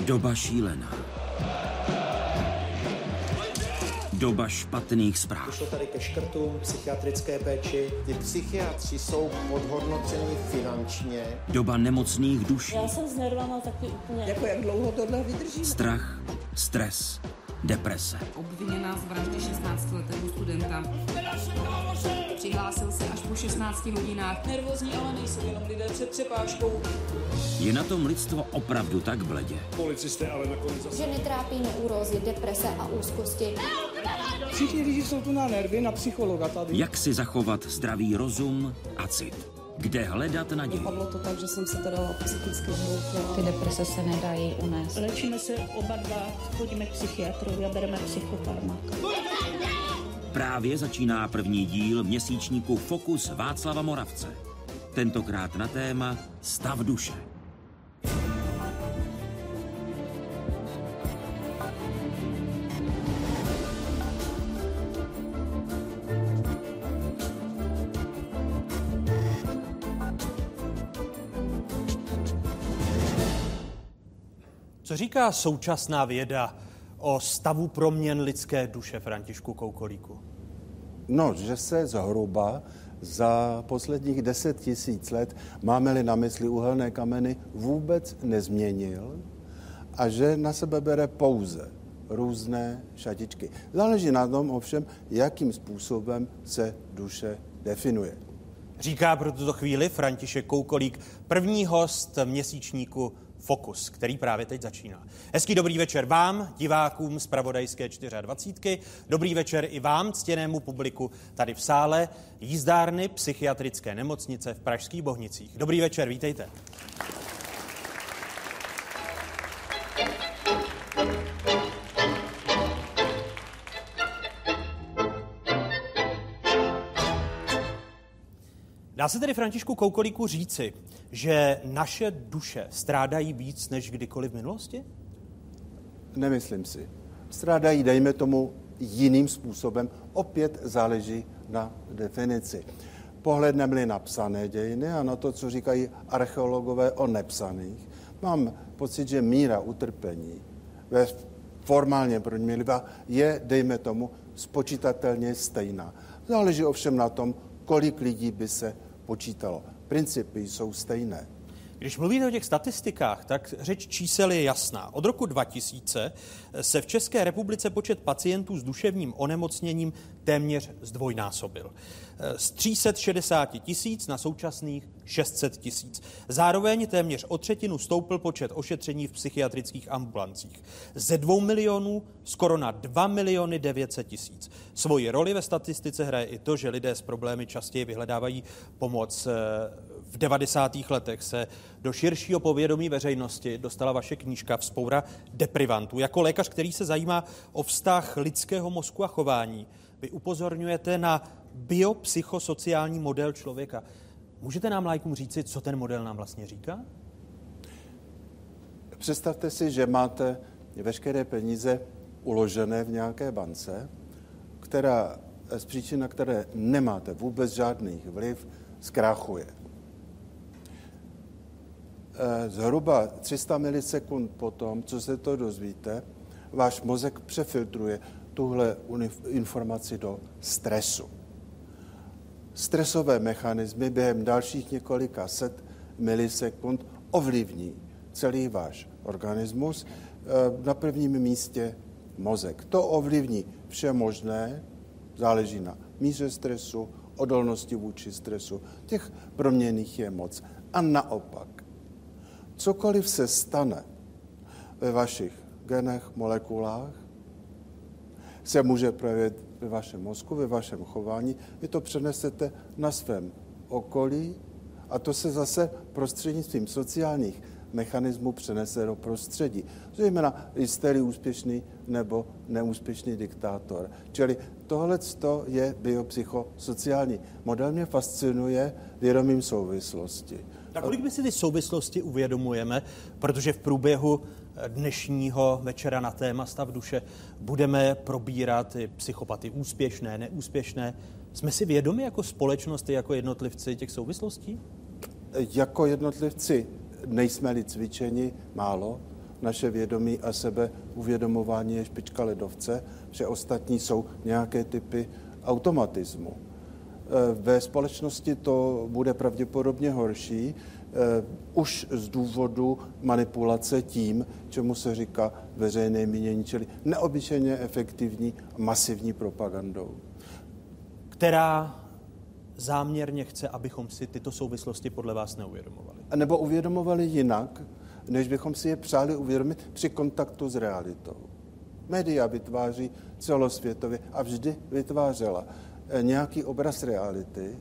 Doba šílená. Doba špatných zpráv. Došlo tady ke škrtům psychiatrické péči. Ty psychiatři jsou podhodnoceni finančně. Doba nemocných duší. Já jsem s nervama taky úplně... Jako jak dlouho tohle vydrží? Strach, stres, deprese. Obviněná z vraždy 16-letého studenta. Přihlásil se až po 16 hodinách. Nervózní ale nejsou jenom lidé před přepážkou. Je na tom lidstvo opravdu tak bledě? Policisté ale nakonec zase... Ženy trápí neurózy, deprese a úzkosti. Všichni lidi jsou tu na nervy, na psychologa tady. Jak si zachovat zdravý rozum a cit? Kde hledat naději? Dopadlo to tak, že jsem se teda psychicky zhroutila. Ty deprese se nedají unést. Léčíme se oba dva, chodíme k psychiatrovi a bereme psychofarmaka. Právě začíná první díl měsíčníku Fokus Václava Moravce. Tentokrát na téma Stav duše. Říká současná věda o stavu proměn lidské duše Františku Koukolíku? No, že se zhruba za posledních deset tisíc let, máme-li na mysli uhelné kameny, vůbec nezměnil a že na sebe bere pouze různé šatičky. Záleží na tom ovšem, jakým způsobem se duše definuje. Říká pro tuto chvíli František Koukolík, první host měsíčníku Fokus, který právě teď začíná. Hezký dobrý večer vám, divákům z Pravodajské 24. Dobrý večer i vám, ctěnému publiku tady v sále jízdárny psychiatrické nemocnice v Pražských Bohnicích. Dobrý večer, vítejte. Dá se tedy Františku Koukolíku říci, že naše duše strádají víc než kdykoliv v minulosti? Nemyslím si. Strádají, dejme tomu, jiným způsobem. Opět záleží na definici. Pohledneme-li na psané dějiny a na to, co říkají archeologové o nepsaných, mám pocit, že míra utrpení ve formálně proměnlivá je, dejme tomu, spočítatelně stejná. Záleží ovšem na tom, kolik lidí by se počítalo. Principy jsou stejné. Když mluvíte o těch statistikách, tak řeč čísel je jasná. Od roku 2000 se v České republice počet pacientů s duševním onemocněním téměř zdvojnásobil. Z 360 tisíc na současných 600 tisíc. Zároveň téměř o třetinu stoupl počet ošetření v psychiatrických ambulancích. Ze 2 milionů skoro na 2 miliony 900 tisíc. Svoji roli ve statistice hraje i to, že lidé s problémy častěji vyhledávají pomoc v 90. letech se do širšího povědomí veřejnosti dostala vaše knížka Vzpoura deprivantů. Jako lékař, který se zajímá o vztah lidského mozku a chování, vy upozorňujete na biopsychosociální model člověka. Můžete nám lajkům říci, co ten model nám vlastně říká? Představte si, že máte veškeré peníze uložené v nějaké bance, která z příčin, na které nemáte vůbec žádný vliv, zkrachuje. Zhruba 300 milisekund potom, co se to dozvíte, váš mozek přefiltruje tuhle informaci do stresu. Stresové mechanismy během dalších několika set milisekund ovlivní celý váš organismus, na prvním místě mozek. To ovlivní vše možné, záleží na míře stresu, odolnosti vůči stresu. Těch proměných je moc. A naopak, cokoliv se stane ve vašich genech, molekulách, se může projevit ve vašem mozku, ve vašem chování. Vy to přenesete na svém okolí a to se zase prostřednictvím sociálních mechanismů přenese do prostředí. Zejména jste úspěšný nebo neúspěšný diktátor. Čili tohle je biopsychosociální model. Mě fascinuje vědomím souvislosti. Tak kolik my si ty souvislosti uvědomujeme, protože v průběhu dnešního večera na téma stav duše budeme probírat i psychopaty úspěšné, neúspěšné. Jsme si vědomi jako společnost, jako jednotlivci těch souvislostí? Jako jednotlivci nejsme-li cvičeni málo, naše vědomí a sebe uvědomování je špička ledovce, že ostatní jsou nějaké typy automatismu. Eh, ve společnosti to bude pravděpodobně horší, už z důvodu manipulace tím, čemu se říká veřejné mínění, čili neobyčejně efektivní masivní propagandou. Která záměrně chce, abychom si tyto souvislosti podle vás neuvědomovali? A nebo uvědomovali jinak, než bychom si je přáli uvědomit při kontaktu s realitou. Média vytváří celosvětově a vždy vytvářela eh, nějaký obraz reality,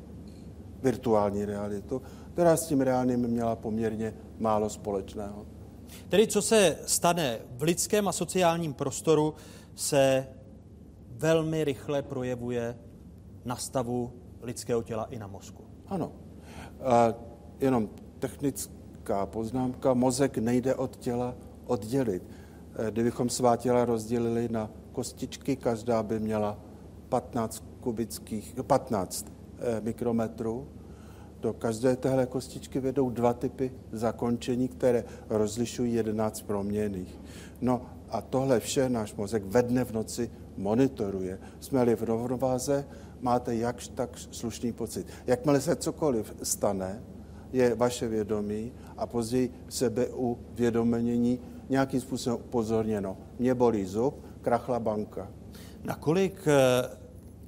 virtuální realitu, která s tím reálným měla poměrně málo společného. Tedy co se stane v lidském a sociálním prostoru, se velmi rychle projevuje na stavu lidského těla i na mozku. Ano. A jenom technická poznámka. Mozek nejde od těla oddělit. Eh, kdybychom svá těla rozdělili na kostičky, každá by měla 15 kubických, 15 eh, mikrometrů. Do každé téhle kostičky vedou dva typy zakončení, které rozlišují 11 proměných. No a tohle vše náš mozek ve dne v noci monitoruje. Jsme-li v rovnováze, máte jakž tak slušný pocit. Jakmile se cokoliv stane, je vaše vědomí a později sebeuvědomění nějakým způsobem upozorněno. Mě bolí zub, krachla banka. Nakolik eh,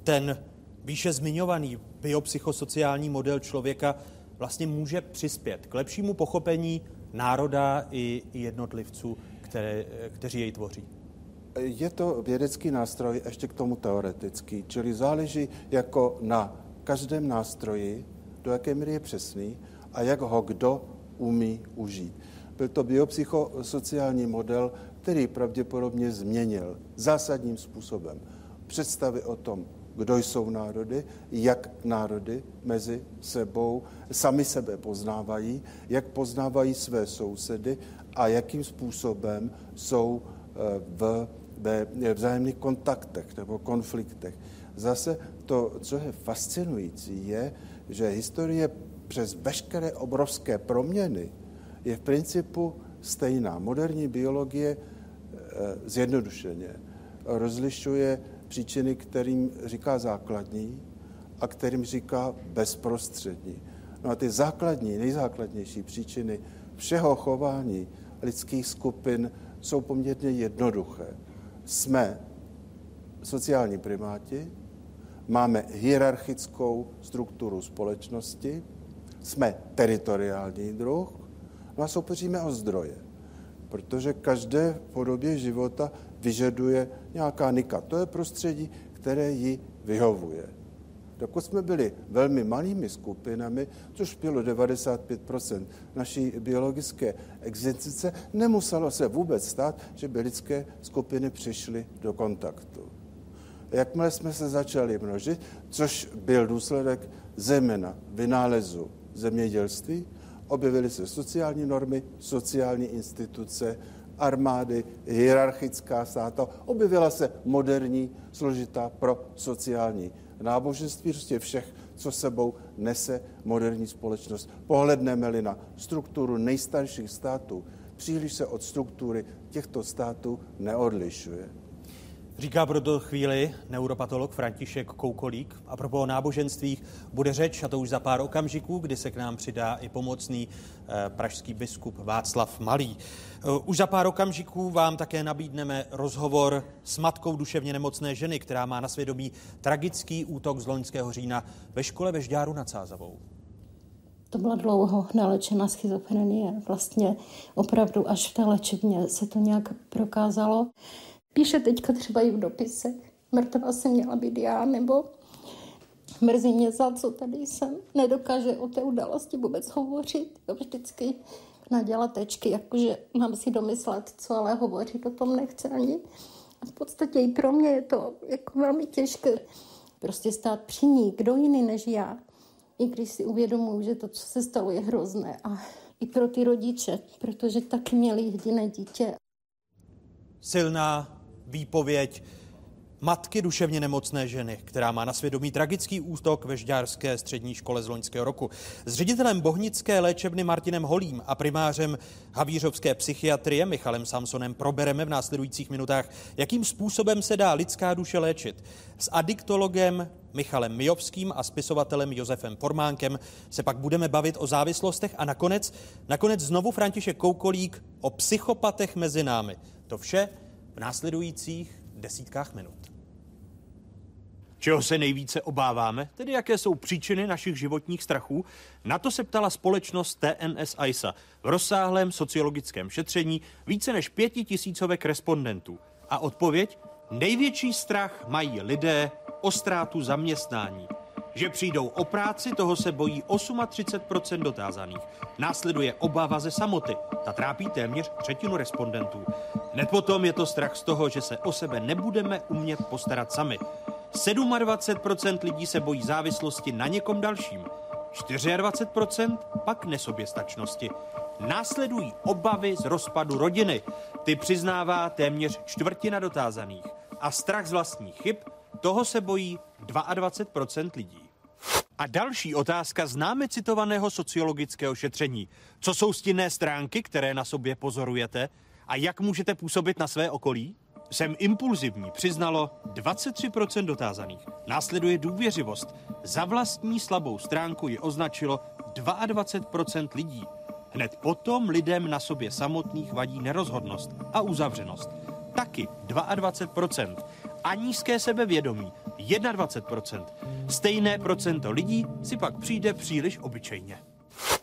ten výše zmiňovaný biopsychosociální model člověka vlastně může přispět k lepšímu pochopení národa i jednotlivců, které, kteří jej tvoří? Je to vědecký nástroj, ještě k tomu teoretický, čili záleží jako na každém nástroji, do jaké míry je přesný a jak ho kdo umí užít. Byl to biopsychosociální model, který pravděpodobně změnil zásadním způsobem představy o tom, kdo jsou národy, jak národy mezi sebou sami sebe poznávají, jak poznávají své sousedy a jakým způsobem jsou eh, v, ve vzájemných kontaktech nebo konfliktech. Zase to, co je fascinující, je, že historie přes veškeré obrovské proměny je v principu stejná. Moderní biologie eh, zjednodušeně rozlišuje příčiny, kterým říká základní a kterým říká bezprostřední. No a ty základní, nejzákladnější příčiny všeho chování lidských skupin jsou poměrně jednoduché. Jsme sociální primáti, máme hierarchickou strukturu společnosti, jsme teritoriální druh, no a soupeříme o zdroje. Protože každé podobě života vyžaduje nějaká nika. To je prostředí, které ji vyhovuje. Dokud jsme byli velmi malými skupinami, což bylo 95% naší biologické existence, nemuselo se vůbec stát, že by lidské skupiny přišly do kontaktu. Jakmile jsme se začali množit, což byl důsledek zejména vynálezu zemědělství, objevily se sociální normy, sociální instituce, armády, hierarchická státa, objevila se moderní, složitá pro sociální náboženství, prostě všech, co sebou nese moderní společnost. Pohledneme-li na strukturu nejstarších států, příliš se od struktury těchto států neodlišuje. Říká pro to chvíli neuropatolog František Koukolík. A pro náboženstvích bude řeč, a to už za pár okamžiků, kdy se k nám přidá i pomocný eh, pražský biskup Václav Malý. Už za pár okamžiků vám také nabídneme rozhovor s matkou duševně nemocné ženy, která má na svědomí tragický útok z loňského října ve škole ve Žďáru nad Sázavou. To byla dlouho nalečená schizofrenie. Vlastně opravdu až v té léčebně se to nějak prokázalo. Píše teďka třeba i v dopise. Mrtvá se měla být já, nebo mrzí mě za co tady jsem. Nedokáže o té události vůbec hovořit. Vždycky naděla tečky, jakože mám si domyslet, co ale hovořit o tom nechce ani. A v podstatě i pro mě je to jako velmi těžké prostě stát při ní, kdo jiný než já. I když si uvědomuji, že to, co se stalo, je hrozné. A i pro ty rodiče, protože taky měli jediné dítě. Silná výpověď matky duševně nemocné ženy, která má na svědomí tragický útok ve Žďárské střední škole z loňského roku. S ředitelem Bohnické léčebny Martinem Holím a primářem Havířovské psychiatrie Michalem Samsonem probereme v následujících minutách, jakým způsobem se dá lidská duše léčit. S adiktologem Michalem Mijovským a spisovatelem Josefem Formánkem se pak budeme bavit o závislostech a nakonec, nakonec znovu František Koukolík o psychopatech mezi námi. To vše v následujících desítkách minut. Čeho se nejvíce obáváme, tedy jaké jsou příčiny našich životních strachů, na to se ptala společnost TNS ISA v rozsáhlém sociologickém šetření více než pětitisícovek respondentů. A odpověď? Největší strach mají lidé o ztrátu zaměstnání. Že přijdou o práci, toho se bojí 38% dotázaných. Následuje obava ze samoty. Ta trápí téměř třetinu respondentů. Hned potom je to strach z toho, že se o sebe nebudeme umět postarat sami. 27% lidí se bojí závislosti na někom dalším. 24% pak nesoběstačnosti. Následují obavy z rozpadu rodiny. Ty přiznává téměř čtvrtina dotázaných. A strach z vlastních chyb, toho se bojí 22% lidí. A další otázka známe citovaného sociologického šetření. Co jsou stinné stránky, které na sobě pozorujete? A jak můžete působit na své okolí? Jsem impulzivní, přiznalo 23% dotázaných. Následuje důvěřivost. Za vlastní slabou stránku ji označilo 22% lidí. Hned potom lidem na sobě samotných vadí nerozhodnost a uzavřenost. Taky 22%. A nízké sebevědomí 21%. Stejné procento lidí si pak přijde příliš obyčejně.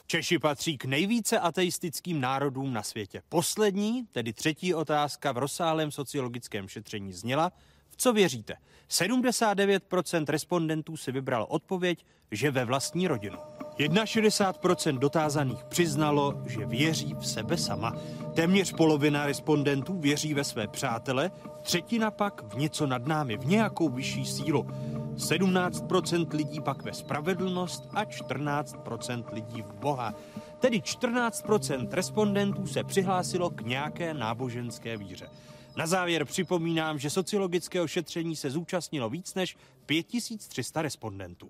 Češi patří k nejvíce ateistickým národům na světě. Poslední, tedy třetí otázka v rozsáhlém sociologickém šetření zněla, v co věříte? 79% respondentů si vybralo odpověď, že ve vlastní rodinu. 61% dotázaných přiznalo, že věří v sebe sama. Téměř polovina respondentů věří ve své přátele, třetina pak v něco nad námi, v nějakou vyšší sílu. 17% lidí pak ve spravedlnost a 14% lidí v Boha. Tedy 14% respondentů se přihlásilo k nějaké náboženské víře. Na závěr připomínám, že sociologického šetření se zúčastnilo víc než 5300 respondentů.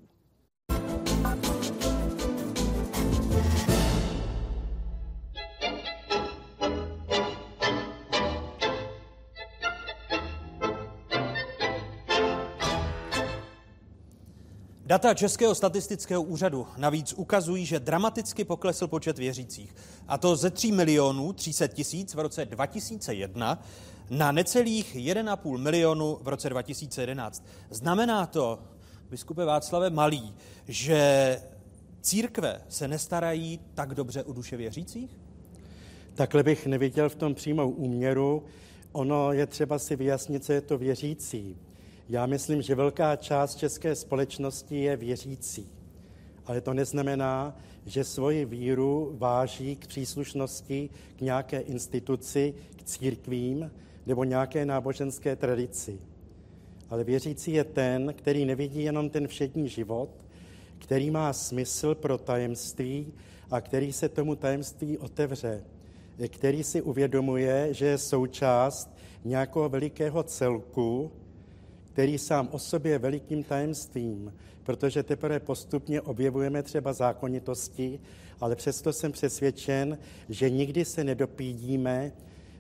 Data Českého statistického úřadu navíc ukazují, že dramaticky poklesl počet věřících. A to ze 3 milionů 300 tisíc v roce 2001 na necelých 1,5 milionu v roce 2011. Znamená to, biskupe Václave Malý, že církve se nestarají tak dobře o duše věřících? Takhle bych neviděl v tom přímou úměru. Ono je třeba si vyjasnit, co je to věřící. Já myslím, že velká část české společnosti je věřící, ale to neznamená, že svoji víru váží k příslušnosti k nějaké instituci, k církvím nebo nějaké náboženské tradici. Ale věřící je ten, který nevidí jenom ten všední život, který má smysl pro tajemství a který se tomu tajemství otevře, který si uvědomuje, že je součást nějakého velikého celku, který sám o sobě je velikým tajemstvím, protože teprve postupně objevujeme třeba zákonitosti, ale přesto jsem přesvědčen, že nikdy se nedopídíme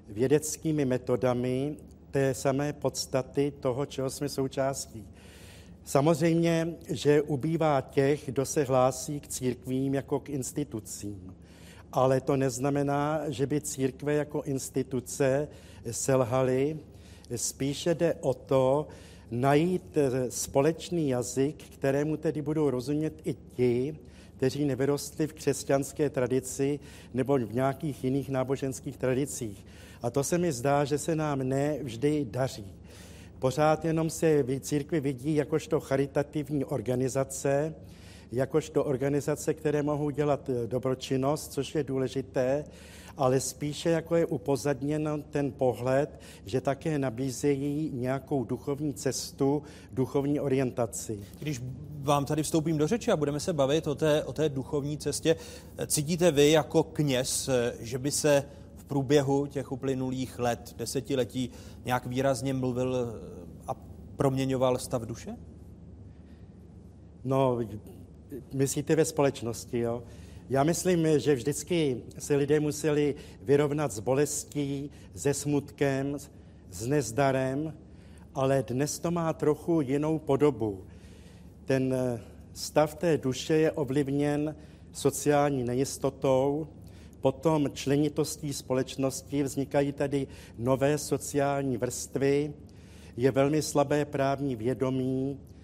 vědeckými metodami té samé podstaty toho, čeho jsme součástí. Samozřejmě, že ubývá těch, kdo se hlásí k církvím jako k institucím. Ale to neznamená, že by církve jako instituce selhaly. Spíše jde o to, najít eh, společný jazyk, kterému tedy budou rozumět i ti, kteří nevyrostli v křesťanské tradici nebo v nějakých jiných náboženských tradicích. A to se mi zdá, že se nám ne vždy daří. Pořád jenom se církvi vidí jakožto charitativní organizace, jakožto organizace, které mohou dělat eh, dobročinnost, což je důležité, ale spíše jako je upozadněn ten pohled, že také nabízejí nějakou duchovní cestu, duchovní orientaci. Když vám tady vstoupím do řeči a budeme se bavit o té, o té duchovní cestě, cítíte vy jako kněz, že by se v průběhu těch uplynulých let, desetiletí nějak výrazně mluvil a proměňoval stav duše? No, myslíte ve společnosti, jo? Já myslím, že vždycky se lidé museli vyrovnat s bolestí, se smutkem, s nezdarem, ale dnes to má trochu jinou podobu. Ten stav té duše je ovlivněn sociální nejistotou, potom členitostí společnosti, vznikají tady nové sociální vrstvy, je velmi slabé právní vědomí, eh,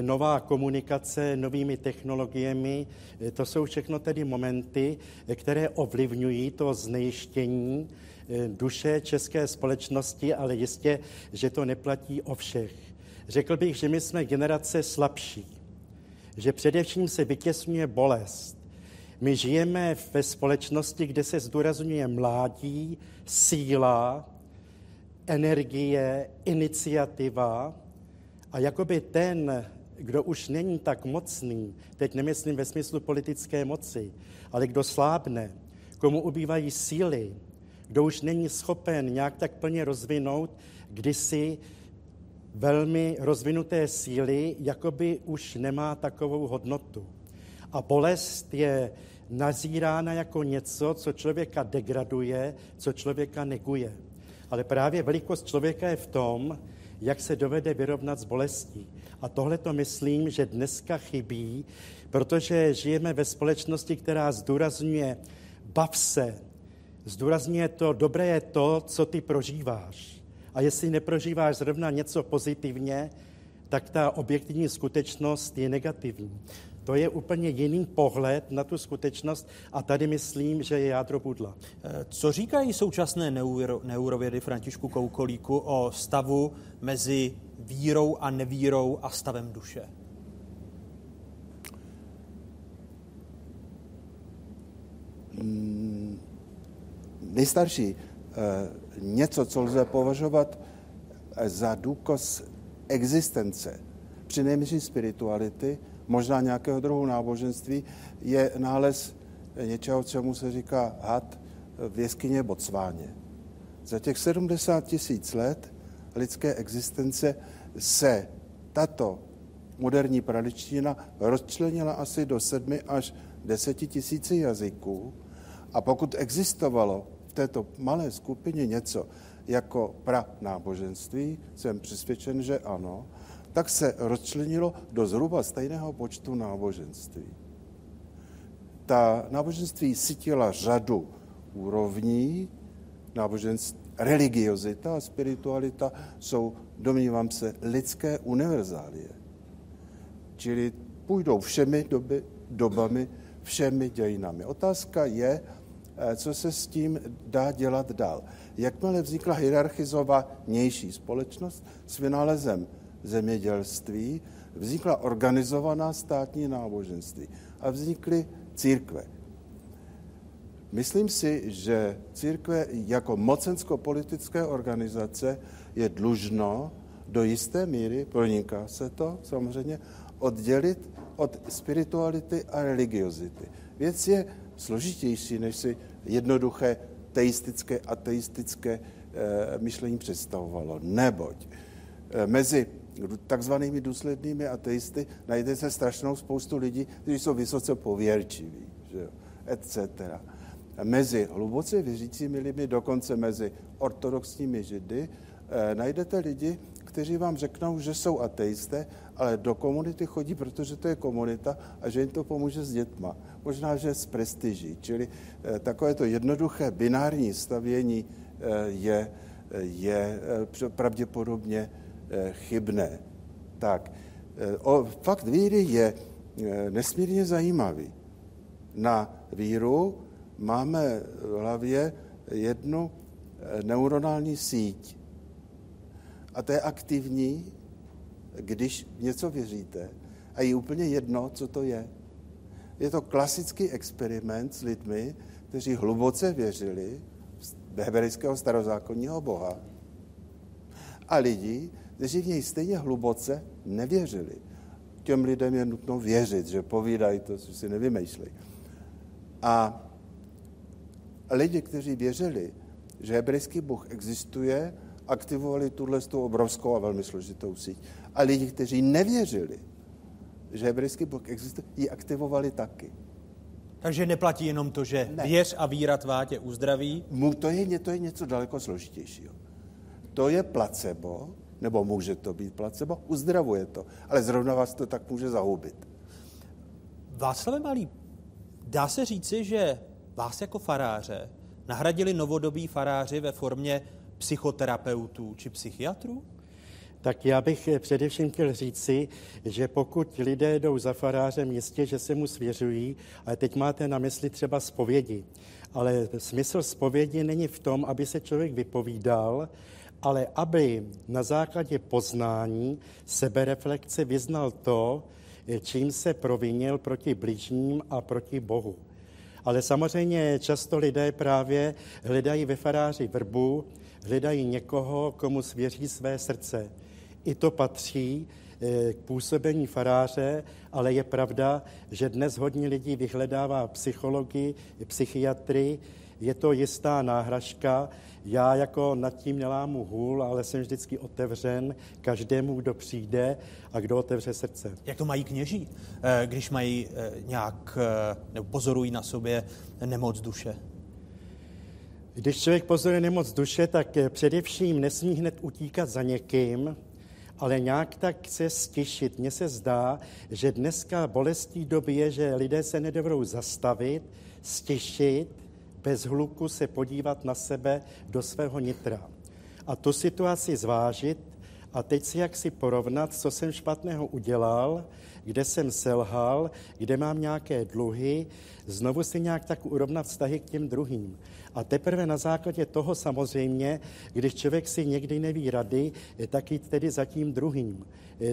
nová komunikace novými technologiemi. Eh, to jsou všechno tedy momenty, eh, které ovlivňují to znejištění duše české společnosti, ale jistě, že to neplatí o všech. Řekl bych, že my jsme generace slabší, že především se vytěsňuje bolest. My žijeme ve společnosti, kde se zdůrazňuje mládí, síla, energie, iniciativa a jakoby ten, kdo už není tak mocný, teď nemyslím ve smyslu politické moci, ale kdo slábne, komu ubývají síly, kdo už není schopen nějak tak plně rozvinout kdysi velmi rozvinuté síly, jakoby už nemá takovou hodnotu. A bolest je nazírána jako něco, co člověka degraduje, co člověka neguje. Ale právě velikost člověka je v tom, jak se dovede vyrovnat s bolestí. A tohle to myslím, že dneska chybí, protože žijeme ve společnosti, která zdůrazňuje bav se, zdůrazňuje to, dobré je to, co ty prožíváš. A jestli neprožíváš zrovna něco pozitivně, tak ta objektivní skutečnost je negativní. To je úplně jiný pohled na tu skutečnost a tady myslím, že je jádro budla. Eh, co říkají současné neuro, neurovědy Františku Koukolíku o stavu mezi vírou a nevírou a stavem duše? Hmm, nejstarší eh, něco, co lze považovat za důkaz existence, přinejmenším spirituality, možná nějakého druhu náboženství, je nález něčeho, čemu se říká had v jeskyně Botsváně. Za těch 70 tisíc let lidské existence se tato moderní praličtina rozčlenila asi do sedmi až deseti tisíci jazyků a pokud existovalo v této malé skupině něco jako pra náboženství, jsem přesvědčen, že ano, tak se rozčlenilo do zhruba stejného počtu náboženství. Ta náboženství sytila řadu úrovní, náboženství, religiozita a spiritualita jsou, domnívám se, lidské univerzálie. Čili půjdou všemi doby, dobami, všemi dějinami. Otázka je, eh, co se s tím dá dělat dál. Jakmile vznikla hierarchizovanější společnost s vynálezem zemědělství, vznikla organizovaná státní náboženství a vznikly církve. Myslím si, že církve jako mocensko-politické organizace je dlužno do jisté míry, proniká se to samozřejmě, oddělit od spirituality a religiozity. Věc je složitější, než si jednoduché teistické, ateistické e, myšlení představovalo. Neboť e, mezi takzvanými důslednými ateisty najde se strašnou spoustu lidí, kteří jsou vysoce pověrčiví, že jo, etc. A mezi hluboce věřícími lidmi, dokonce mezi ortodoxními židy, eh, najdete lidi, kteří vám řeknou, že jsou ateisté, ale do komunity chodí, protože to je komunita a že jim to pomůže s dětma. Možná, že s prestiží. Čili eh, takové to jednoduché binární stavění eh, je, je eh, pravděpodobně Eh, chybné. Tak, eh, o, fakt víry je eh, nesmírně zajímavý. Na víru máme v hlavě jednu neuronální síť. A to je aktivní, když něco věříte a je úplně jedno, co to je. Je to klasický experiment s lidmi, kteří hluboce věřili v hebrejského starozákonního boha a lidi, kteří v něj stejně hluboce nevěřili. Těm lidem je nutno věřit, že povídají to, co si nevymýšlí. A lidi, kteří věřili, že hebrejský Bůh existuje aktivovali tuhle tu obrovskou a velmi složitou síť. A lidi, kteří nevěřili, že hebrejský Bůh existuje, ji aktivovali taky. Takže neplatí jenom to, že ne. věř a víra tvá tě uzdraví? Mu, to, je, to je něco daleko složitějšího. To je placebo, nebo může to být placebo, uzdravuje to, ale zrovna vás to tak může zahubit. Václav Malý, dá se říci, že vás jako faráře nahradili novodobí faráři ve formě psychoterapeutů či psychiatrů? Tak já bych především chtěl říci, že pokud lidé jdou za farářem, jistě, že se mu svěřují, ale teď máte na mysli třeba zpovědi. Ale smysl zpovědi není v tom, aby se člověk vypovídal, ale aby na základě poznání sebereflexe vyznal to, čím se provinil proti blížním a proti Bohu. Ale samozřejmě často lidé právě hledají ve faráři vrbu, hledají někoho, komu svěří své srdce. I to patří eh, k působení faráře, ale je pravda, že dnes hodně lidí vyhledává psychologii, psychiatry, je to jistá náhražka. Já jako nad tím nelámu hůl, ale jsem vždycky otevřen každému, kdo přijde a kdo otevře srdce. Jak to mají kněží, eh, když mají eh, nějak, nebo pozorují na sobě nemoc duše? Když člověk pozoruje nemoc duše, tak především nesmí hned utíkat za někým, ale nějak tak se stišit. Mně se zdá, že dneska bolestí doby je, že lidé se nedovedou zastavit, stišit, bez hluku se podívat na sebe do svého nitra. A tu situaci zvážit a teď si jak si porovnat, co jsem špatného udělal, kde jsem selhal, kde mám nějaké dluhy, znovu si nějak tak urovnat vztahy k těm druhým. A teprve na základě toho samozřejmě, když člověk si někdy neví rady, tak jít tedy za tím druhým.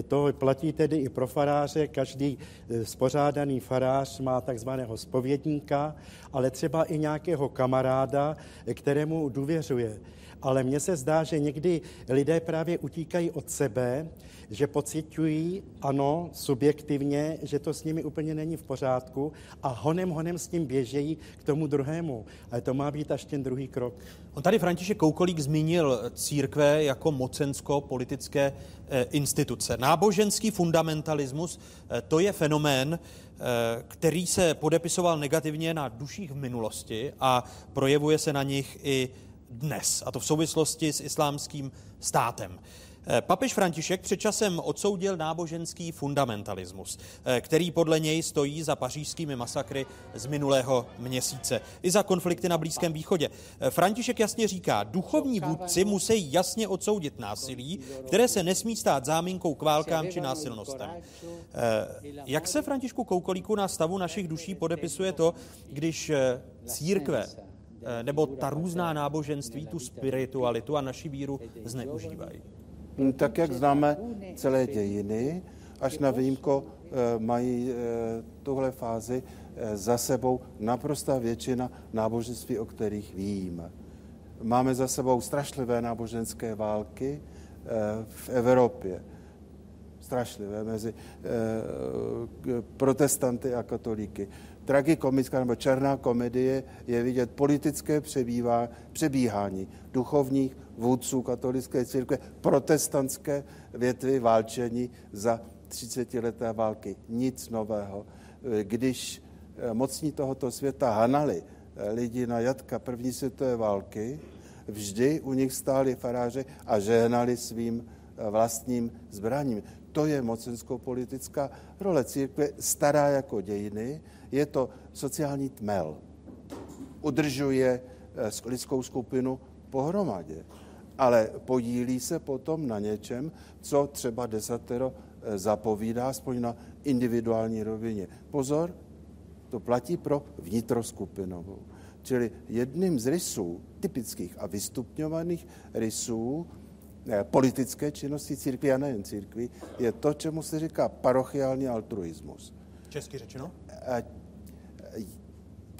To platí tedy i pro faráře, každý e, spořádaný farář má takzvaného spovědníka, ale třeba i nějakého kamaráda, kterému důvěřuje. Ale mně se zdá, že někdy lidé právě utíkají od sebe, že pocitují, ano, subjektivně, že to s nimi úplně není v pořádku a honem, honem s tím běžejí k tomu druhému. Ale to má být až ten druhý krok. On tady František Koukolík zmínil církve jako mocensko-politické eh, instituce. Náboženský fundamentalismus, eh, to je fenomén, eh, který se podepisoval negativně na duších v minulosti a projevuje se na nich i dnes, a to v souvislosti s islámským státem. Eh, papež František před časem odsoudil náboženský fundamentalismus, eh, který podle něj stojí za pařížskými masakry z minulého měsíce i za konflikty na Blízkém východě. Eh, František jasně říká, duchovní vůdci musí jasně odsoudit násilí, které se nesmí stát záminkou k válkám či násilnostem. Jak se Františku Koukolíku na stavu našich duší podepisuje to, když církve nebo ta různá náboženství, tu spiritualitu a naši víru zneužívají? Hm, tak jak známe celé dějiny, až na výjimko eh, mají eh, tuhle fázi eh, za sebou naprostá většina náboženství, o kterých víme. Máme za sebou strašlivé náboženské války v Evropě. Strašlivé mezi protestanty a katolíky tragikomická nebo černá komedie je vidět politické přebývá, přebíhání duchovních vůdců katolické církve, protestantské větvy válčení za 30 leté války. Nic nového. Když eh, mocní tohoto světa hanali eh, lidi na jatka první světové války, vždy u nich stáli faráři a žehnali svým eh, vlastním zbraním. To je mocensko-politická role církve, stará jako dějiny, je to sociální tmel. Udržuje lidskou skupinu pohromadě ale podílí se potom na něčem, co třeba desatero eh, zapovídá, aspoň na individuální rovině. Pozor, to platí pro vnitroskupinovou. Čili jedním z rysů, typických a vystupňovaných rysů eh, politické činnosti církví a nejen církví, je to, čemu se říká parochiální altruismus. Česky řečeno?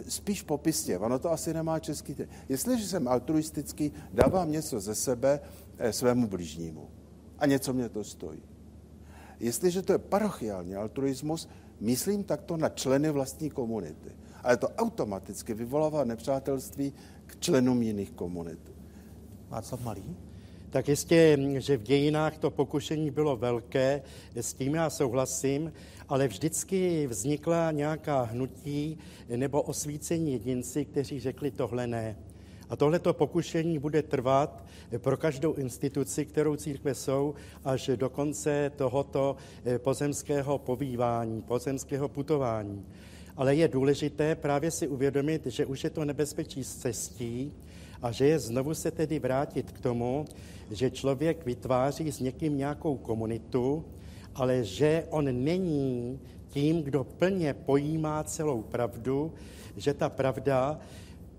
Spíš popisně, ono to asi nemá český. Jestliže jsem altruistický, dávám něco ze sebe eh, svému bližnímu a něco mě to stojí. Jestliže to je parochiální altruismus, myslím takto na členy vlastní komunity. Ale to automaticky vyvolává nepřátelství k členům jiných komunit. Václav Malý? Tak jistě, že v dějinách to pokušení bylo velké, s tím já souhlasím, ale vždycky vznikla nějaká hnutí nebo osvícení jedinci, kteří řekli tohle ne. A tohleto pokušení bude trvat pro každou instituci, kterou církve jsou, až do konce tohoto eh, pozemského povývání, pozemského putování. Ale je důležité právě si uvědomit, že už je to nebezpečí z cestí a že je znovu se tedy vrátit k tomu, že člověk vytváří s někým nějakou komunitu, ale že on není tím, kdo plně pojímá celou pravdu, že ta pravda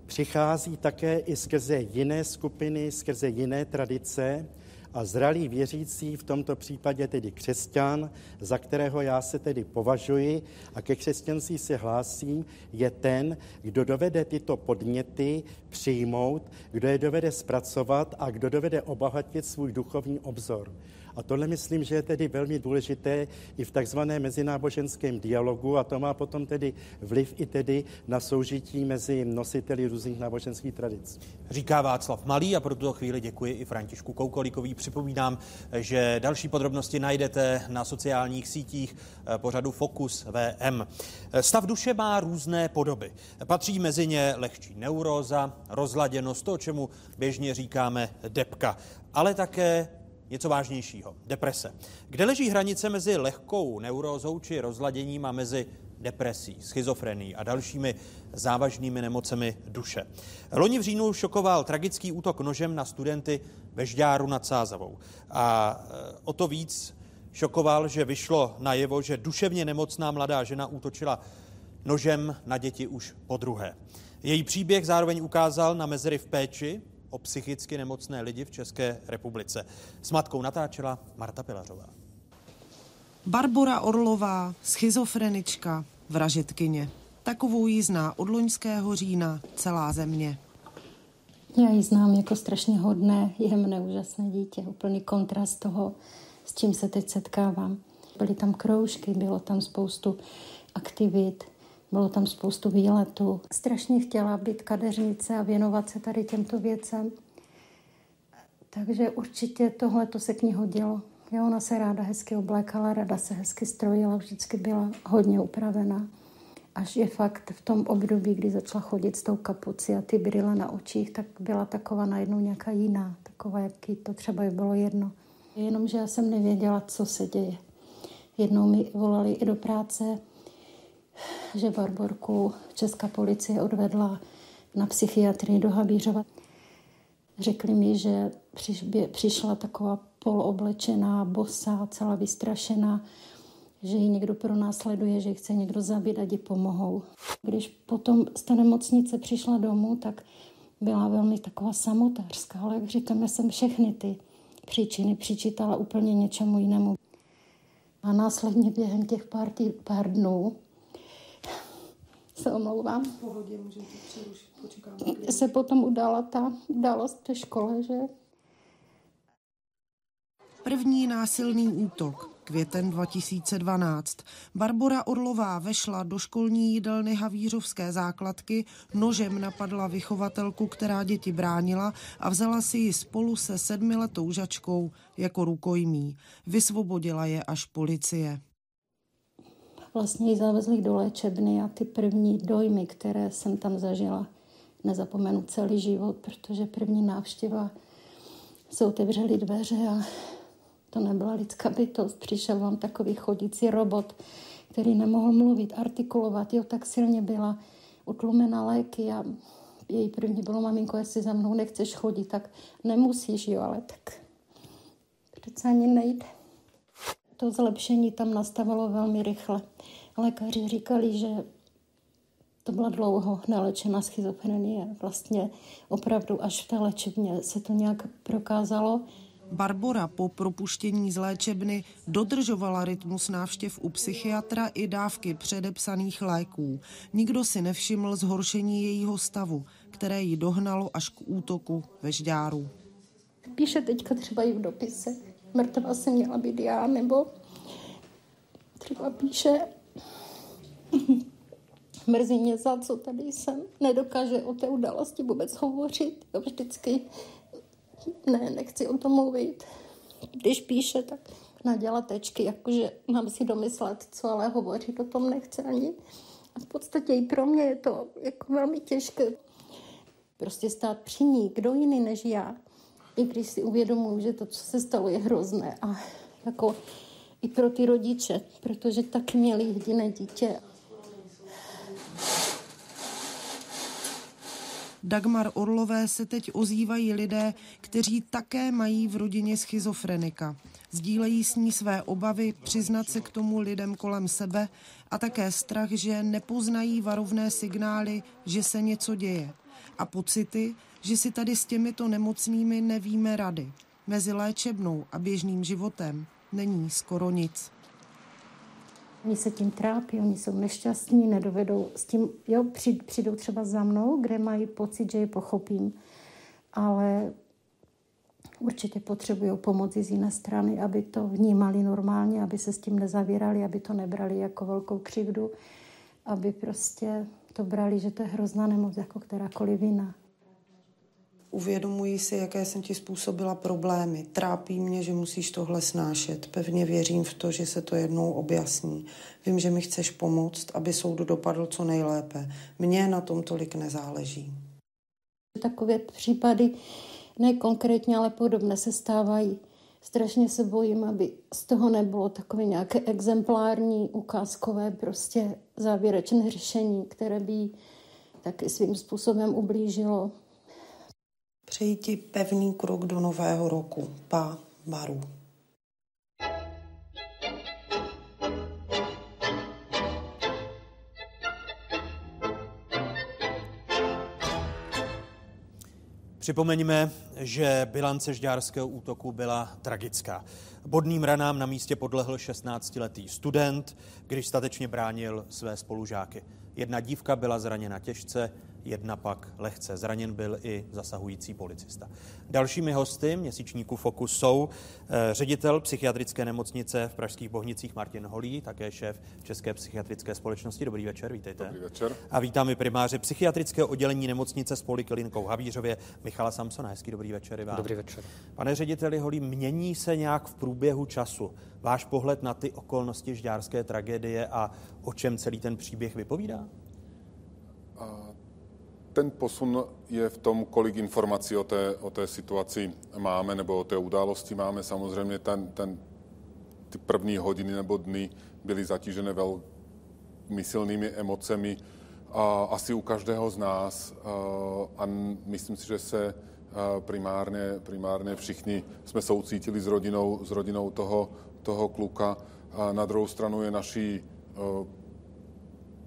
přichází také i skrze jiné skupiny, skrze jiné tradice a zralý věřící, v tomto případě tedy křesťan, za kterého já se tedy považuji a ke křesťanství se hlásím, je ten, kdo dovede tyto podněty přijmout, kdo je dovede zpracovat a kdo dovede obohatit svůj duchovní obzor. A tohle myslím, že je tedy velmi důležité i v takzvaném mezináboženském dialogu a to má potom tedy vliv i tedy na soužití mezi nositeli různých náboženských tradic. Říká Václav Malý a pro tuto chvíli děkuji i Františku Koukolíkový. Připomínám, že další podrobnosti najdete na sociálních sítích eh, pořadu Focus VM. Stav duše má různé podoby. Patří mezi ně lehčí neuróza, rozladěnost, to, čemu běžně říkáme depka, ale také něco vážnějšího, deprese. Kde leží hranice mezi lehkou neurózou či rozladěním a mezi depresí, schizofrenií a dalšími závažnými nemocemi duše. Loni v říjnu šokoval tragický útok nožem na studenty ve Žďáru nad Sázavou. A e, o to víc šokoval, že vyšlo najevo, že duševně nemocná mladá žena útočila nožem na děti už po druhé. Její příběh zároveň ukázal na mezery v péči, o psychicky nemocné lidi v České republice. S matkou natáčela Marta Pilařová. Barbora Orlová, schizofrenička, vražetkyně. Takovou ji zná od loňského října celá země. Já ji znám jako strašně hodné, jemné, úžasné dítě. Úplný kontrast toho, s čím se teď setkávám. Byly tam kroužky, bylo tam spoustu aktivit, bylo tam spoustu výletů. Strašně chtěla být kadeřnice a věnovat se tady těmto věcem. Takže určitě tohle to se k ní hodilo. Jo, ona se ráda hezky oblékala, ráda se hezky strojila, vždycky byla hodně upravená. Až je fakt v tom období, kdy začala chodit s tou kapucí a ty brýle na očích, tak byla taková najednou nějaká jiná, taková, jaký to třeba by bylo jedno. Jenomže já jsem nevěděla, co se děje. Jednou mi volali i do práce, že Barborku česká policie odvedla na psychiatrii do Havířova. Řekli mi, že přišla taková poloblečená, bosá, celá vystrašená, že ji někdo pronásleduje, že ji chce někdo zabít a ji pomohou. Když potom z té nemocnice přišla domů, tak byla velmi taková samotářská, ale jak říkáme, jsem všechny ty příčiny přičítala úplně něčemu jinému. A následně během těch pár, tý, pár dnů se omlouvám. V pohodě, můžete přerušit. Se potom udala ta událost ve škole, že? První násilný útok, květen 2012. Barbora Orlová vešla do školní jídelny Havířovské základky, nožem napadla vychovatelku, která děti bránila a vzala si ji spolu se sedmiletou žačkou jako rukojmí. Vysvobodila je až policie vlastně ji zavezli do léčebny a ty první dojmy, které jsem tam zažila, nezapomenu celý život, protože první návštěva se otevřely dveře a to nebyla lidská bytost. Přišel vám takový chodící robot, který nemohl mluvit, artikulovat. Jo, tak silně byla utlumena léky a její první bylo, maminko, jestli za mnou nechceš chodit, tak nemusíš, jo, ale tak přece ani nejde to zlepšení tam nastavilo velmi rychle. Lékaři říkali, že to byla dlouho nelečená schizofrenie. Vlastně opravdu až v té léčebně se to nějak prokázalo. Barbora po propuštění z léčebny dodržovala rytmus návštěv u psychiatra i dávky předepsaných léků. Nikdo si nevšiml zhoršení jejího stavu, které ji dohnalo až k útoku ve Žďáru. Píše teďka třeba i v dopise, mrtvá jsem měla být já, nebo třeba píše, mrzí mě za co tady jsem, nedokáže o té události vůbec hovořit, vždycky Ne, nechci o tom mluvit. Když píše, tak nadělat tečky, jakože mám si domyslet, co ale hovořit o tom nechce ani. A v podstatě i pro mě je to jako velmi těžké. Prostě stát při ní, kdo jiný než já. I když si uvědomuji, že to, co se stalo, je hrozné. A jako i pro ty rodiče, protože taky měli jediné dítě. Dagmar Orlové se teď ozývají lidé, kteří také mají v rodině schizofrenika. Sdílejí s ní své obavy, přiznat se k tomu lidem kolem sebe a také strach, že nepoznají varovné signály, že se něco děje. A pocity, že si tady s těmito nemocnými nevíme rady. Mezi léčebnou a běžným životem není skoro nic. Oni se tím trápí, oni jsou nešťastní, nedovedou s tím, jo, přijdou třeba za mnou, kde mají pocit, že je pochopím, ale určitě potřebují pomoci z jiné strany, aby to vnímali normálně, aby se s tím nezavírali, aby to nebrali jako velkou křivdu, aby prostě to brali, že to je hrozná nemoc jako kterákoliv jiná. Uvědomuji si, jaké jsem ti způsobila problémy. Trápí mě, že musíš tohle snášet. Pevně věřím v to, že se to jednou objasní. Vím, že mi chceš pomoct, aby soud dopadl co nejlépe. Mně na tom tolik nezáleží. Takové případy, ne konkrétně, ale podobné se stávají. Strašně se bojím, aby z toho nebylo takové nějaké exemplární, ukázkové, prostě závěrečné řešení, které by taky svým způsobem ublížilo Přeji ti pevný krok do nového roku. Pa, Maru. Připomeňme, že bilance žďárského útoku byla tragická. Bodným ranám na místě podlehl 16-letý student, když statečně bránil své spolužáky. Jedna dívka byla zraněna těžce, jedna pak lehce. Zraněn byl i zasahující policista. Dalšími hosty měsíčníku Fokus jsou eh, ředitel psychiatrické nemocnice v Pražských Bohnicích Martin Holý, také šéf České psychiatrické společnosti. Dobrý večer, vítejte. Dobrý večer. A vítám i primáře psychiatrického oddělení nemocnice s poliklinikou Havířově Michala Samsona. Hezký dobrý večer i vám. Dobrý večer. Pane řediteli Holý, mění se nějak v průběhu času váš pohled na ty okolnosti žďárské tragédie a o čem celý ten příběh vypovídá? ten posun je v tom, kolik informací o té, o té situaci máme, nebo o té události máme. Samozřejmě ten, ten, ty první hodiny nebo dny byly zatížené velmi silnými emocemi, a asi u každého z nás. A myslím si, že se primárně, primárně všichni jsme soucítili s rodinou, s rodinou toho, toho kluka. A na druhou stranu je naší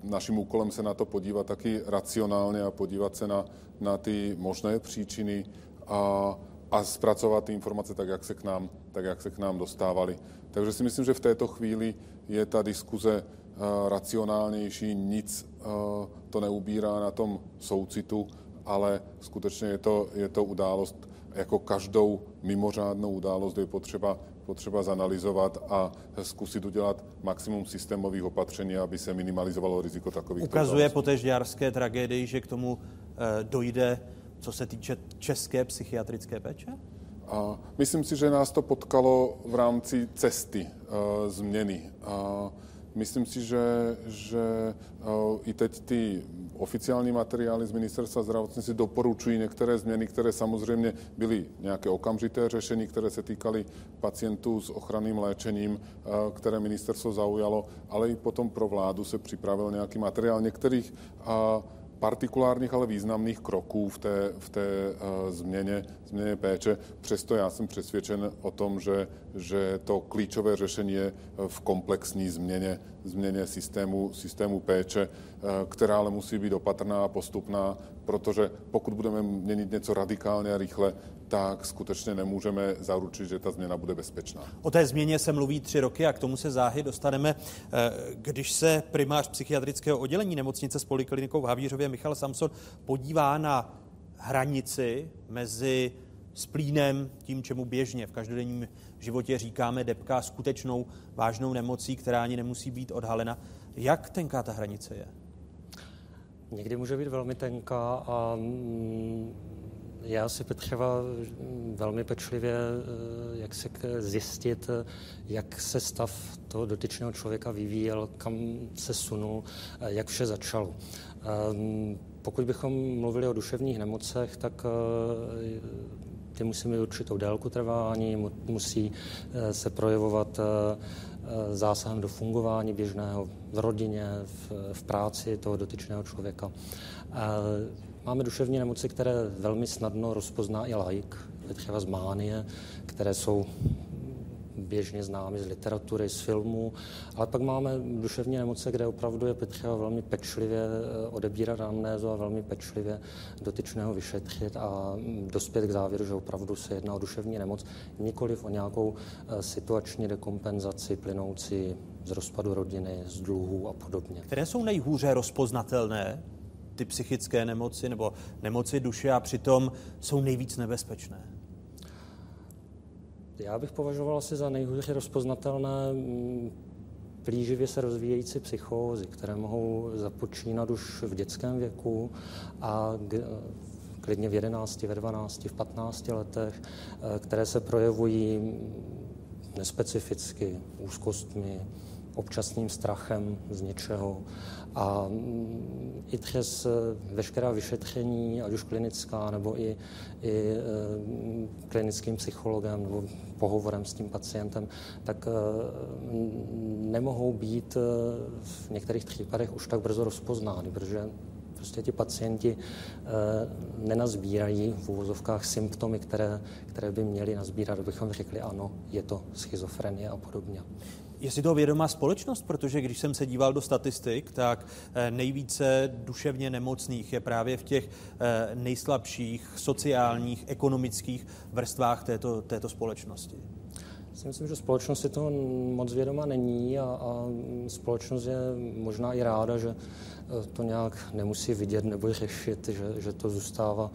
naším úkolem se na to podívat taky racionálně a podívat se na, na ty možné příčiny a, a zpracovat ty informace tak jak, se k nám, tak, jak se k nám dostávaly. Takže si myslím, že v této chvíli je ta diskuze racionálnější, nic to neubírá na tom soucitu, ale skutečně je to, je to událost, jako každou mimořádnou událost je potřeba potřeba zanalizovat a zkusit udělat maximum systémových opatření, aby se minimalizovalo riziko takových. Ukazuje po té žďárské tragédii, že k tomu e, dojde, co se týče české psychiatrické péče? A myslím si, že nás to potkalo v rámci cesty e, změny. A myslím si, že, že e, i teď ty oficiální materiály z ministerstva zdravotnictví doporučují některé změny, které samozřejmě byly nějaké okamžité řešení, které se týkaly pacientů s ochranným léčením, eh, které ministerstvo zaujalo, ale i potom pro vládu se připravil nějaký materiál. Některých eh, partikulárních, ale významných kroků v té, v té uh, změně, změně péče. Přesto já jsem přesvědčen o tom, že, že to klíčové řešení je v komplexní změně, změně systému, systému péče, uh, která ale musí být opatrná a postupná, protože pokud budeme měnit něco radikálně a rychle, tak skutečně nemůžeme zaručit, že ta změna bude bezpečná. O té změně se mluví tři roky a k tomu se záhy dostaneme. Eh, když se primář psychiatrického oddělení nemocnice s poliklinikou v Havířově Michal Samson podívá na hranici mezi splínem, tím, čemu běžně v každodenním životě říkáme depka, skutečnou vážnou nemocí, která ani nemusí být odhalena. Jak tenká ta hranice je? Někdy může být velmi tenká a mm, já si potřeba velmi pečlivě jak se zjistit, jak se stav toho dotyčného člověka vyvíjel, kam se sunul, jak vše začalo. Ehm, pokud bychom mluvili o duševních nemocech, tak ty musí mít určitou délku trvání, musí se projevovat zásahem do fungování běžného v rodině, v, v práci toho dotyčného člověka. Máme duševní nemoci, které velmi snadno rozpozná i laik, třeba z mánie, které jsou běžně známy z literatury, z filmů, ale pak máme duševní nemoce, kde opravdu je potřeba velmi pečlivě eh, odebírat amnézu a velmi pečlivě dotyčného vyšetřit a mm, dospět k závěru, že opravdu se jedná o duševní nemoc, nikoliv o nějakou eh, situační dekompenzaci plynoucí z rozpadu rodiny, z dluhů a podobně. Které jsou nejhůře rozpoznatelné ty psychické nemoci nebo nemoci duše a přitom jsou nejvíc nebezpečné? Já bych považoval asi za nejhůře rozpoznatelné mm, plíživě se rozvíjející psychózy, které mohou započínat už v dětském věku a klidně v 11, ve 12, v 15 letech, eh, které se projevují nespecificky úzkostmi, občasným strachem z něčeho a mm, i přes eh, veškerá vyšetření, ať už klinická, nebo i, i e, klinickým psychologem nebo pohovorem s tím pacientem, tak e, nemohou být v některých případech už tak brzo rozpoznány, protože prostě ti pacienti nenazbírají v úvozovkách symptomy, které, které by měli nazbírat, abychom řekli ano, je to schizofrenie a podobně. Je si to vědomá společnost? Protože když jsem se díval do statistik, tak eh, nejvíce duševně nemocných je právě v těch eh, nejslabších sociálních, ekonomických vrstvách této, této společnosti. Já si myslím, že společnost si toho moc vědoma není a, a společnost je možná i ráda, že eh, to nějak nemusí vidět nebo řešit, že, že to zůstává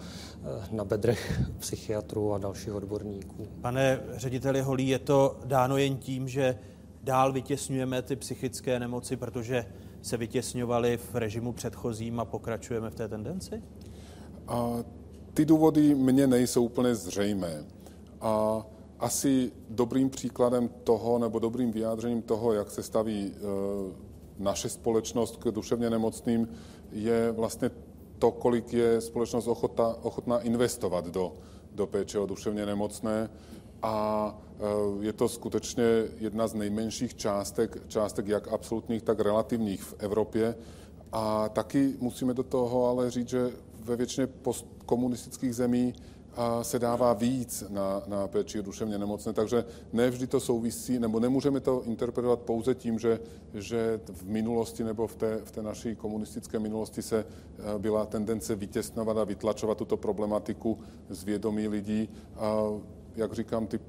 na bedrech psychiatrů a dalších odborníků. Pane řediteli Holí, je to dáno jen tím, že dál vytěsňujeme ty psychické nemoci, protože se vytěsňovaly v režimu předchozím a pokračujeme v té tendenci? A ty důvody mně nejsou úplně zřejmé. A asi dobrým příkladem toho, nebo dobrým vyjádřením toho, jak se staví e, naše společnost k duševně nemocným, je vlastně to, kolik je společnost ochota, ochotná investovat do, do péče o duševně nemocné a eh, je to skutečně jedna z nejmenších částek, částek jak absolutních, tak relativních v Evropě. A taky musíme do toho ale říct, že ve většině postkomunistických zemí eh, se dává víc na, na péči duševně nemocné, takže ne vždy to souvisí, nebo nemůžeme to interpretovat pouze tím, že, že v minulosti nebo v té, v té naší komunistické minulosti se eh, byla tendence vytěsnovat a vytlačovat tuto problematiku z vědomí lidí jak říkám, ty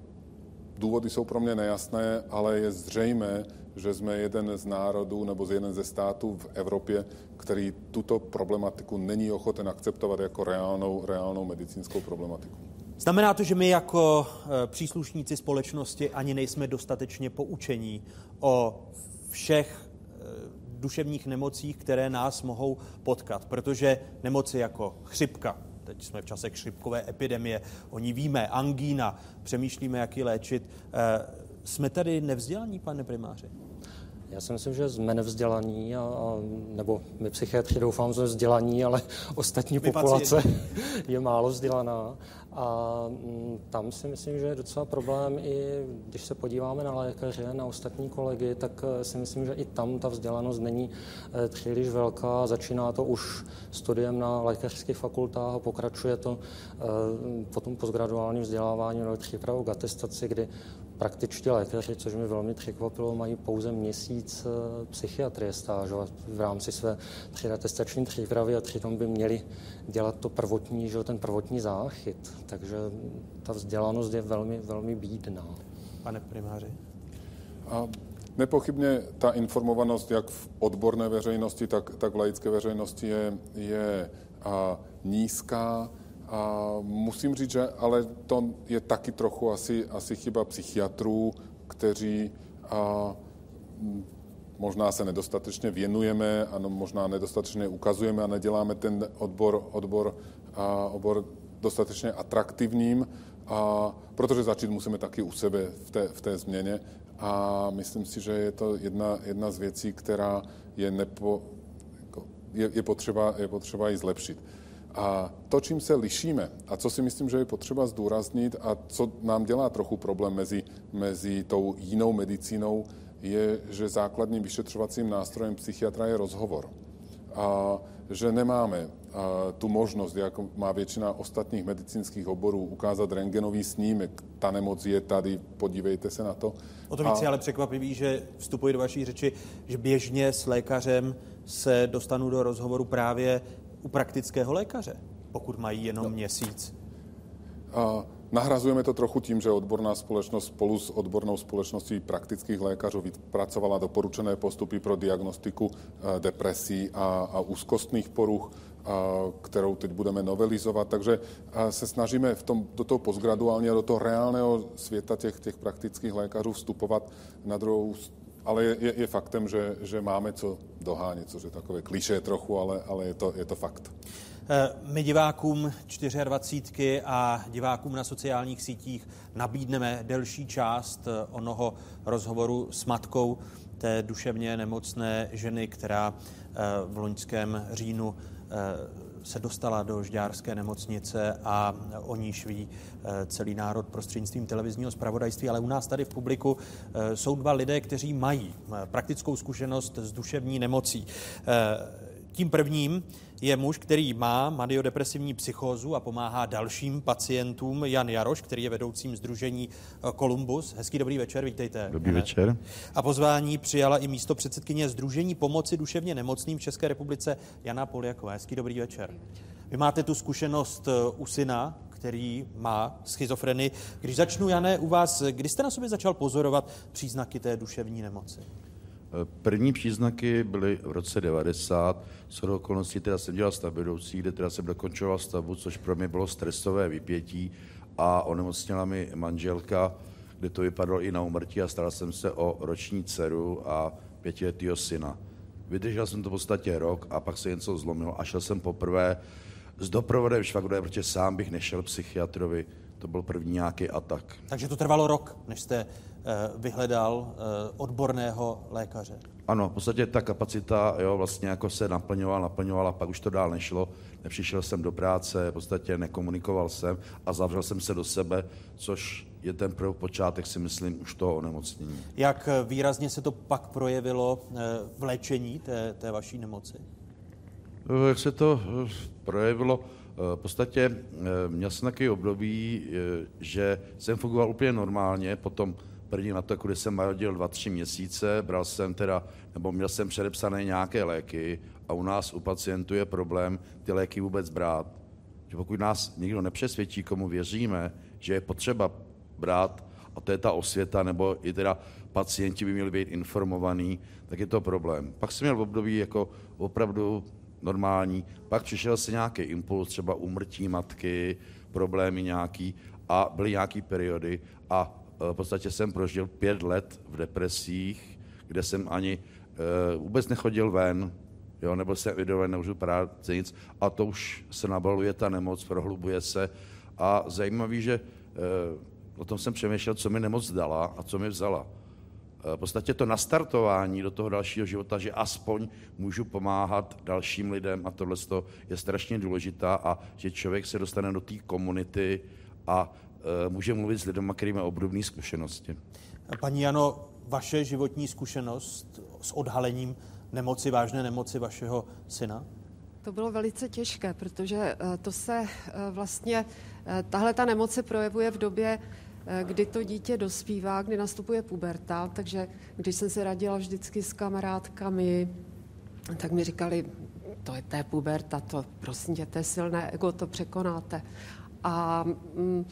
důvody jsou pro mě nejasné, ale je zřejmé, že jsme jeden z národů nebo z jeden ze států v Evropě, který tuto problematiku není ochoten akceptovat jako reálnou, reálnou medicínskou problematiku. Znamená to, že my jako e, příslušníci společnosti ani nejsme dostatečně poučení o všech e, duševních nemocích, které nás mohou potkat, protože nemoci jako chřipka, teď jsme v čase chřipkové epidemie, o ní víme, angína, přemýšlíme, jak ji léčit. Eh, jsme tady nevzdělaní, pane primáři? Já si myslím, že jsme nevzdělaní, a, a, nebo my psychiatři doufám, že jsme vzdělaní, ale ostatní my populace pacienti. je málo vzdělaná. A m, mm, tam si myslím, že je docela problém i když se podíváme na lékaře, na ostatní kolegy, tak eh, si myslím, že i tam ta vzdělanost není e, příliš velká. Začíná to už studiem na lékařských fakultách a pokračuje to e, potom postgraduálním vzděláváním nebo přípravou k atestaci, kdy praktičtí lékaři, což mi velmi překvapilo, mají pouze měsíc eh, psychiatrie stážovat v rámci své předatestační přípravy a přitom by měli dělat to prvotní, že ten prvotní záchyt. Takže ta vzdělanost je velmi, velmi bídná. Pane primáři? A nepochybně ta informovanost jak v odborné veřejnosti, tak, tak v laické veřejnosti je, je a, nízká a musím říct, že ale to je taky trochu asi, asi chyba psychiatrů, kteří a, možná se nedostatečně věnujeme, ano, možná nedostatečně ukazujeme a neděláme ten odbor, odbor, a, obor dostatečně atraktivním, a protože začít musíme taky u sebe v té, v té změně a myslím si, že je to jedna, jedna z věcí, která je, nepo, jako, je, je, potřeba, je potřeba ji zlepšit. A to, čím se lišíme a co si myslím, že je potřeba zdůraznit a co nám dělá trochu problém mezi, mezi tou jinou medicínou, je, že základním vyšetřovacím nástrojem psychiatra je rozhovor. A že nemáme tu možnost, jako má většina ostatních medicínských oborů, ukázat rengenový snímek. Ta nemoc je tady, podívejte se na to. O to víc je ale překvapivý, že vstupuji do vaší řeči, že běžně s lékařem se dostanu do rozhovoru právě u praktického lékaře, pokud mají jenom no. měsíc. A nahrazujeme to trochu tím, že odborná společnost spolu s odbornou společností praktických lékařů vypracovala doporučené postupy pro diagnostiku eh, depresí a, a úzkostných poruch, a, kterou teď budeme novelizovat. Takže eh, se snažíme v tom, do toho postgraduálně, do toho reálného světa těch, těch praktických lékařů vstupovat na druhou ale je, je faktem, že, že máme co dohánět, což je takové kliše trochu, ale, ale je, to, je to fakt. Eh, my divákům 24 a divákům na sociálních sítích nabídneme delší část eh, onoho rozhovoru s matkou té duševně nemocné ženy, která eh, v loňském říjnu se dostala do žďárské nemocnice a o níž ví eh, celý národ prostřednictvím televizního zpravodajství, ale u nás tady v publiku eh, jsou dva lidé, kteří mají eh, praktickou zkušenost s duševní nemocí. Tím prvním je muž, který má maniodepresivní psychózu a pomáhá dalším pacientům. Jan Jaroš, který je vedoucím združení Columbus. Hezký dobrý večer, vítejte. Dobrý večer. A pozvání přijala i místo předsedkyně Združení pomoci duševně nemocným v České republice Jana Poliaková. Hezký dobrý večer. Vy máte tu zkušenost eh, u syna, který má schizofrenii. Když začnu, Jané, u vás, kdy jste na sobě začal pozorovat příznaky té duševní nemoci? První příznaky byly v roce 90. S okolností teda jsem dělal vedoucí, kde teda jsem dokončoval stavbu, což pro mě bylo stresové vypětí a onemocněla mi manželka, kde to vypadalo i na umrtí a staral jsem se o roční dceru a pětiletého syna. Vydržel jsem to v podstatě rok a pak se něco zlomilo a šel jsem poprvé s doprovodem švagrové, protože sám bych nešel psychiatrovi. To byl první nějaký atak. Takže to trvalo rok, než jste vyhledal eh, odborného lékaře. Ano, v podstatě ta kapacita jo, vlastně jako se naplňovala, naplňovala, pak už to dál nešlo. Nepřišel jsem do práce, v podstatě nekomunikoval jsem a zavřel jsem se do sebe, což je ten první počátek, si myslím, už toho onemocnění. Jak výrazně se to pak projevilo eh, v léčení té, té vaší nemoci? Jak se to projevilo? V podstatě měl jsem takový období, že jsem fungoval úplně normálně, potom první na to, kdy jsem dva, tři měsíce, bral jsem teda, nebo měl jsem předepsané nějaké léky a u nás u pacientů je problém ty léky vůbec brát. Že pokud nás někdo nepřesvědčí, komu věříme, že je potřeba brát, a to je ta osvěta, nebo i teda pacienti by měli být informovaní, tak je to problém. Pak jsem měl v období jako opravdu normální, pak přišel se nějaký impuls, třeba umrtí matky, problémy nějaký a byly nějaké periody a v podstatě jsem prožil pět let v depresích, kde jsem ani uh, vůbec nechodil ven, jo, nebo se evidovat, nemůžu práce nic, a to už se nabaluje ta nemoc, prohlubuje se. A zajímavý, že uh, o tom jsem přemýšlel, co mi nemoc dala a co mi vzala. V podstatě to nastartování do toho dalšího života, že aspoň můžu pomáhat dalším lidem a tohle je strašně důležitá a že člověk se dostane do té komunity a Eh, může mluvit s lidmi, kteří mají obdobné zkušenosti. Paní Jano, vaše životní zkušenost s odhalením nemoci, vážné nemoci vašeho syna? To bylo velice těžké, protože eh, to se eh, vlastně, tahle ta nemoc se projevuje v době, kdy to dítě dospívá, kdy nastupuje puberta, takže když jsem se radila vždycky s kamarádkami, tak mi říkali, to je té puberta, to prosím tě, to je silné ego, to překonáte. A mm,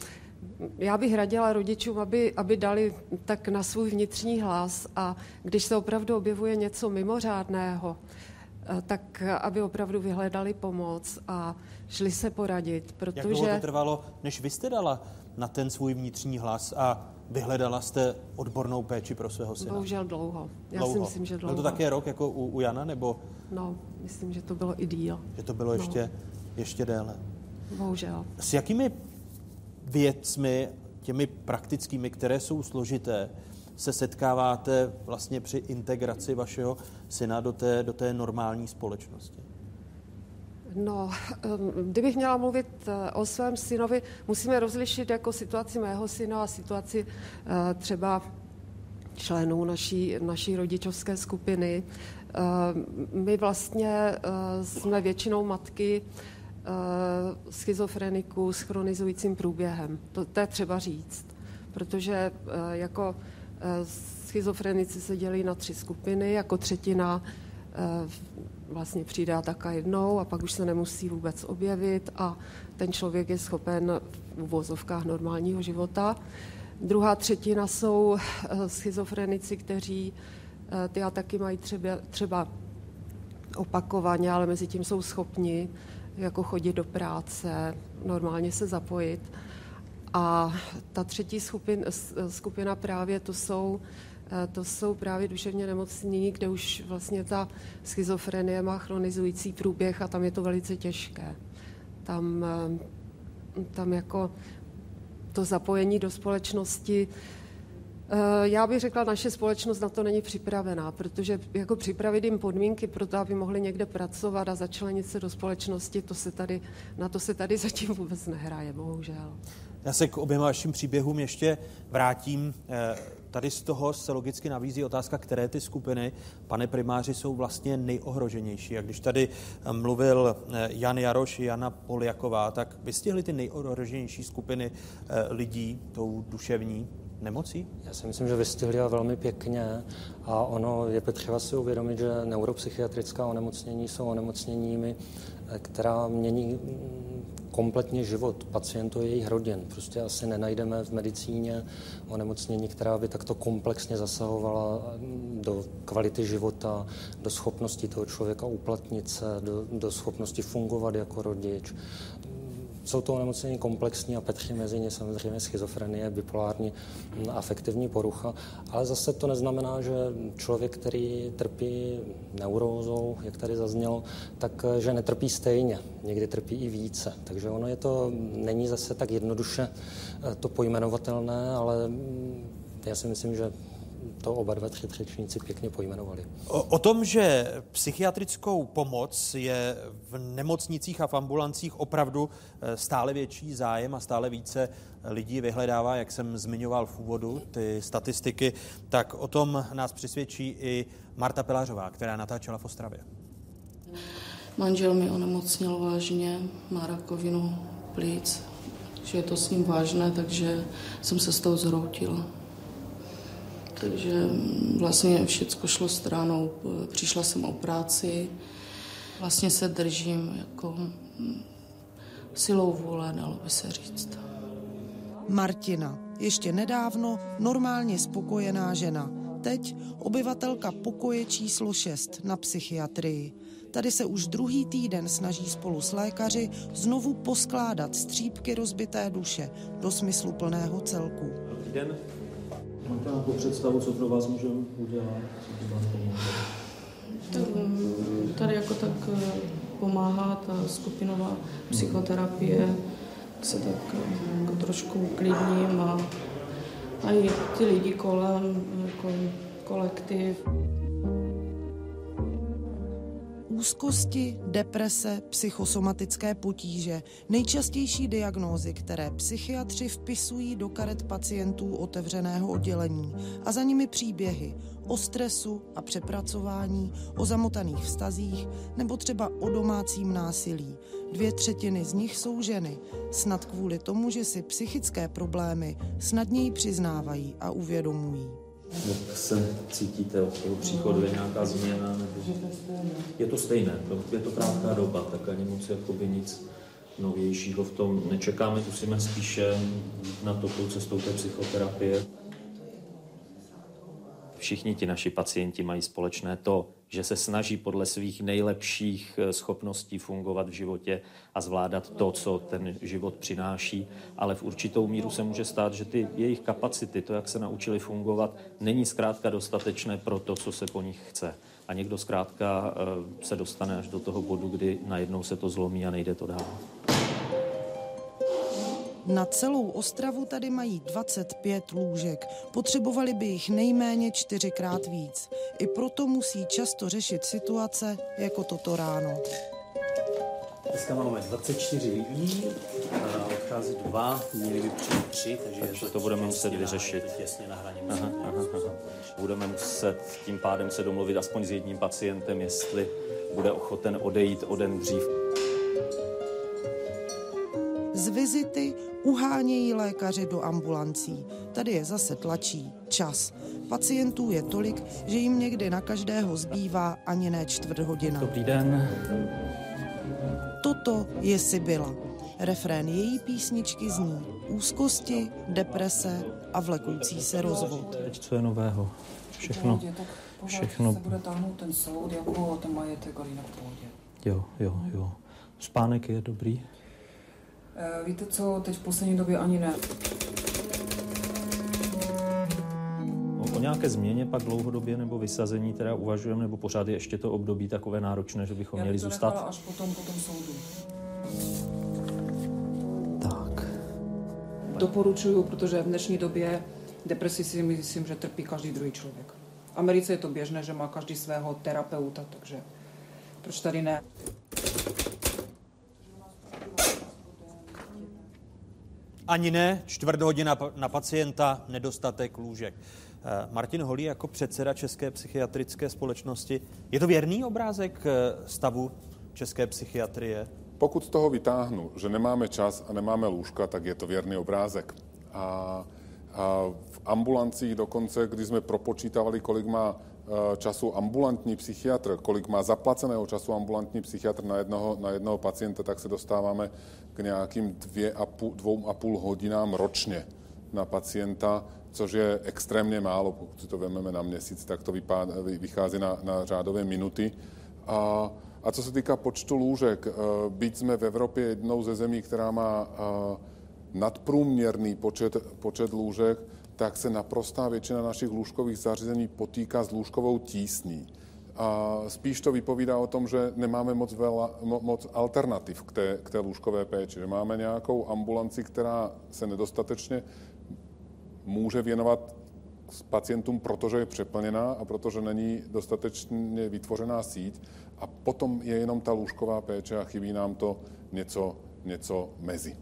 já bych radila rodičům, aby, aby dali tak na svůj vnitřní hlas a když se opravdu objevuje něco mimořádného, eh, tak aby opravdu vyhledali pomoc a šli se poradit, protože... Jak dlouho to trvalo, než vy jste dala na ten svůj vnitřní hlas a vyhledala jste odbornou péči pro svého syna? Bohužel dlouho. Já dlouho. si myslím, že dlouho. Byl to také rok jako u, u Jana, nebo? No, myslím, že to bylo i díl. Že to bylo ještě, no. ještě déle. bohužel. S jakými věcmi, těmi praktickými, které jsou složité, se setkáváte vlastně při integraci vašeho syna do té, do té normální společnosti? No, kdybych měla mluvit eh, o svém synovi, musíme rozlišit jako situaci mého syna a situaci eh, třeba členů naší, naší rodičovské skupiny. Eh, my vlastně jsme většinou matky schizofreniků s chronizujícím průběhem. To, to je třeba říct, protože jako schizofrenici se dělí na tři skupiny, jako třetina vlastně přijde ataka jednou a pak už se nemusí vůbec objevit a ten člověk je schopen v uvozovkách normálního života. Druhá třetina jsou eh, schizofrenici, kteří eh, ty ataky mají třeba, třeba opakovaně, ale mezi tím jsou schopni jako chodit do práce, normálně se zapojit. A ta třetí skupin, skupina právě to jsou to jsou právě duševně nemocní, kde už vlastně ta schizofrenie má chronizující průběh a tam je to velice těžké. Tam, eh, tam jako to zapojení do společnosti, eh, já bych řekla, naše společnost na to není připravená, protože jako připravit jim podmínky pro to, aby mohli někde pracovat a začlenit se do společnosti, to se tady, na to se tady zatím vůbec nehraje, bohužel. Já se k oběma vašim příběhům ještě vrátím. Eh, tady z toho se logicky nabízí otázka, které ty skupiny, pane primáři, jsou vlastně nejohroženější. A když tady eh, mluvil eh, Jan Jaroš, Jana Poljaková, tak vystihli ty nejohroženější skupiny lidí tou duševní nemocí? Já si myslím, že vystihli a velmi pěkně a ono je potřeba si uvědomit, že neuropsychiatrická onemocnění jsou onemocněními, která mění kompletně život pacientů a jejich rodin. Prostě asi nenajdeme v medicíně onemocnění, která by takto komplexně zasahovala do kvality života, do schopnosti toho člověka uplatnit se, do, do schopnosti fungovat jako rodič, jsou to onemocnění komplexní a patří mezi ně samozřejmě schizofrenie, bipolární afektivní porucha, ale zase to neznamená, že člověk, který trpí neurózou, jak tady zaznělo, tak že netrpí stejně, někdy trpí i více. Takže ono je to, není zase tak jednoduše eh, to pojmenovatelné, ale mm, já si myslím, že to oba dva tři řečníci pěkně pojmenovali. O, o tom, že psychiatrickou pomoc je v nemocnicích a v ambulancích opravdu eh, stále větší zájem a stále více lidí vyhledává, jak jsem zmiňoval v úvodu, ty statistiky, tak o tom nás přesvědčí i Marta Pelářová, která natáčela v Ostravě. Manžel mi onemocněl vážně, má rakovinu plíc, že je to s ním vážné, takže jsem se z toho zhroutila. Takže vlastně všechno šlo stranou. Přišla jsem o práci, vlastně se držím jako silou vůle, dalo by se říct. Martina, ještě nedávno normálně spokojená žena, teď obyvatelka pokoje číslo 6 na psychiatrii. Tady se už druhý týden snaží spolu s lékaři znovu poskládat střípky rozbité duše do smyslu plného celku. Dobrý den, Máte nějakou představu, co pro vás můžeme udělat? Co vás mm, Tady jako tak eh, pomáhá ta skupinová psychoterapie, se tak eh, jako trošku uklidním a, a i ty lidi kolem, jako kolektiv úzkosti, deprese, psychosomatické potíže, nejčastější diagnózy, které psychiatři vpisují do karet pacientů otevřeného oddělení a za nimi příběhy o stresu a přepracování, o zamotaných vztazích nebo třeba o domácím násilí. Dvě třetiny z nich jsou ženy, snad kvůli tomu, že si psychické problémy snadněji přiznávají a uvědomují. Jak se cítíte od toho příchodu? Je nějaká změna? Nebo... Je to stejné, je to krátká doba, tak ani moc jakoby nic novějšího v tom nečekáme. Musíme spíše na to tou cestou té psychoterapie. Všichni ti naši pacienti mají společné to, že se snaží podle svých nejlepších eh, schopností fungovat v životě a zvládat to, co ten život přináší, ale v určitou míru se může stát, že ty jejich kapacity, to, jak se naučili fungovat, není zkrátka dostatečné pro to, co se po nich chce. A někdo zkrátka eh, se dostane až do toho bodu, kdy najednou se to zlomí a nejde to dál. Na celou Ostravu tady mají 25 lůžek. Potřebovali by jich nejméně čtyřikrát víc. I proto musí často řešit situace jako toto ráno. Dneska máme 24 lidí, odchází dva, měli by přijít tři, takže, takže to budeme muset vyřešit. Těsně na hraní aha, aha, aha. Budeme muset tím pádem se domluvit aspoň s jedním pacientem, jestli bude ochoten odejít o den dřív. Z vizity uhánějí lékaři do ambulancí. Tady je zase tlačí čas. Pacientů je tolik, že jim někdy na každého zbývá ani ne čtvrt hodina. Dobrý den. Toto je Sibyla. Refrén její písničky zní úzkosti, deprese a vlekoucí se rozvod. Teď co je nového? Všechno. Všechno. se bude táhnout ten soud jako ten majetek, ale jinak. Jo, jo, jo. Spánek je dobrý? E, víte co, teď v poslední době ani ne. O, o nějaké změně pak dlouhodobě nebo vysazení teda uvažujeme, nebo pořád je ještě to období takové náročné, že bychom Já měli to zůstat? až potom, potom soudu. Tak. Doporučuju, protože v dnešní době depresi si myslím, že trpí každý druhý člověk. V Americe je to běžné, že má každý svého terapeuta, takže proč tady ne? Ani ne, čtvrt hodina na pacienta, nedostatek lůžek. Eh, Martin Holý jako předseda České psychiatrické společnosti. Je to věrný obrázek eh, stavu české psychiatrie? Pokud z toho vytáhnu, že nemáme čas a nemáme lůžka, tak je to věrný obrázek. A, a v ambulancích dokonce, když jsme propočítavali, kolik má času ambulantní psychiatr, kolik má zaplaceného času ambulantní psychiatr na jednoho, na jednoho pacienta, tak se dostáváme k nějakým dvě a půl, dvou a půl hodinám ročně na pacienta, což je extrémně málo, pokud si to vezmeme na měsíc, tak to vypád, vychází na, na řádové minuty. A, a co se týká počtu lůžek, eh, byť jsme v Evropě jednou ze zemí, která má eh, nadprůměrný počet, počet lůžek, tak se naprostá většina našich lůžkových zařízení potýká s lůžkovou tísní. A spíš to vypovídá o tom, že nemáme moc, vela, moc alternativ k té, k té lůžkové péči. Že máme nějakou ambulanci, která se nedostatečně může věnovat pacientům, protože je přeplněná a protože není dostatečně vytvořená síť. A potom je jenom ta lůžková péče a chybí nám to něco, něco mezi.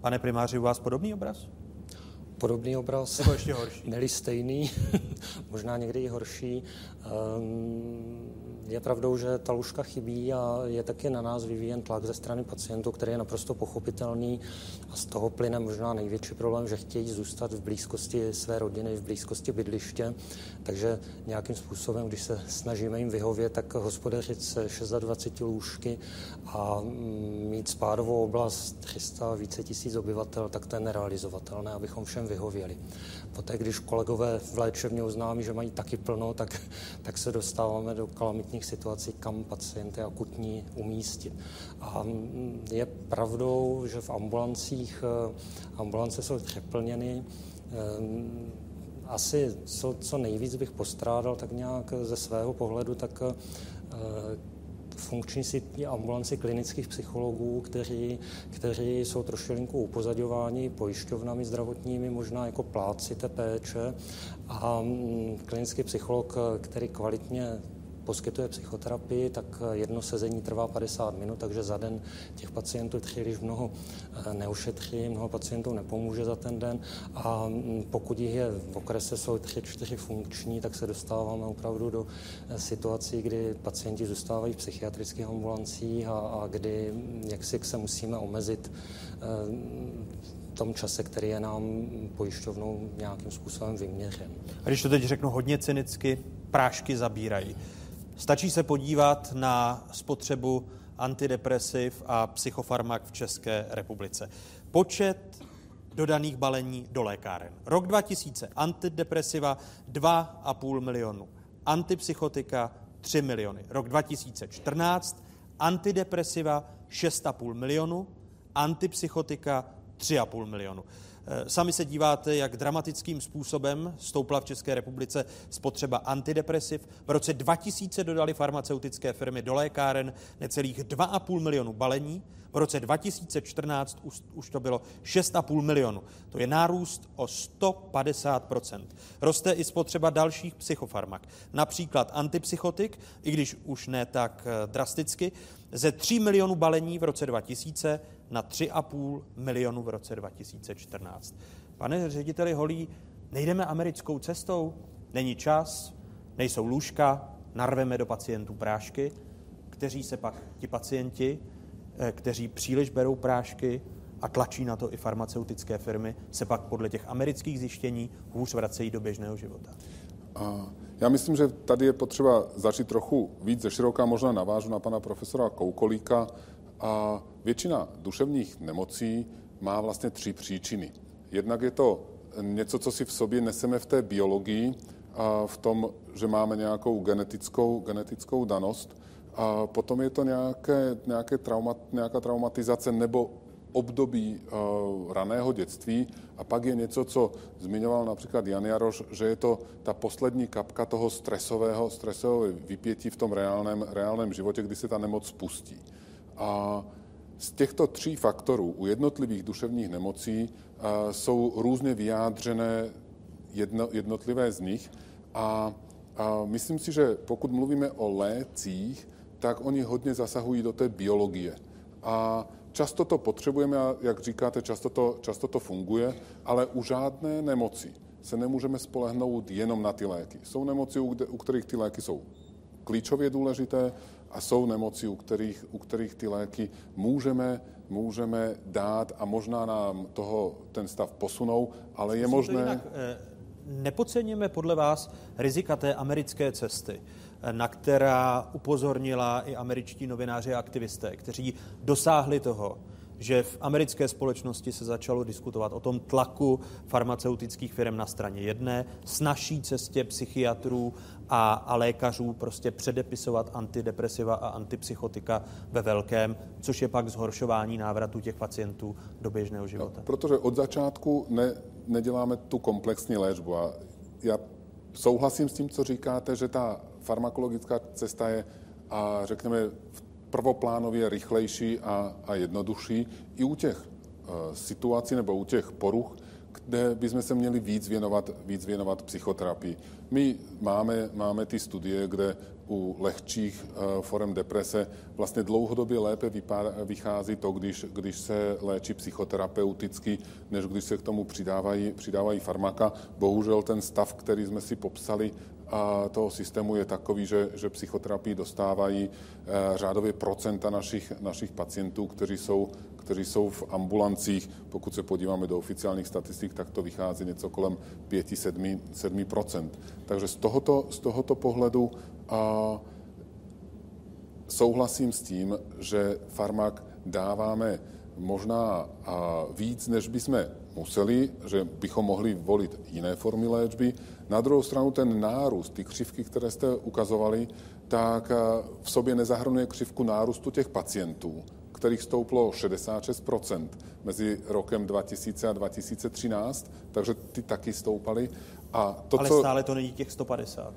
Pane primáři, u vás podobný obraz? Podobný obraz. Nebo ještě horší? Neli stejný, možná někdy i horší. Um, je pravdou, že ta lůžka chybí a je taky na nás vyvíjen tlak ze strany pacientů, který je naprosto pochopitelný a z toho plyne možná největší problém, že chtějí zůstat v blízkosti své rodiny, v blízkosti bydliště, takže nějakým způsobem, když se snažíme jim vyhovět, tak hospodařit se 26 lůžky a mít spádovou oblast 300 více tisíc obyvatel, tak to je nerealizovatelné, abychom všem vyhověli. Poté, když kolegové v léčebně oznámí, že mají taky plno, tak, tak se dostáváme do kalamitních situací, kam pacienty akutní umístit. A je pravdou, že v ambulancích ambulance jsou přeplněny. Asi co, co nejvíc bych postrádal, tak nějak ze svého pohledu, tak funkční sítě ambulanci klinických psychologů, kteří, kteří jsou trošilinku upozaďováni pojišťovnami zdravotními, možná jako pláci té péče. A klinický psycholog, který kvalitně poskytuje psychoterapii, tak jedno sezení trvá 50 minut, takže za den těch pacientů příliš mnoho neušetří, mnoho pacientů nepomůže za ten den a pokud jich je v okrese jsou tři, čtyři funkční, tak se dostáváme opravdu do situací, kdy pacienti zůstávají v psychiatrických ambulancích a, a kdy jaksi se musíme omezit v tom čase, který je nám pojišťovnou nějakým způsobem vyměřen. A když to teď řeknu hodně cynicky, prášky zabírají. Stačí se podívat na spotřebu antidepresiv a psychofarmak v České republice. Počet dodaných balení do lékáren. Rok 2000 antidepresiva 2,5 milionu, antipsychotika 3 miliony. Rok 2014 antidepresiva 6,5 milionu, antipsychotika 3,5 milionu. Eh, sami se díváte, jak dramatickým způsobem stoupla v České republice spotřeba antidepresiv. V roce 2000 dodali farmaceutické firmy do lékáren necelých 2,5 milionu balení. V roce 2014 už, už to bylo 6,5 milionu. To je nárůst o 150 Roste i spotřeba dalších psychofarmak. Například antipsychotik, i když už ne tak eh, drasticky, ze 3 milionů balení v roce 2000 na 3,5 milionu v roce 2014. Pane řediteli Holí, nejdeme americkou cestou? Není čas, nejsou lůžka, narveme do pacientů prášky, kteří se pak, ti pacienti, eh, kteří příliš berou prášky a tlačí na to i farmaceutické firmy, se pak podle těch amerických zjištění hůř vracejí do běžného života. A já myslím, že tady je potřeba začít trochu víc ze široká, možná navážu na pana profesora Koukolíka. A většina duševních nemocí má vlastně tři příčiny. Jednak je to něco, co si v sobě neseme v té biologii, a v tom, že máme nějakou genetickou, genetickou danost. A potom je to nějaké, nějaké trauma, nějaká traumatizace nebo období uh, raného dětství a pak je něco, co zmiňoval například Jan Jaroš, že je to ta poslední kapka toho stresového, stresového vypětí v tom reálném, reálném životě, kdy se ta nemoc spustí. A z těchto tří faktorů u jednotlivých duševních nemocí uh, jsou různě vyjádřené jedno, jednotlivé z nich a, a myslím si, že pokud mluvíme o lécích, tak oni hodně zasahují do té biologie. A Často to potřebujeme jak říkáte, často to, často to funguje, ale u žádné nemoci se nemůžeme spolehnout jenom na ty léky. Jsou nemoci, u, u kterých ty léky jsou klíčově důležité a jsou nemoci, u kterých, u kterých ty léky můžeme, můžeme dát a možná nám toho ten stav posunou, ale je možné... Jinak, eh, nepodceňujeme podle vás rizika té americké cesty na která upozornila i američtí novináři a aktivisté, kteří dosáhli toho, že v americké společnosti se začalo diskutovat o tom tlaku farmaceutických firm na straně jedné, s naší cestě psychiatrů a, a lékařů prostě předepisovat antidepresiva a antipsychotika ve velkém, což je pak zhoršování návratu těch pacientů do běžného života. No, protože od začátku ne, neděláme tu komplexní léčbu a já souhlasím s tím, co říkáte, že ta farmakologická cesta je, a řekněme, prvoplánově rychlejší a, a jednodušší i u těch uh, situací nebo u těch poruch, kde bychom se měli víc věnovat, víc věnovat psychoterapii. My máme, máme ty studie, kde u lehčích uh, forem deprese vlastně dlouhodobě lépe vypadá, vychází to, když, když se léčí psychoterapeuticky, než když se k tomu přidávají, přidávají farmaka. Bohužel ten stav, který jsme si popsali, toho systému je takový, že, že psychoterapii dostávají e, řádově procenta našich, našich pacientů, kteří jsou, kteří jsou v ambulancích. Pokud se podíváme do oficiálních statistik, tak to vychází něco kolem 5-7%. Takže z tohoto, z tohoto pohledu a, souhlasím s tím, že farmak dáváme možná víc, než bychom museli, že bychom mohli volit jiné formy léčby. Na druhou stranu ten nárůst, ty křivky, které jste ukazovali, tak eh, v sobě nezahrnuje křivku nárůstu těch pacientů, kterých stouplo 66% mezi rokem 2000 a 2013, takže ty taky stoupaly. A to, Ale co, stále to není těch 150.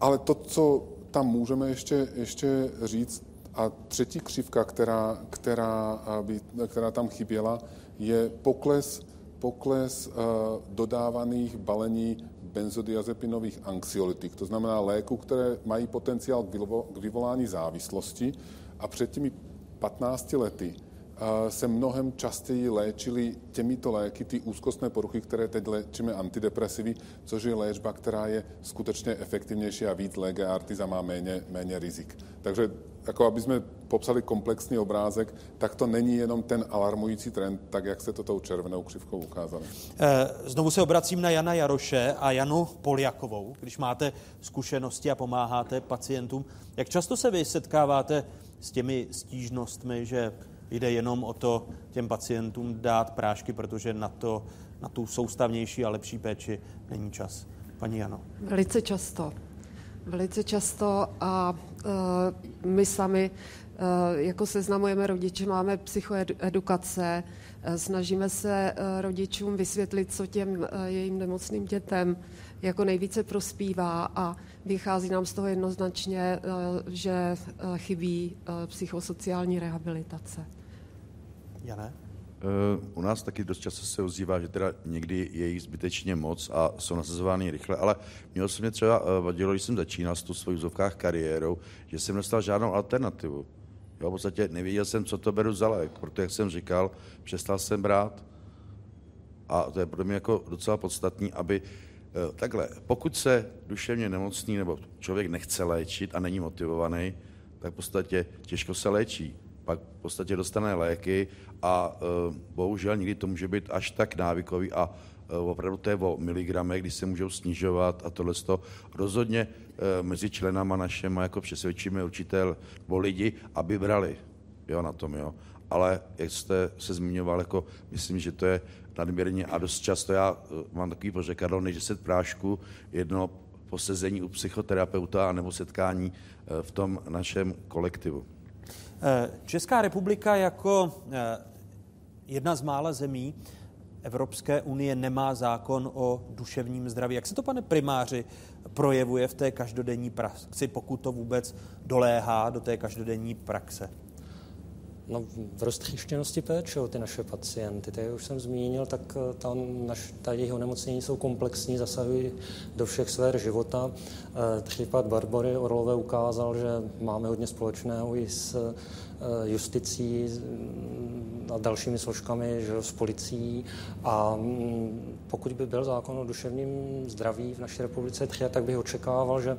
Ale to, co tam můžeme ještě, ještě říct, a třetí křivka, která, která, by, která tam chyběla, je pokles, pokles uh, dodávaných balení benzodiazepinových anxiolytik, to znamená léku, které mají potenciál k vyvolání závislosti a před těmi 15 lety se mnohem častěji léčili těmito léky ty úzkostné poruchy, které teď léčíme antidepresivy, což je léčba, která je skutečně efektivnější a víc lege artis a má méně, méně rizik. Takže jako aby jsme popsali komplexní obrázek, tak to není jenom ten alarmující trend, tak jak se to tou červenou křivkou ukázalo. Eh, znovu se obracím na Jana Jaroše a Janu Poliakovou, když máte zkušenosti a pomáháte pacientům. Jak často se vy setkáváte s těmi stížnostmi, že jde jenom o to těm pacientům dát prášky, protože na, to, na tu soustavnější a lepší péči není čas. Paní Jano. Velice často. Velice často a uh, my sami uh, jako seznamujeme rodiče, máme psychoedukace, snažíme se rodičům vysvětlit, co těm jejím nemocným dětem jako nejvíce prospívá a vychází nám z toho jednoznačně, že chybí psychosociální rehabilitace. Jane? Eh, u nás taky dost často se ozývá, že teda někdy je jich zbytečně moc a jsou nasazovány rychle, ale měl jsem mě třeba eh, vadilo, když jsem začínal s tou svou vzovkách kariérou, že jsem nedostal žádnou alternativu. Jo, v podstatě nevěděl jsem, co to beru za lék, protože, jak jsem říkal, přestal jsem brát. A to je pro mě jako docela podstatný, aby eh, takhle, pokud se duševně nemocný nebo člověk nechce léčit a není motivovaný, tak v podstatě těžko se léčí pak v podstatě dostane léky a e, bohužel někdy to může být až tak návykový a e, opravdu to je o miligramech, kdy se můžou snižovat a tohle to rozhodně e, mezi členama našema jako přesvědčíme určité o lidi, aby brali jo, na tom, jo. Ale jak jste se zmiňoval, jako myslím, že to je nadměrně a dost často já mám takový pořekadlo, než 10 prášků, jedno posezení u psychoterapeuta nebo setkání v tom našem kolektivu. Eh, Česká republika jako eh, jedna z mála zemí Evropské unie nemá zákon o duševním zdraví. Jak se to, pane primáři, projevuje v té každodenní praxi, pokud to vůbec doléhá do té každodenní praxe? No, v roztříštěnosti péče o ty naše pacienty, jak už jsem zmínil, tak eh, ta, naš, ta jejich onemocnění jsou komplexní, zasahují do všech sfér života. Eh, případ Barbory Orlové ukázal, že máme hodně společného i s eh, justicí mm, a dalšími složkami, že s policií. A mm, pokud by byl zákon o duševním zdraví v naší republice tři, tak bych očekával, že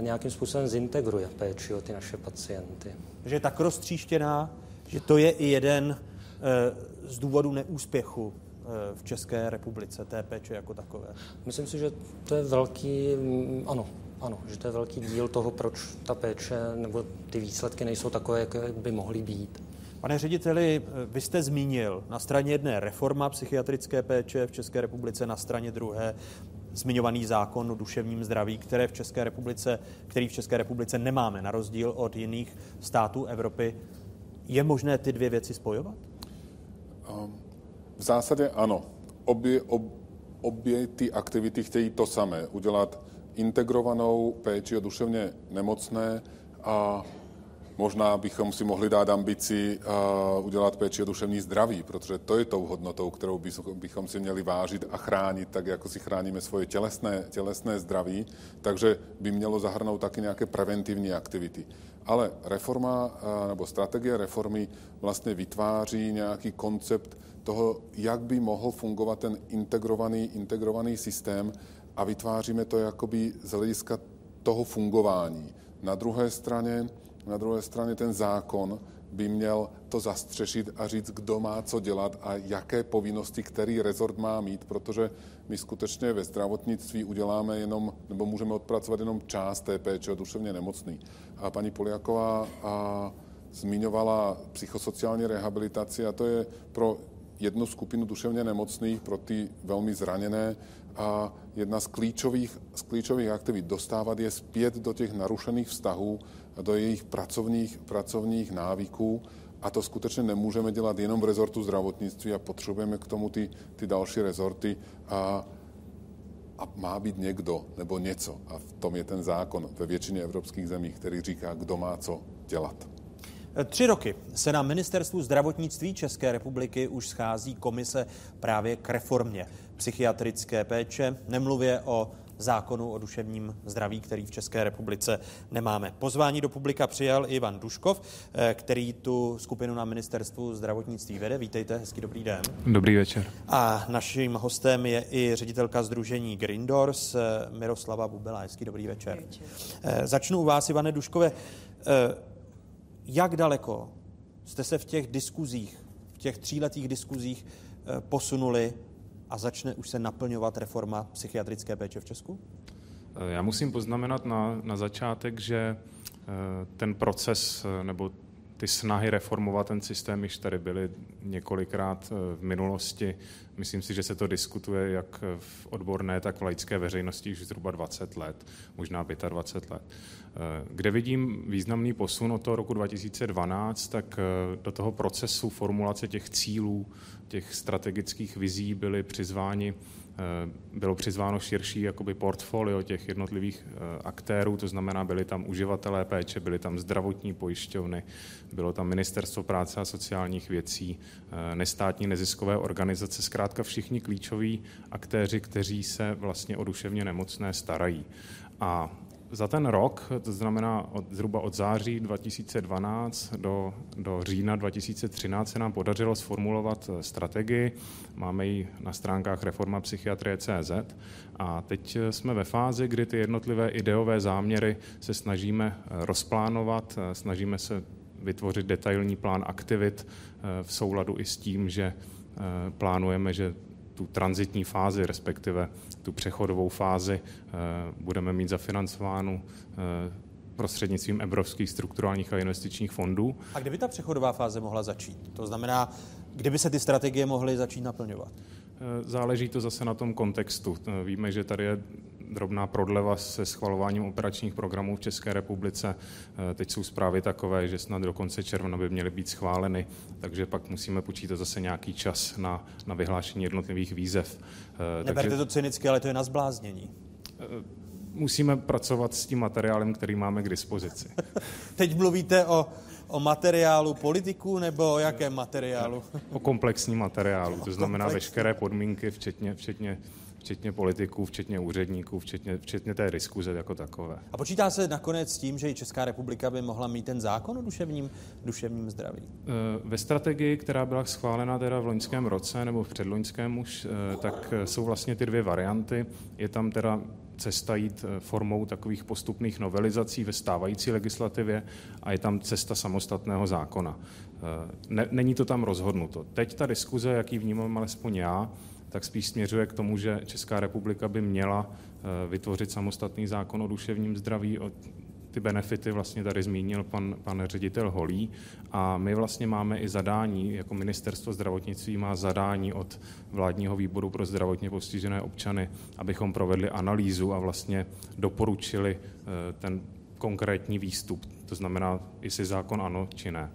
nějakým způsobem zintegruje péči o ty naše pacienty. Že je tak roztříštěná, že to je i jeden eh, z důvodů neúspěchu eh, v České republice, té péče jako takové. Myslím si, že to je velký, mm, ano, ano, že to je velký díl toho, proč ta péče nebo ty výsledky nejsou takové, jak by mohly být. Pane řediteli, eh, vy jste zmínil na straně jedné reforma psychiatrické péče v České republice, na straně druhé zmiňovaný zákon o duševním zdraví, které v České republice, který v České republice nemáme, na rozdíl od jiných států Evropy. Je možné ty dvě věci spojovat? Ehm, v zásadě ano. Obě, ob, obě ty aktivity chtějí to samé. Udělat integrovanou péči o duševně nemocné a možná bychom si mohli dát ambici uh, udělat péči o duševní zdraví, protože to je tou hodnotou, kterou bychom si měli vážit a chránit, tak jako si chráníme svoje tělesné, tělesné zdraví, takže by mělo zahrnout taky nějaké preventivní aktivity. Ale reforma nebo strategie reformy vlastně vytváří nějaký koncept toho, jak by mohl fungovat ten integrovaný, integrovaný systém a vytváříme to jakoby z hlediska toho fungování. Na druhé straně, na druhé straně ten zákon by měl to zastřešit a říct, kdo má co dělat a jaké povinnosti který rezort má mít, protože my skutečně ve zdravotnictví uděláme jenom, nebo můžeme odpracovat jenom část té péče o duševně nemocný. A paní Poliaková a zmiňovala psychosociální rehabilitaci a to je pro jednu skupinu duševně nemocných, pro ty velmi zraněné a jedna z klíčových, z klíčových aktivit dostávat je zpět do těch narušených vztahů, do jejich pracovních, pracovních návyků a to skutečně nemůžeme dělat jenom v rezortu zdravotnictví a potřebujeme k tomu ty, ty další rezorty a, a má být někdo nebo něco. A v tom je ten zákon ve většině evropských zemí, který říká, kdo má co dělat. Tři roky se na ministerstvu zdravotnictví České republiky už schází komise právě k reformě psychiatrické péče, nemluvě o zákonu o duševním zdraví, který v České republice nemáme. Pozvání do publika přijal Ivan Duškov, eh, který tu skupinu na ministerstvu zdravotnictví vede. Vítejte, hezký dobrý den. Dobrý večer. A naším hostem je i ředitelka združení Green Doors eh, Miroslava Bubela. Hezký dobrý večer. Dobrý večer. Eh, začnu u vás, Ivane Duškové. Jak daleko jste se v těch diskuzích, v těch tříletých diskuzích posunuli a začne už se naplňovat reforma psychiatrické péče v Česku? Já musím poznamenat na, na začátek, že eh, ten proces eh, nebo ty snahy reformovat ten systém již tady byly několikrát v minulosti. Myslím si, že se to diskutuje jak v odborné, tak v laické veřejnosti už zhruba 20 let, možná 25 let. Kde vidím významný posun od toho roku 2012, tak do toho procesu formulace těch cílů, těch strategických vizí byly přizváni Eh, bylo přizváno širší jakoby portfolio těch jednotlivých eh, aktérů, to znamená, byli tam uživatelé péče, byly tam zdravotní pojišťovny, bylo tam ministerstvo práce a sociálních věcí, eh, nestátní neziskové organizace, zkrátka všichni klíčoví aktéři, kteří se vlastně o duševně nemocné starají. A za ten rok, to znamená od, zhruba od září 2012 do, do října 2013, se nám podařilo sformulovat eh, strategii. Máme ji na stránkách reforma psychiatrie CZ a teď eh, jsme ve fázi, kdy ty jednotlivé ideové záměry se snažíme eh, rozplánovat, snažíme se vytvořit detailní plán aktivit v souladu i s tím, že plánujeme, že tu transitní fázi, respektive tu přechodovou fázi eh, budeme mít zafinancovánu eh, prostřednictvím evropských strukturálních a investičních fondů. A kdyby ta přechodová fáze mohla začít? To znamená, kdyby se ty strategie mohly začít naplňovat? Eh, záleží to zase na tom kontextu. Víme, že tady je drobná prodleva se schvalováním operačních programů v České republice. Eh, teď jsou zprávy takové, že snad do konce června by měly být schváleny, takže pak musíme počítat zase nějaký čas na, na vyhlášení jednotlivých výzev. Eh, Neberte takže, to cynicky, ale to je na zbláznění. Eh, musíme pracovat s tím materiálem, který máme k dispozici. Teď mluvíte o o materiálu politiků nebo o jakém materiálu? O komplexním materiálu, to znamená veškeré podmínky, včetně, včetně včetně politiků, včetně úředníků, včetně, včetně té diskuze jako takové. A počítá se nakonec s tím, že i Česká republika by mohla mít ten zákon o duševním, duševním zdraví? Eh, ve strategii, která byla schválena teda v loňském roce nebo v předloňském už, eh, tak eh, jsou vlastně ty dvě varianty. Je tam teda cesta jít formou takových postupných novelizací ve stávající legislativě a je tam cesta samostatného zákona. Není to tam rozhodnuto. Teď ta diskuze, jaký vnímám alespoň já, tak spíš směřuje k tomu, že Česká republika by měla eh, vytvořit samostatný zákon o duševním zdraví, o ty benefity vlastně tady zmínil pan, pan ředitel Holí a my vlastně máme i zadání, jako ministerstvo zdravotnictví má zadání od vládního výboru pro zdravotně postižené občany, abychom provedli analýzu a vlastně doporučili eh, ten konkrétní výstup, to znamená, jestli zákon ano či ne.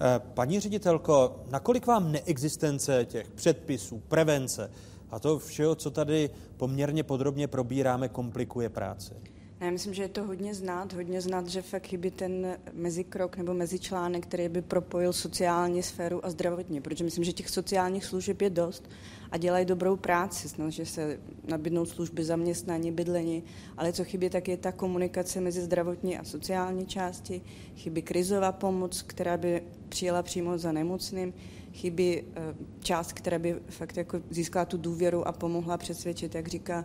Eh, paní ředitelko, nakolik vám neexistence těch předpisů, prevence a to všeho, co tady poměrně podrobně probíráme, komplikuje práci? Já myslím, že je to hodně znát, hodně znát, že fakt chybí ten mezikrok nebo mezičlánek, který by propojil sociální sféru a zdravotně, protože myslím, že těch sociálních služeb je dost a dělají dobrou práci, snaží se nabídnout služby zaměstnání, bydlení, ale co chybí, tak je ta komunikace mezi zdravotní a sociální části, chybí krizová pomoc, která by přijela přímo za nemocným, chybí eh, část, která by fakt jako získala tu důvěru a pomohla přesvědčit, jak říká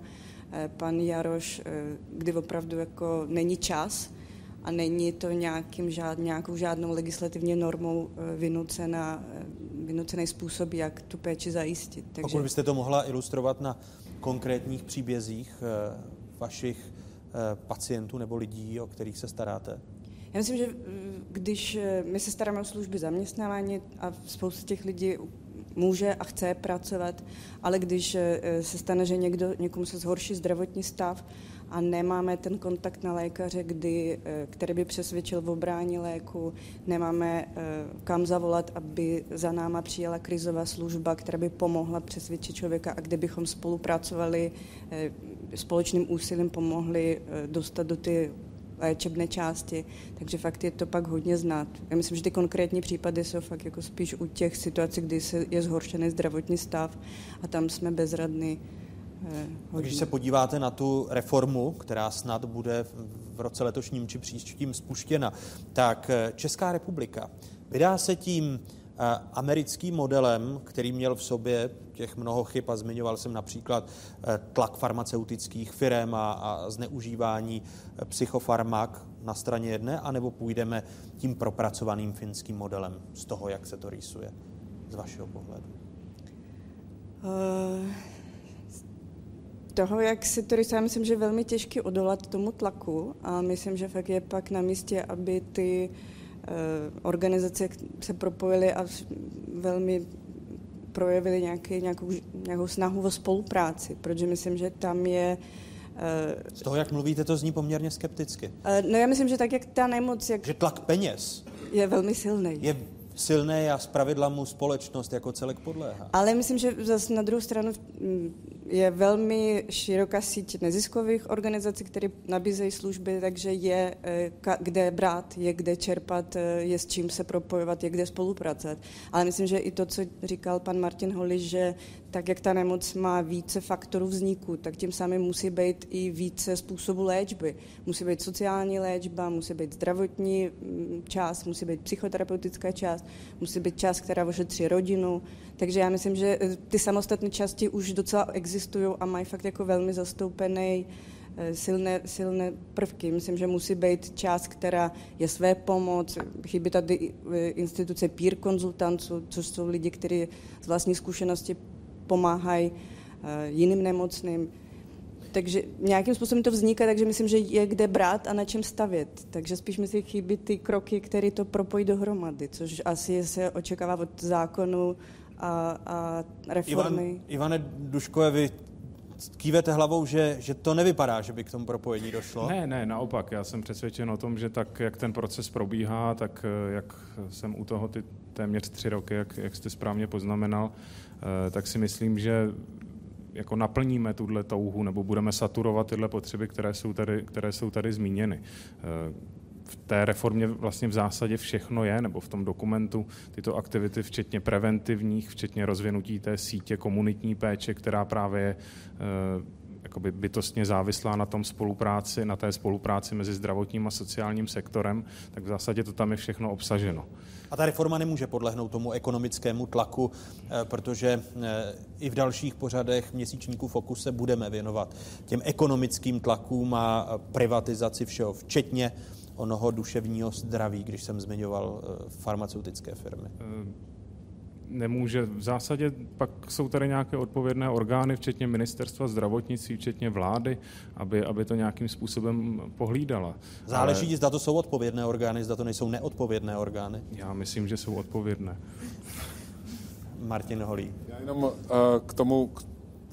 pan Jaroš, eh, kdy opravdu jako není čas a není to nějakým žád, nějakou žádnou legislativně normou vynucená, vynucený způsob, jak tu péči zajistit. Takže... Pokud byste to mohla ilustrovat na konkrétních příbězích vašich pacientů nebo lidí, o kterých se staráte? Já myslím, že když my se staráme o služby zaměstnávání a spousta těch lidí může a chce pracovat, ale když se stane, že někdo, někomu se zhorší zdravotní stav a nemáme ten kontakt na lékaře, kdy, který by přesvědčil v obrání léku, nemáme kam zavolat, aby za náma přijela krizová služba, která by pomohla přesvědčit člověka a kde bychom spolupracovali společným úsilím pomohli dostat do ty léčebné části, takže fakt je to pak hodně znát. Já myslím, že ty konkrétní případy jsou fakt jako spíš u těch situací, kdy se je zhoršený zdravotní stav a tam jsme bezradní. Eh, Když se podíváte na tu reformu, která snad bude v roce letošním či příštím spuštěna, tak eh, Česká republika vydá se tím americkým modelem, který měl v sobě těch mnoho chyb a zmiňoval jsem například eh, tlak farmaceutických firm a, a zneužívání eh, psychofarmak na straně jedné, anebo půjdeme tím propracovaným finským modelem z toho, jak se to rýsuje z vašeho pohledu? Uh, toho, jak se to rýsuje, myslím, že velmi těžké odolat tomu tlaku a myslím, že fakt je pak na místě, aby ty uh, organizace se propojily a velmi projevili nějaký, nějakou, nějakou snahu o spolupráci, protože myslím, že tam je z toho, jak mluvíte, to zní poměrně skepticky. No já myslím, že tak, jak ta nemoc... Jak že tlak peněz je velmi silný. Je silné a zpravidla mu společnost jako celek podléhá. Ale myslím, že zase na druhou stranu je velmi široká síť neziskových organizací, které nabízejí služby, takže je eh, kde brát, je kde čerpat, eh, je s čím se propojovat, je kde spolupracovat. Ale myslím, že i to, co říkal pan Martin Holi, že tak, jak ta nemoc má více faktorů vzniku, tak tím samým musí být i více způsobů léčby. Musí být sociální léčba, musí být zdravotní mm, část, musí být psychoterapeutická část, musí být část, která ošetří rodinu. Takže já myslím, že eh, ty samostatné části už docela existují a mají fakt jako velmi zastoupený eh, silné, silné prvky. Myslím, že musí být část, která je své pomoc. Chybí tady eh, instituce peer konzultantů, což jsou lidi, kteří z vlastní zkušenosti pomáhají jiným nemocným. Takže nějakým způsobem to vzniká, takže myslím, že je kde brát a na čem stavět. Takže spíš myslím, chybí ty kroky, které to propojí dohromady, což asi se očekává od zákonu a, a reformy. Ivan, Ivane Duškové, vy kývete hlavou, že, že to nevypadá, že by k tomu propojení došlo? Ne, ne, naopak. Já jsem přesvědčen o tom, že tak, jak ten proces probíhá, tak eh, jak jsem u toho ty téměř tři roky, jak, jak jste správně poznamenal, eh, tak si myslím, že jako naplníme tuhle touhu nebo budeme saturovat tyhle potřeby, které jsou tady, které jsou tady zmíněny. V té reformě vlastně v zásadě všechno je, nebo v tom dokumentu tyto aktivity, včetně preventivních, včetně rozvinutí té sítě komunitní péče, která právě je eh, jakoby bytostně závislá na tom spolupráci, na té spolupráci mezi zdravotním a sociálním sektorem, tak v zásadě to tam je všechno obsaženo. A ta reforma nemůže podlehnout tomu ekonomickému tlaku, eh, protože eh, i v dalších pořadech měsíčníků Fokus se budeme věnovat těm ekonomickým tlakům a privatizaci všeho, včetně onoho duševního zdraví, když jsem zmiňoval eh, farmaceutické firmy? Eh, nemůže. V zásadě pak jsou tady nějaké odpovědné orgány, včetně ministerstva zdravotnictví, včetně vlády, aby, aby to nějakým způsobem pohlídala. Záleží, Ale... zda to jsou odpovědné orgány, zda to nejsou neodpovědné orgány? Já myslím, že jsou odpovědné. Martin Holý. Já jenom uh, k tomu, k,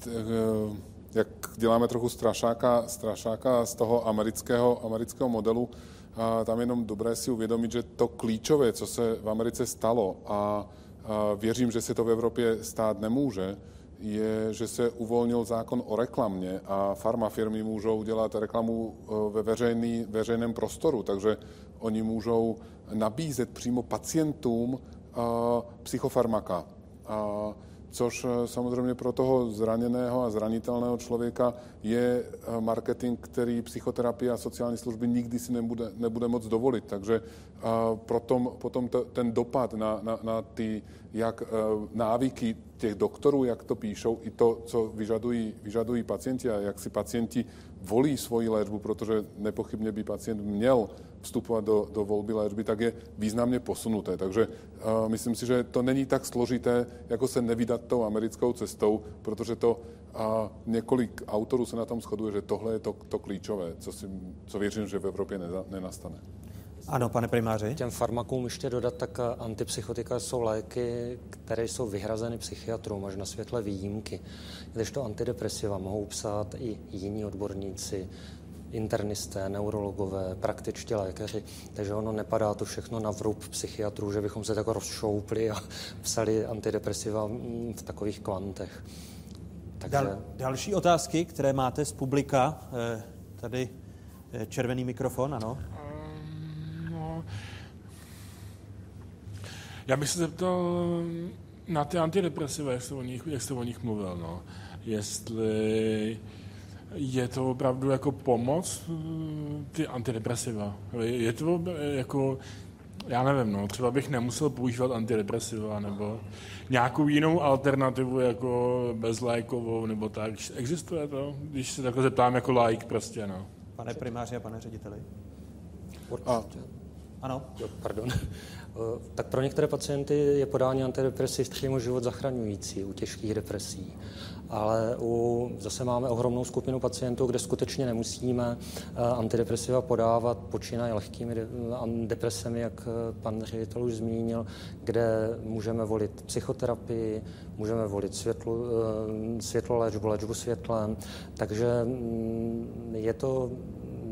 uh, jak děláme trochu strašáka, strašáka z toho amerického, amerického modelu, a tam jenom dobré si uvědomit, že to klíčové, co se v Americe stalo a, věřím, že se to v Evropě stát nemůže, je, že se uvolnil zákon o reklamě a farmafirmy můžou dělat reklamu e, ve veřejný, veřejném prostoru, takže oni můžou nabízet přímo pacientům psychofarmaka. A což eh, samozřejmě pro toho zraněného a zranitelného člověka je eh, marketing, který psychoterapie a sociální služby nikdy si nebude, nebude moc dovolit. Takže eh, potom, potom to, ten dopad na, na, na ty jak návyky těch doktorů, jak to píšou, i to, co vyžadují, vyžadují pacienti a jak si pacienti volí svoji léčbu, protože nepochybně by pacient měl vstupovat do, do volby léčby, tak je významně posunuté. Takže uh, myslím si, že to není tak složité, jako se nevydat tou americkou cestou, protože to uh, několik autorů se na tom shoduje, že tohle je to, to klíčové, co, si, co věřím, že v Evropě nenastane. Ano, pane primáři. Těm farmakům ještě dodat, tak antipsychotika jsou léky, které jsou vyhrazeny psychiatrům až na světle výjimky. to antidepresiva mohou psát i jiní odborníci, internisté, neurologové, praktičtí lékaři, takže ono nepadá to všechno na vrub psychiatrů, že bychom se tak rozšoupli a psali antidepresiva v takových kvantech. Takže... Dal, další otázky, které máte z publika, eh, tady eh, červený mikrofon, ano. Já bych se zeptal na ty antidepresiva, jak jste o nich, jak jste o nich mluvil, no. Jestli je to opravdu jako pomoc, mm, ty antidepresiva. Je to jako, já nevím, no, třeba bych nemusel používat antidepresiva, nebo nějakou jinou alternativu, jako bezlékovou, nebo tak. Existuje to? Když se takhle zeptám jako like prostě, no. Pane primáři a pane řediteli. A. Ano. Jo, pardon. Tak pro některé pacienty je podání antidepresiv přímo život zachraňující u těžkých depresí. Ale u, zase máme ohromnou skupinu pacientů, kde skutečně nemusíme antidepresiva podávat, počínají lehkými depresemi, jak pan ředitel už zmínil, kde můžeme volit psychoterapii, můžeme volit světlo, světloléčbu, léčbu světlem, takže mm, je to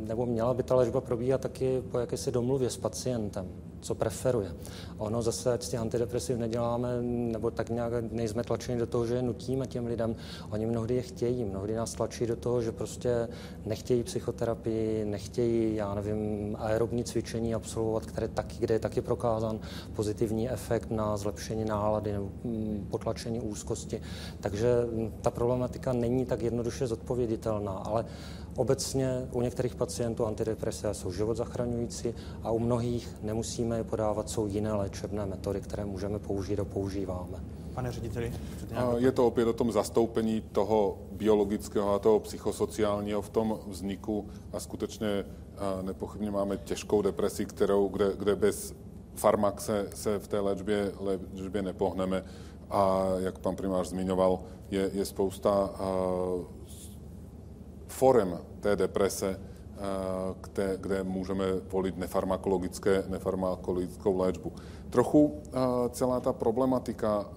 nebo měla by ta léčba probíhat taky po jakési domluvě s pacientem, co preferuje. Ono zase, ať těch antidepresiv neděláme, nebo tak nějak nejsme tlačeni do toho, že je nutíme těm lidem. Oni mnohdy je chtějí, mnohdy nás tlačí do toho, že prostě nechtějí psychoterapii, nechtějí, já nevím, aerobní cvičení absolvovat, které taky, kde je taky prokázán pozitivní efekt na zlepšení nálady nebo mm, potlačení úzkosti. Takže ta problematika není tak jednoduše zodpověditelná, ale Obecně u některých pacientů antidepresa jsou život zachraňující a u mnohých nemusíme je podávat, jsou jiné léčebné metody, které můžeme použít a používáme. Pane řediteli? Je to opět o tom zastoupení toho biologického a toho psychosociálního v tom vzniku a skutečně nepochybně máme těžkou depresi, kterou, kde, kde bez farmak se, se v té léčbě, léčbě nepohneme. A jak pan primář zmiňoval, je, je spousta forem té deprese, kde, kde můžeme volit nefarmakologické, nefarmakologickou léčbu. Trochu celá ta problematika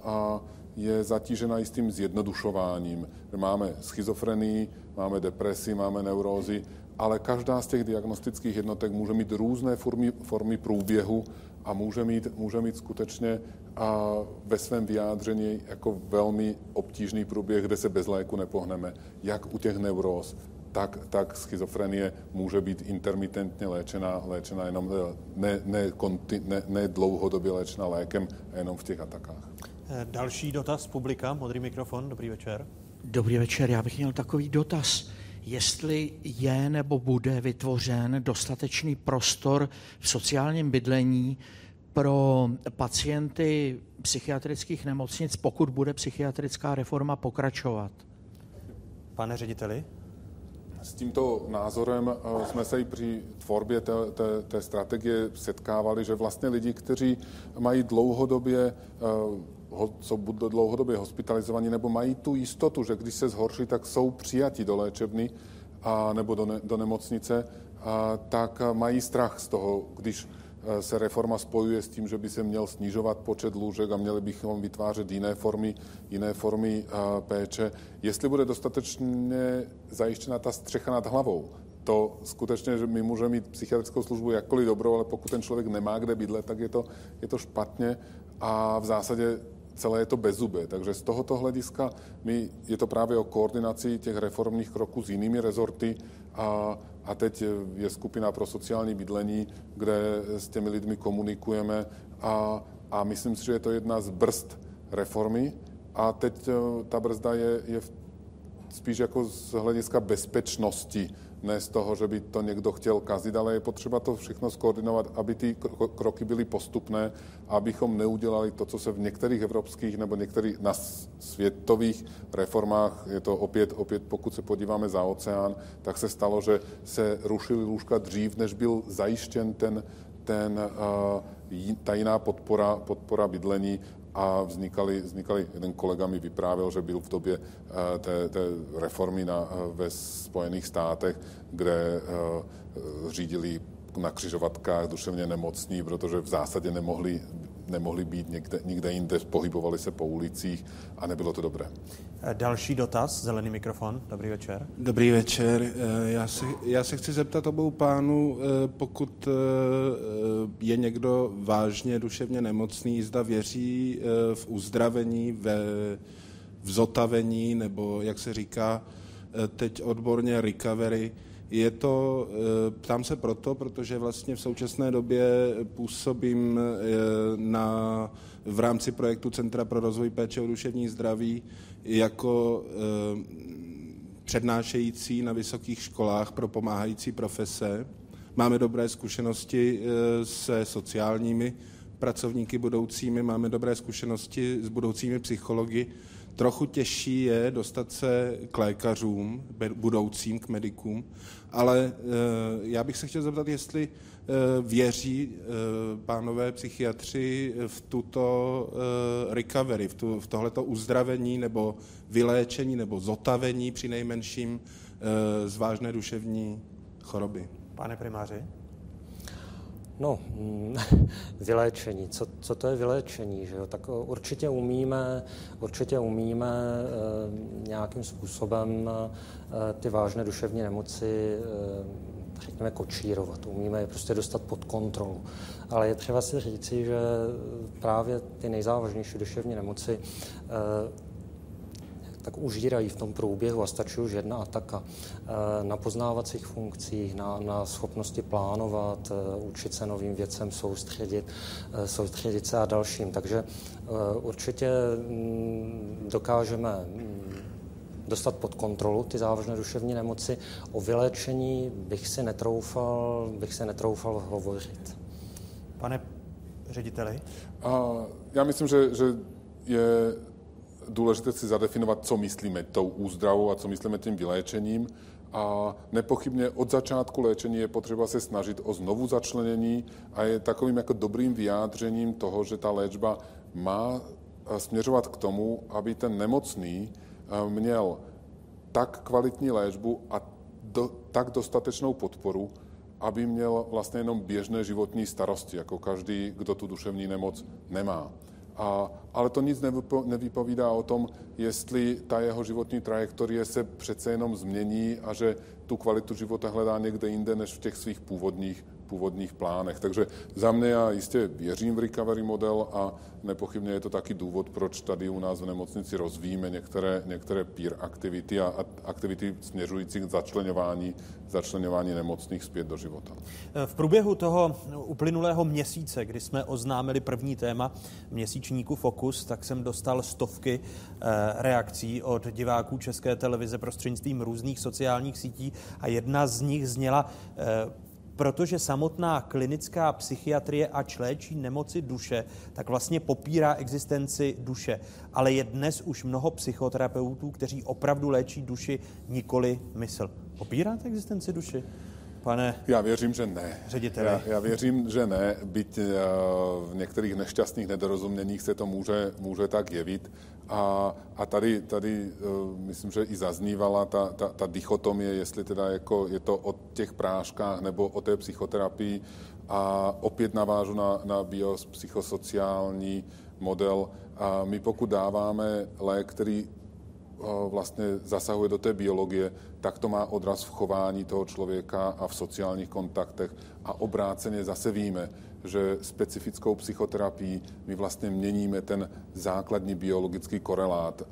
je zatížena jistým zjednodušováním. Máme schizofrenii, máme depresi, máme neurózy, ale každá z těch diagnostických jednotek může mít různé formy, formy průběhu a může mít, může mít skutečně a ve svém vyjádření jako velmi obtížný průběh, kde se bez léku nepohneme, jak u těch neuróz, tak, tak schizofrenie může být intermitentně léčena, léčena jenom ne, ne, konti, ne, ne dlouhodobě léčena lékem, jenom v těch atakách. Eh, další dotaz publika, modrý mikrofon, dobrý večer. Dobrý večer, já bych měl takový dotaz. Jestli je nebo bude vytvořen dostatečný prostor v sociálním bydlení pro pacienty psychiatrických nemocnic, pokud bude psychiatrická reforma pokračovat? Pane řediteli? S tímto názorem eh, jsme se i při tvorbě té, té, té strategie setkávali, že vlastně lidi, kteří mají dlouhodobě eh, co budou dlouhodobě hospitalizovaní, nebo mají tu jistotu, že když se zhorší, tak jsou přijati do léčebny a, nebo do, ne, do nemocnice, a, tak mají strach z toho, když Eh, se reforma spojuje s tím, že by se měl snižovat počet lůžek a měli bychom vytvářet jiné formy, jiné formy eh, péče. Jestli bude dostatečně zajištěna ta střecha nad hlavou, to skutečně, že my můžeme mít psychiatrickou službu jakkoliv dobrou, ale pokud ten člověk nemá kde bydlet, tak je to, je to špatně a v zásadě celé je to zube. Takže z tohoto hlediska my, je to právě o koordinaci těch reformních kroků s jinými rezorty a, a teď je skupina pro sociální bydlení, kde s těmi lidmi komunikujeme a, a myslím si, že je to jedna z brzd reformy. A teď eh, ta brzda je, je spíš jako z hlediska bezpečnosti ne z toho, že by to někdo chtěl kazit, ale je potřeba to všechno skoordinovat, aby ty kroky byly postupné, abychom neudělali to, co se v některých evropských nebo některých na světových reformách, je to opět, opět pokud se podíváme za oceán, tak se stalo, že se rušily lůžka dřív, než byl zajištěn ten, ten, ta jiná podpora, podpora bydlení a vznikaly, vznikaly, jeden kolega mi vyprávěl, že byl v době eh, té, té reformy na, eh, ve Spojených státech, kde uh, řídili na křižovatkách duševně nemocní, protože v zásadě nemohli, nemohli být někde, nikde jinde, pohybovali se po ulicích a nebylo to dobré. Další dotaz, zelený mikrofon. Dobrý večer. Dobrý večer. Já se, já se chci zeptat obou pánů, pokud je někdo vážně duševně nemocný, zda věří v uzdravení, ve, v zotavení, nebo jak se říká teď odborně recovery, je to, ptám se proto, protože vlastně v současné době působím na, v rámci projektu Centra pro rozvoj péče o duševní zdraví jako přednášející na vysokých školách pro pomáhající profese. Máme dobré zkušenosti se sociálními pracovníky budoucími, máme dobré zkušenosti s budoucími psychologi. Trochu těžší je dostat se k lékařům, budoucím, k medikům, ale já bych se chtěl zeptat, jestli věří pánové psychiatři v tuto recovery, v, v tohleto uzdravení nebo vyléčení nebo zotavení při nejmenším z vážné duševní choroby. Pane primáři? No, vyléčení. Co, co to je vyléčení? Že jo? Tak určitě umíme, určitě umíme e, nějakým způsobem e, ty vážné duševní nemoci e, řekněme, kočírovat. Umíme je prostě dostat pod kontrolu. Ale je třeba si říci, že právě ty nejzávažnější duševní nemoci tak užírají v tom průběhu a stačí už jedna ataka eh, na poznávacích funkcích, na, na schopnosti plánovat, eh, učit se novým věcem, soustředit, eh, soustředit se a dalším. Takže určitě mm, dokážeme mm, dostat pod kontrolu ty závažné duševní nemoci. O vyléčení bych si netroufal, bych si netroufal hovořit. Pane řediteli? A já myslím, že, že je důležité si zadefinovat, co myslíme tou úzdravou a co myslíme tím vyléčením. A nepochybně od začátku léčení je potřeba se snažit o znovu začlenění a je takovým jako dobrým vyjádřením toho, že ta léčba má eh, směřovat k tomu, aby ten nemocný eh, měl tak kvalitní léčbu a do, tak dostatečnou podporu, aby měl vlastně jenom běžné životní starosti, jako každý, kdo tu duševní nemoc nemá. A, ale to nic nevypovídá o tom, jestli ta jeho životní trajektorie se přece jenom změní a že tu kvalitu života hledá někde jinde než v těch svých původních původních plánech. Takže za mě já jistě věřím v recovery model a nepochybně je to taky důvod, proč tady u nás v nemocnici rozvíjíme některé, některé peer aktivity a aktivity směřující k začlenování, začlenování nemocných zpět do života. V průběhu toho uplynulého měsíce, kdy jsme oznámili první téma měsíčníku Fokus, tak jsem dostal stovky eh, reakcí od diváků České televize prostřednictvím různých sociálních sítí a jedna z nich zněla eh, protože samotná klinická psychiatrie a léčí nemoci duše, tak vlastně popírá existenci duše. Ale je dnes už mnoho psychoterapeutů, kteří opravdu léčí duši, nikoli mysl. Popíráte existenci duši? Pane Já věřím, že ne. Řediteli. Já, já věřím, že ne, byť eh, v některých nešťastných nedorozuměních se to může, může tak jevit. A, a tady, tady uh, myslím, že i zaznívala ta, ta, ta dichotomie, jestli teda jako je to o těch práškách nebo o té psychoterapii. A opět navážu na, na biopsychosociální model. A my pokud dáváme lék, který vlastně zasahuje do té biologie, tak to má odraz v chování toho člověka a v sociálních kontaktech. A obráceně zase víme, že specifickou psychoterapii my vlastně měníme ten základní biologický korelát,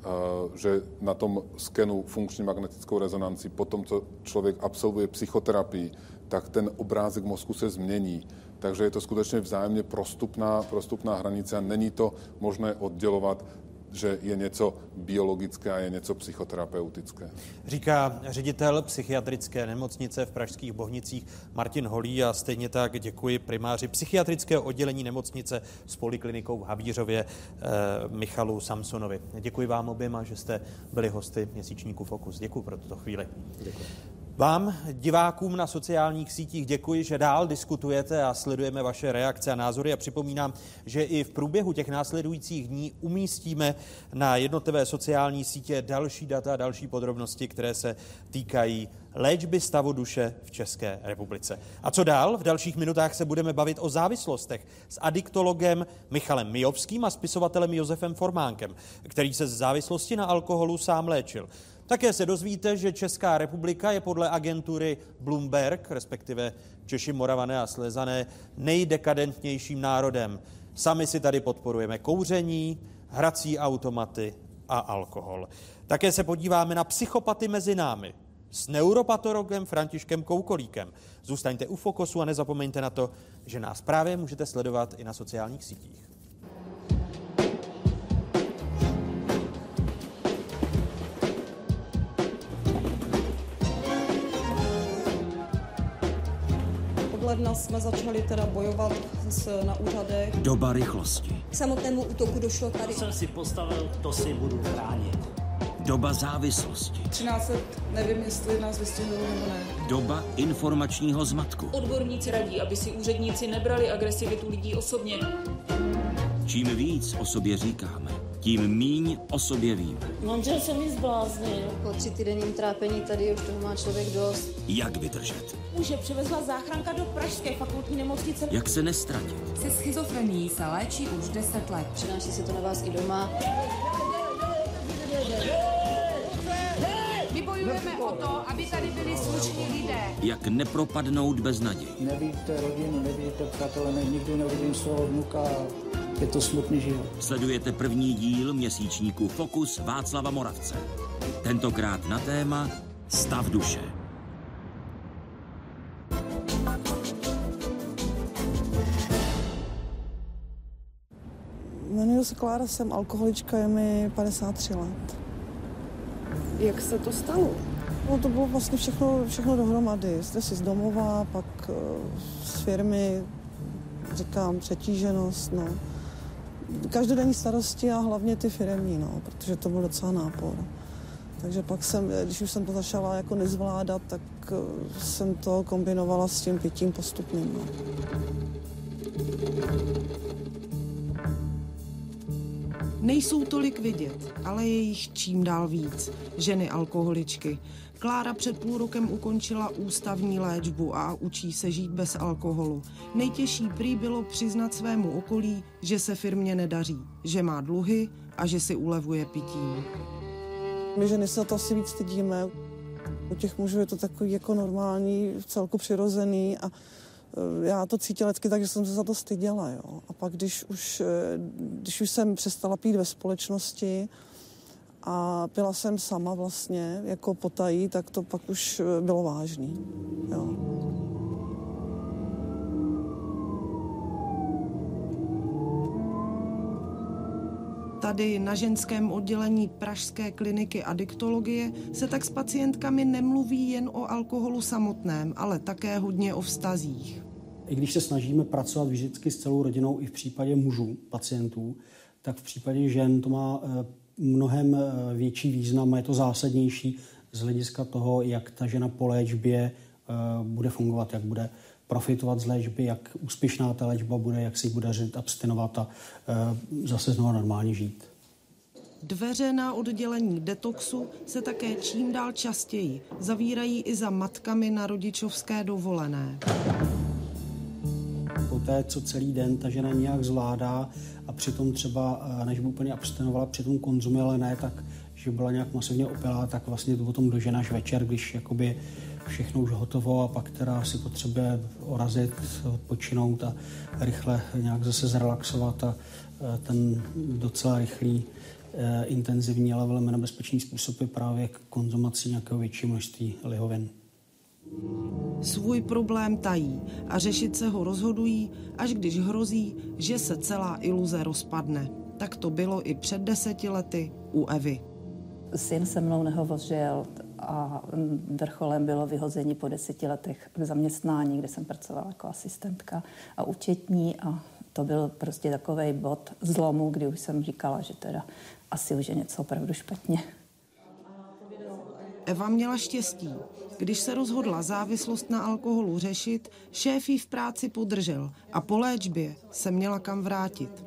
že na tom skenu funkční magnetickou rezonanci, po tom, co člověk absolvuje psychoterapii, tak ten obrázek mozku se změní. Takže je to skutečně vzájemně prostupná, prostupná hranice a není to možné oddělovat že je něco biologické a je něco psychoterapeutické. Říká ředitel psychiatrické nemocnice v Pražských Bohnicích Martin Holí a stejně tak děkuji primáři psychiatrického oddělení nemocnice s poliklinikou v Havířově eh, Michalu Samsonovi. Děkuji vám oběma, že jste byli hosty měsíčníku Fokus. Děkuji pro tuto chvíli. Děkuji. Vám, divákům na sociálních sítích, děkuji, že dál diskutujete a sledujeme vaše reakce a názory a připomínám, že i v průběhu těch následujících dní umístíme na jednotlivé sociální sítě další data, další podrobnosti, které se týkají léčby stavu duše v České republice. A co dál? V dalších minutách se budeme bavit o závislostech s adiktologem Michalem Mijovským a spisovatelem Josefem Formánkem, který se z závislosti na alkoholu sám léčil. Také se dozvíte, že Česká republika je podle agentury Bloomberg, respektive Češi, Moravané a Slezané, nejdekadentnějším národem. Sami si tady podporujeme kouření, hrací automaty a alkohol. Také se podíváme na psychopaty mezi námi s neuropatologem Františkem Koukolíkem. Zůstaňte u Fokusu a nezapomeňte na to, že nás právě můžete sledovat i na sociálních sítích. Ledna jsme začali teda bojovat s, na úřadech. Doba rychlosti. K samotnému útoku došlo tady. Jsem si postavil, to si budu chránit. Doba závislosti. 13 let nevím, jestli nás vystihují nebo ne. Doba informačního zmatku. Odborníci radí, aby si úředníci nebrali agresivitu lidí osobně. Čím víc o sobě říkáme, tím míň o sobě víme. Manžel se mi zbláznil. Po tři týdenním trápení tady už toho má člověk dost. Jak vydržet? Muže přivezla záchranka do Pražské fakultní nemocnice. Jak se nestratit? Se schizofrenií se léčí už 10 let. Přináší se to na vás i doma. My bojujeme o to, aby tady byli slušní lidé. Jak nepropadnout bez naději? Nevíte rodinu, nevíte přátelé, nikdy neuvidím svého vnuka. Je to smutný život. Sledujete první díl měsíčníku Fokus Václava Moravce. Tentokrát na téma Stav duše. Jmenuji se Klára, jsem alkoholička, je mi 53 let. Jak se to stalo? No to bylo vlastně všechno, všechno dohromady. Stresy z domova, pak uh, z firmy, říkám, přetíženost, no. Každodenní starosti a hlavně ty firemní, no, protože to byl docela nápor. Takže pak jsem, když už jsem to začala jako nezvládat, tak uh, jsem to kombinovala s tím pitím postupným. No. Nejsou tolik vidět, ale je jich čím dál víc. Ženy alkoholičky. Klára před půl rokem ukončila ústavní léčbu a učí se žít bez alkoholu. Nejtěžší prý bylo přiznat svému okolí, že se firmě nedaří, že má dluhy a že si ulevuje pitím. My ženy se to asi víc stydíme. U těch mužů je to takový jako normální, celku přirozený a Eh, já to cítila vždycky tak, že jsem se za to styděla. Jo. A pak, když už, eh, když už jsem přestala pít ve společnosti a pila jsem sama vlastně, jako potají, tak to pak už eh, bylo vážný. Jo. Tady na ženském oddělení Pražské kliniky adiktologie se tak s pacientkami nemluví jen o alkoholu samotném, ale také hodně o vztazích. I když se snažíme pracovat vždycky s celou rodinou i v případě mužů, pacientů, tak v případě žen to má eh, mnohem eh, větší význam a je to zásadnější z hlediska toho, jak ta žena po léčbě eh, bude fungovat, jak bude profitovat z léčby, jak úspěšná ta léčba bude, jak si bude řešit, abstinovat a zase znovu normálně žít. Dveře na oddělení detoxu se také čím dál častěji zavírají i za matkami na rodičovské dovolené té, co celý den ta žena nějak zvládá a přitom třeba, eh, než by úplně abstinovala, přitom konzumuje, ale ne tak, že byla nějak masivně opilá, tak vlastně to potom dožena až večer, když jakoby všechno už hotovo a pak teda si potřebuje orazit, odpočinout a rychle nějak zase zrelaxovat a eh, ten docela rychlý eh, intenzivní, ale velmi nebezpečný způsob je právě k konzumací nějakého většího množství lihovin. Svůj problém tají a řešit se ho rozhodují, až když hrozí, že se celá iluze rozpadne. Tak to bylo i před deseti lety u Evy. Syn se mnou nehovořil a vrcholem bylo vyhození po deseti letech zaměstnání, kde jsem pracovala jako asistentka a účetní a to byl prostě takový bod zlomu, kdy už jsem říkala, že teda asi už je něco opravdu špatně. Eva měla štěstí. Když se rozhodla závislost na alkoholu řešit, šéf jí v práci podržel a po léčbě se měla kam vrátit.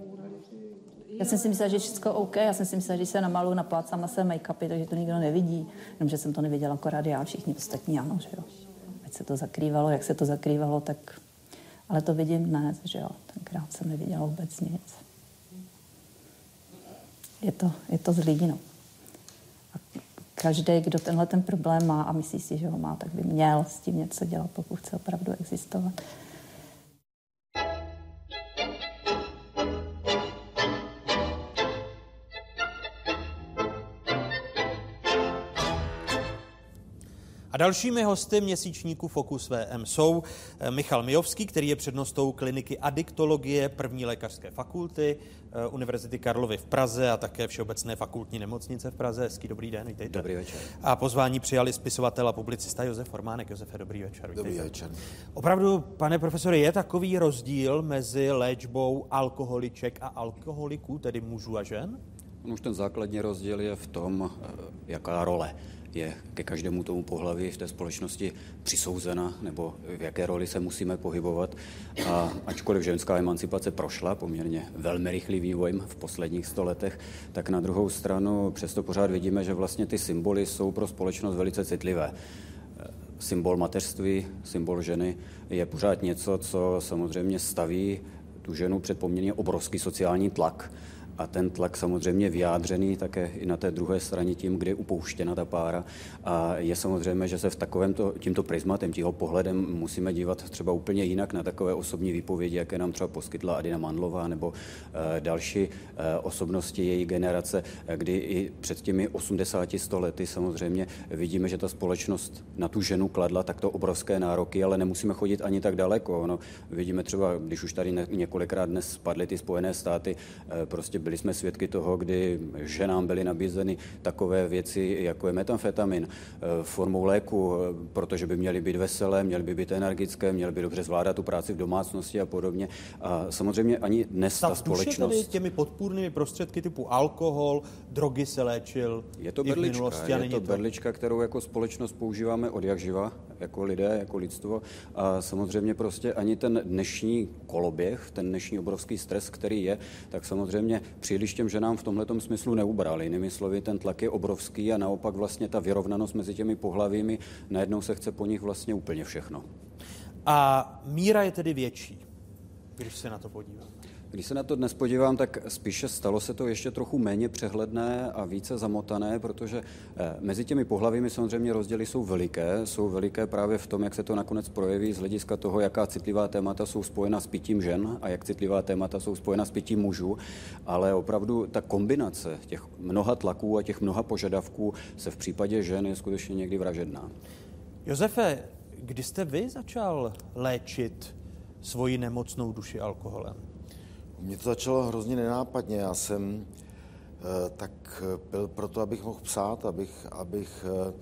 Já jsem si myslela, že je všechno OK, já jsem si myslela, že se namalu naplácám na své make-upy, takže to nikdo nevidí. Jenomže jsem to neviděla akorát já, všichni ostatní ano, že jo. Ať se to zakrývalo, jak se to zakrývalo, tak... Ale to vidím dnes, že jo. Tenkrát jsem neviděla vůbec nic. Je to, je to zlý, no každý, kdo tenhle ten problém má a myslí si, že ho má, tak by měl s tím něco dělat, pokud chce opravdu existovat. A dalšími hosty měsíčníku Focus VM jsou eh, Michal Mijovský, který je přednostou kliniky adiktologie první lékařské fakulty eh, Univerzity Karlovy v Praze a také Všeobecné fakultní nemocnice v Praze. Hezký dobrý den, vítejte. Dobrý večer. A pozvání přijali spisovatel a publicista Josef Formánek. Josefe, dobrý večer. Vítejte. Dobrý večer. Opravdu, pane profesore, je takový rozdíl mezi léčbou alkoholiček a alkoholiků, tedy mužů a žen? Už ten základní rozdíl je v tom, eh, jaká role je ke každému tomu pohlaví v té společnosti přisouzena, nebo v jaké roli se musíme pohybovat. A ačkoliv ženská emancipace prošla poměrně velmi rychlý vývoj v posledních stoletech, tak na druhou stranu přesto pořád vidíme, že vlastně ty symboly jsou pro společnost velice citlivé symbol mateřství, symbol ženy je pořád něco, co samozřejmě staví tu ženu před poměrně obrovský sociální tlak a ten tlak samozřejmě vyjádřený také i na té druhé straně tím, kde je upouštěna ta pára. A je samozřejmě, že se v takovém tímto prismatem, tímto pohledem musíme dívat třeba úplně jinak na takové osobní výpovědi, jaké nám třeba poskytla Adina Mandlová nebo e, další e, osobnosti její generace, kdy i před těmi 80-100 lety samozřejmě vidíme, že ta společnost na tu ženu kladla takto obrovské nároky, ale nemusíme chodit ani tak daleko. No, vidíme třeba, když už tady několikrát dnes spadly ty Spojené státy, e, prostě byli jsme svědky toho, kdy ženám byly nabízeny takové věci, jako je metamfetamin eh, formou léku, eh, protože by měly být veselé, měly by být energické, měly by dobře zvládat tu práci v domácnosti a podobně. A samozřejmě ani dnes ta, ta společnost... Tedy těmi podpůrnými prostředky typu alkohol, drogy se léčil Je to berlička, je to berlička, kterou jako společnost používáme od jak živa, jako lidé, jako lidstvo. A samozřejmě prostě ani ten dnešní koloběh, ten dnešní obrovský stres, který je, tak samozřejmě příliš těm ženám v tomhle smyslu neubral. Jinými slovy, ten tlak je obrovský a naopak vlastně ta vyrovnanost mezi těmi pohlavími, najednou se chce po nich vlastně úplně všechno. A míra je tedy větší, když se na to podíváme. Když se na to dnes podívám, tak spíše stalo se to ještě trochu méně přehledné a více zamotané, protože eh, mezi těmi pohlavími samozřejmě rozdíly jsou veliké. Jsou veliké právě v tom, jak se to nakonec projeví z hlediska toho, jaká citlivá témata jsou spojena s pitím žen a jak citlivá témata jsou spojena s pitím mužů. Ale opravdu ta kombinace těch mnoha tlaků a těch mnoha požadavků se v případě žen je skutečně někdy vražedná. Josefe, kdy jste vy začal léčit svoji nemocnou duši alkoholem? Mně to začalo hrozně nenápadně. Já jsem eh, tak byl proto, abych mohl psát, abych, abych eh,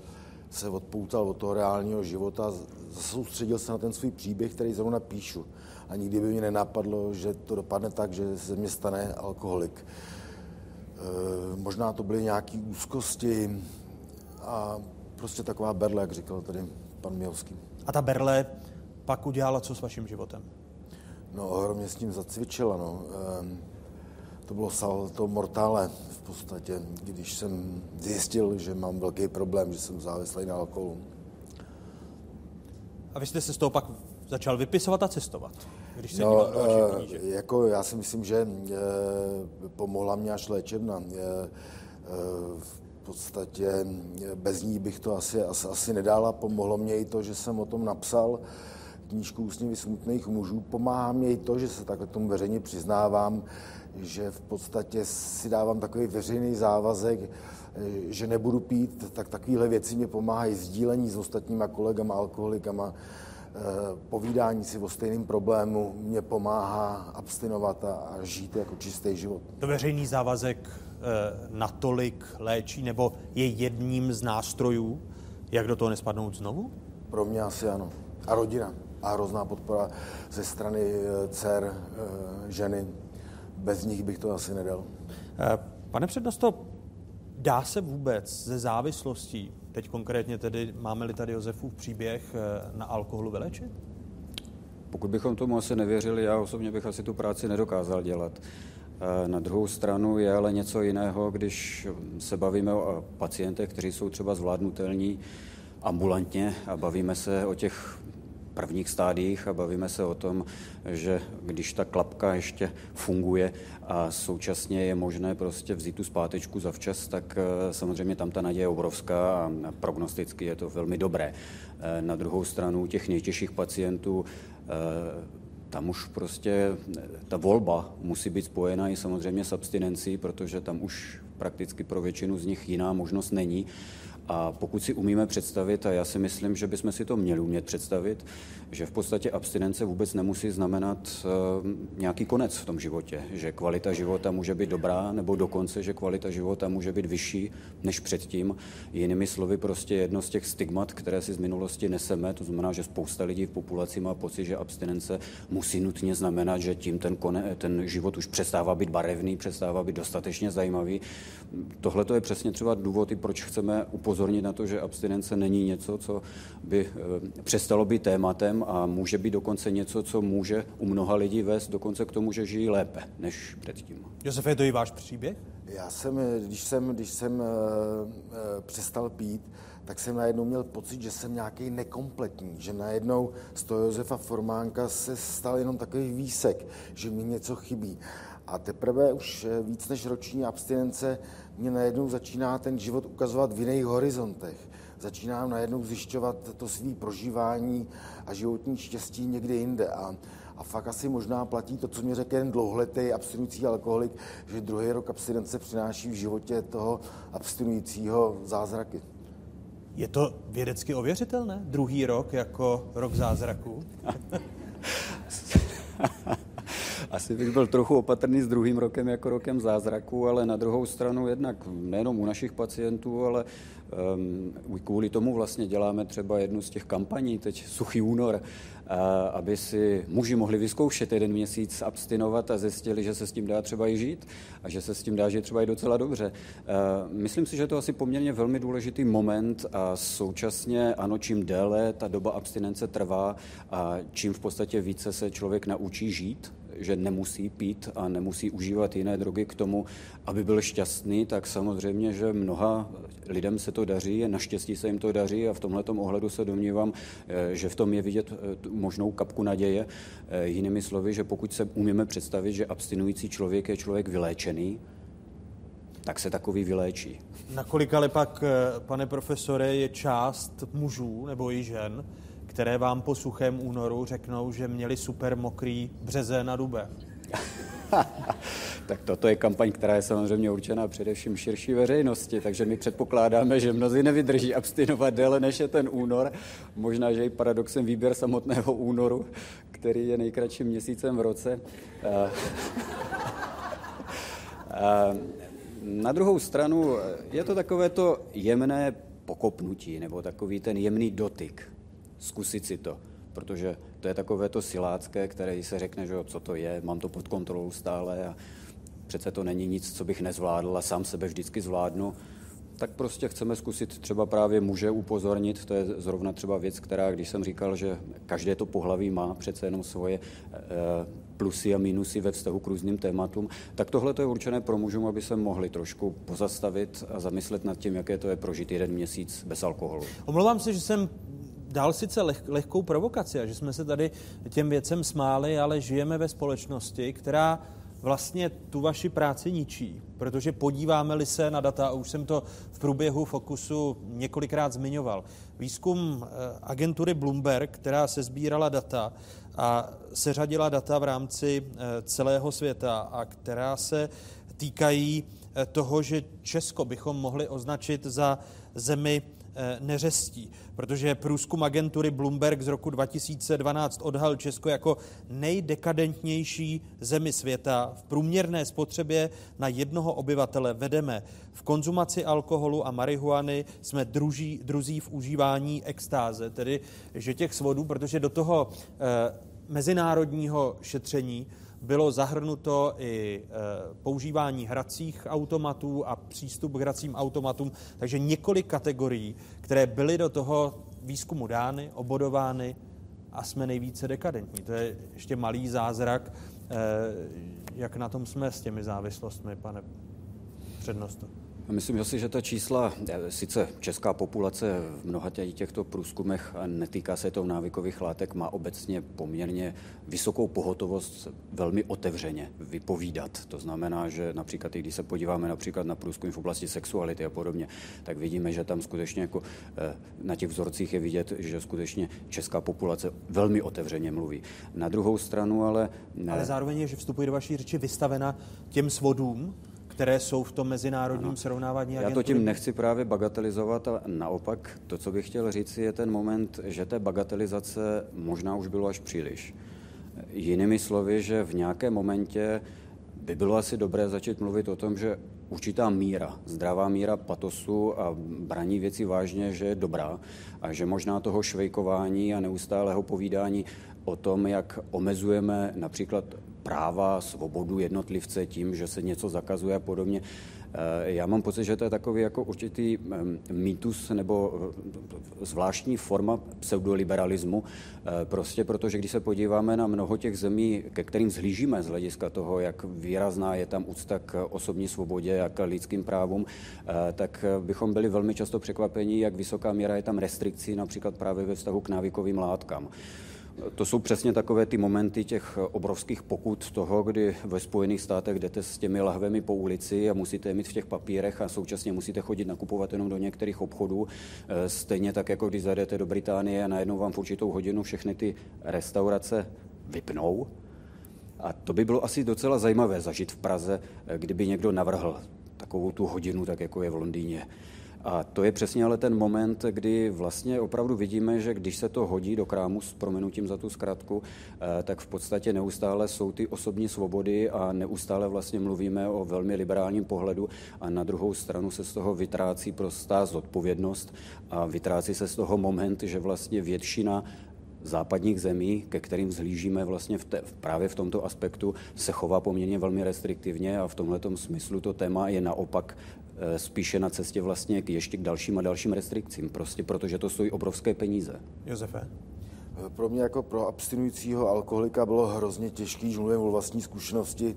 se odpoutal od toho reálního života, soustředil se na ten svůj příběh, který zrovna píšu. A nikdy by mě nenapadlo, že to dopadne tak, že se mě stane alkoholik. Eh, možná to byly nějaké úzkosti a prostě taková berle, jak říkal tady pan Mihovský. A ta berle pak udělala co s vaším životem? No, ohromně s tím zacvičila, no. Ehm, to bylo salto mortále v podstatě, když jsem zjistil, že mám velký problém, že jsem závislý na alkoholu. A vy jste se z toho pak začal vypisovat a cestovat? Když se no, uh, jako já si myslím, že uh, pomohla mě až léčebna. Uh, v podstatě bez ní bych to asi, asi, asi nedala. Pomohlo mě i to, že jsem o tom napsal. Knížku Úsměvy smutných mužů. Pomáhá mě i to, že se takhle tomu veřejně přiznávám, že v podstatě si dávám takový veřejný závazek, že nebudu pít, tak takovéhle věci mě pomáhají sdílení s ostatníma kolegama, alkoholikama, eh, povídání si o stejném problému mě pomáhá abstinovat a, a žít jako čistý život. To veřejný závazek eh, natolik léčí, nebo je jedním z nástrojů, jak do toho nespadnout znovu? Pro mě asi ano. A rodina a hrozná podpora ze strany eh, dcer, eh, ženy. Bez nich bych to asi nedal. Eh, pane přednosto, dá se vůbec ze závislostí, teď konkrétně tedy máme-li tady Josefův příběh, na alkoholu vylečit? Pokud bychom tomu asi nevěřili, já osobně bych asi tu práci nedokázal dělat. Na druhou stranu je ale něco jiného, když se bavíme o pacientech, kteří jsou třeba zvládnutelní ambulantně a bavíme se o těch prvních stádiích a bavíme se o tom, že když ta klapka ještě funguje a současně je možné prostě vzít tu zpátečku zavčas, tak eh, samozřejmě tam ta naděje je obrovská a prognosticky je to velmi dobré. Eh, na druhou stranu těch nejtěžších pacientů eh, tam už prostě ta volba musí být spojena i samozřejmě s abstinencí, protože tam už prakticky pro většinu z nich jiná možnost není. A pokud si umíme představit, a já si myslím, že bychom si to měli umět představit, že v podstatě abstinence vůbec nemusí znamenat uh, nějaký konec v tom životě, že kvalita života může být dobrá, nebo dokonce, že kvalita života může být vyšší než předtím. Jinými slovy, prostě jedno z těch stigmat, které si z minulosti neseme, to znamená, že spousta lidí v populaci má pocit, že abstinence musí nutně znamenat, že tím ten, kone, ten život už přestává být barevný, přestává být dostatečně zajímavý. Tohle to je přesně třeba důvod, proč chceme upozornit na to, že abstinence není něco, co by eh, přestalo být tématem a může být dokonce něco, co může u mnoha lidí vést dokonce k tomu, že žijí lépe než předtím. Josef, je to i váš příběh? Já jsem, když jsem, když jsem uh, uh, přestal pít, tak jsem najednou měl pocit, že jsem nějaký nekompletní, že najednou z toho Josefa Formánka se stal jenom takový výsek, že mi něco chybí. A teprve už víc než roční abstinence mě najednou začíná ten život ukazovat v jiných horizontech. Začínám najednou zjišťovat to svý prožívání a životní štěstí někde jinde. A, a fakt asi možná platí to, co mě řekl jen dlouhletý abstinující alkoholik, že druhý rok abstinence přináší v životě toho abstinujícího zázraky. Je to vědecky ověřitelné? Druhý rok jako rok zázraků? Asi bych byl trochu opatrný s druhým rokem jako rokem zázraku, ale na druhou stranu jednak nejenom u našich pacientů, ale um, kvůli tomu vlastně děláme třeba jednu z těch kampaní, teď Suchý únor, aby si muži mohli vyzkoušet jeden měsíc abstinovat a zjistili, že se s tím dá třeba i žít a že se s tím dá žít třeba i docela dobře. Myslím si, že to asi poměrně velmi důležitý moment a současně ano, čím déle ta doba abstinence trvá a čím v podstatě více se člověk naučí žít, že nemusí pít a nemusí užívat jiné drogy k tomu, aby byl šťastný, tak samozřejmě, že mnoha lidem se to daří, naštěstí se jim to daří a v tomhle ohledu se domnívám, eh, že v tom je vidět eh, možnou kapku naděje. Eh, jinými slovy, že pokud se umíme představit, že abstinující člověk je člověk vyléčený, tak se takový vyléčí. Nakolik ale pak, pane profesore, je část mužů nebo i žen, které vám po suchém únoru řeknou, že měli super mokrý březen na dube? tak toto je kampaň, která je samozřejmě určená především širší veřejnosti, takže my předpokládáme, že mnozí nevydrží abstinovat déle než je ten únor. Možná, že i paradoxem výběr samotného únoru, který je nejkratším měsícem v roce. A na druhou stranu je to takové to jemné pokopnutí nebo takový ten jemný dotyk zkusit si to, protože to je takové to silácké, které se řekne, že co to je, mám to pod kontrolou stále a přece to není nic, co bych nezvládl a sám sebe vždycky zvládnu, tak prostě chceme zkusit třeba právě muže upozornit, to je zrovna třeba věc, která, když jsem říkal, že každé to pohlaví má přece jenom svoje eh, plusy a minusy ve vztahu k různým tématům, tak tohle to je určené pro mužům, aby se mohli trošku pozastavit a zamyslet nad tím, jaké to je prožít jeden měsíc bez alkoholu. Omlouvám se, že jsem dal sice leh, lehkou provokaci a že jsme se tady těm věcem smáli, ale žijeme ve společnosti, která vlastně tu vaši práci ničí, protože podíváme-li se na data, a už jsem to v průběhu Fokusu několikrát zmiňoval, výzkum eh, agentury Bloomberg, která se sbírala data a seřadila data v rámci eh, celého světa a která se týkají eh, toho, že Česko bychom mohli označit za zemi neřestí, protože průzkum agentury Bloomberg z roku 2012 odhalil Česko jako nejdekadentnější zemi světa. V průměrné spotřebě na jednoho obyvatele vedeme v konzumaci alkoholu a marihuany jsme druží, druzí v užívání extáze, tedy že těch svodů, protože do toho eh, mezinárodního šetření bylo zahrnuto i e, používání hracích automatů a přístup k hracím automatům, takže několik kategorií, které byly do toho výzkumu dány, obodovány a jsme nejvíce dekadentní. To je ještě malý zázrak, e, jak na tom jsme s těmi závislostmi, pane přednosto. Myslím si, že ta čísla, eh, sice česká populace v mnoha těchto průzkumech, netýká se to návykových látek, má obecně poměrně vysokou pohotovost velmi otevřeně vypovídat. To znamená, že například, i když se podíváme například na průzkum v oblasti sexuality a podobně, tak vidíme, že tam skutečně jako eh, na těch vzorcích je vidět, že skutečně česká populace velmi otevřeně mluví. Na druhou stranu ale... Ale zároveň je, že vstupuje do vaší řeči vystavena těm svodům, které jsou v tom mezinárodním ano. srovnávání? Já to tím nechci právě bagatelizovat a naopak to, co bych chtěl říct, je ten moment, že té bagatelizace možná už bylo až příliš. Jinými slovy, že v nějakém momentě by bylo asi dobré začít mluvit o tom, že určitá míra, zdravá míra patosu a braní věci vážně, že je dobrá a že možná toho švejkování a neustálého povídání o tom, jak omezujeme například práva, svobodu jednotlivce tím, že se něco zakazuje a podobně, Eh, já mám pocit, že to je takový jako určitý mýtus nebo eh, zvláštní forma pseudoliberalismu, eh, prostě protože když se podíváme na mnoho těch zemí, ke kterým zhlížíme z hlediska toho, jak výrazná je tam úcta k osobní svobodě, jak k lidským právům, tak bychom byli velmi často překvapeni, jak vysoká míra je tam restrikcí, například právě ve vztahu k návykovým látkám. To jsou přesně takové ty momenty těch obrovských pokut toho, kdy ve Spojených státech jdete s těmi lahvemi po ulici a musíte je mít v těch papírech a současně musíte chodit nakupovat jenom do některých obchodů. Eh, stejně tak, jako když zajdete do Británie a najednou vám v určitou hodinu všechny ty restaurace vypnou. A to by bylo asi docela zajímavé zažít v Praze, eh, kdyby někdo navrhl takovou tu hodinu, tak jako je v Londýně. A to je přesně ale ten moment, kdy vlastně opravdu vidíme, že když se to hodí do krámu s proměnutím za tu zkratku, eh, tak v podstatě neustále jsou ty osobní svobody a neustále vlastně mluvíme o velmi liberálním pohledu a na druhou stranu se z toho vytrácí prostá zodpovědnost a vytrácí se z toho moment, že vlastně většina západních zemí, ke kterým zhlížíme vlastně v te, právě v tomto aspektu, se chová poměrně velmi restriktivně a v tomto smyslu to téma je naopak spíše na cestě vlastně k ještě k dalším a dalším restrikcím, prostě protože to stojí obrovské peníze. Josefe? Eh, pro mě jako pro abstinujícího alkoholika bylo hrozně těžký, že mluvím o vlastní zkušenosti,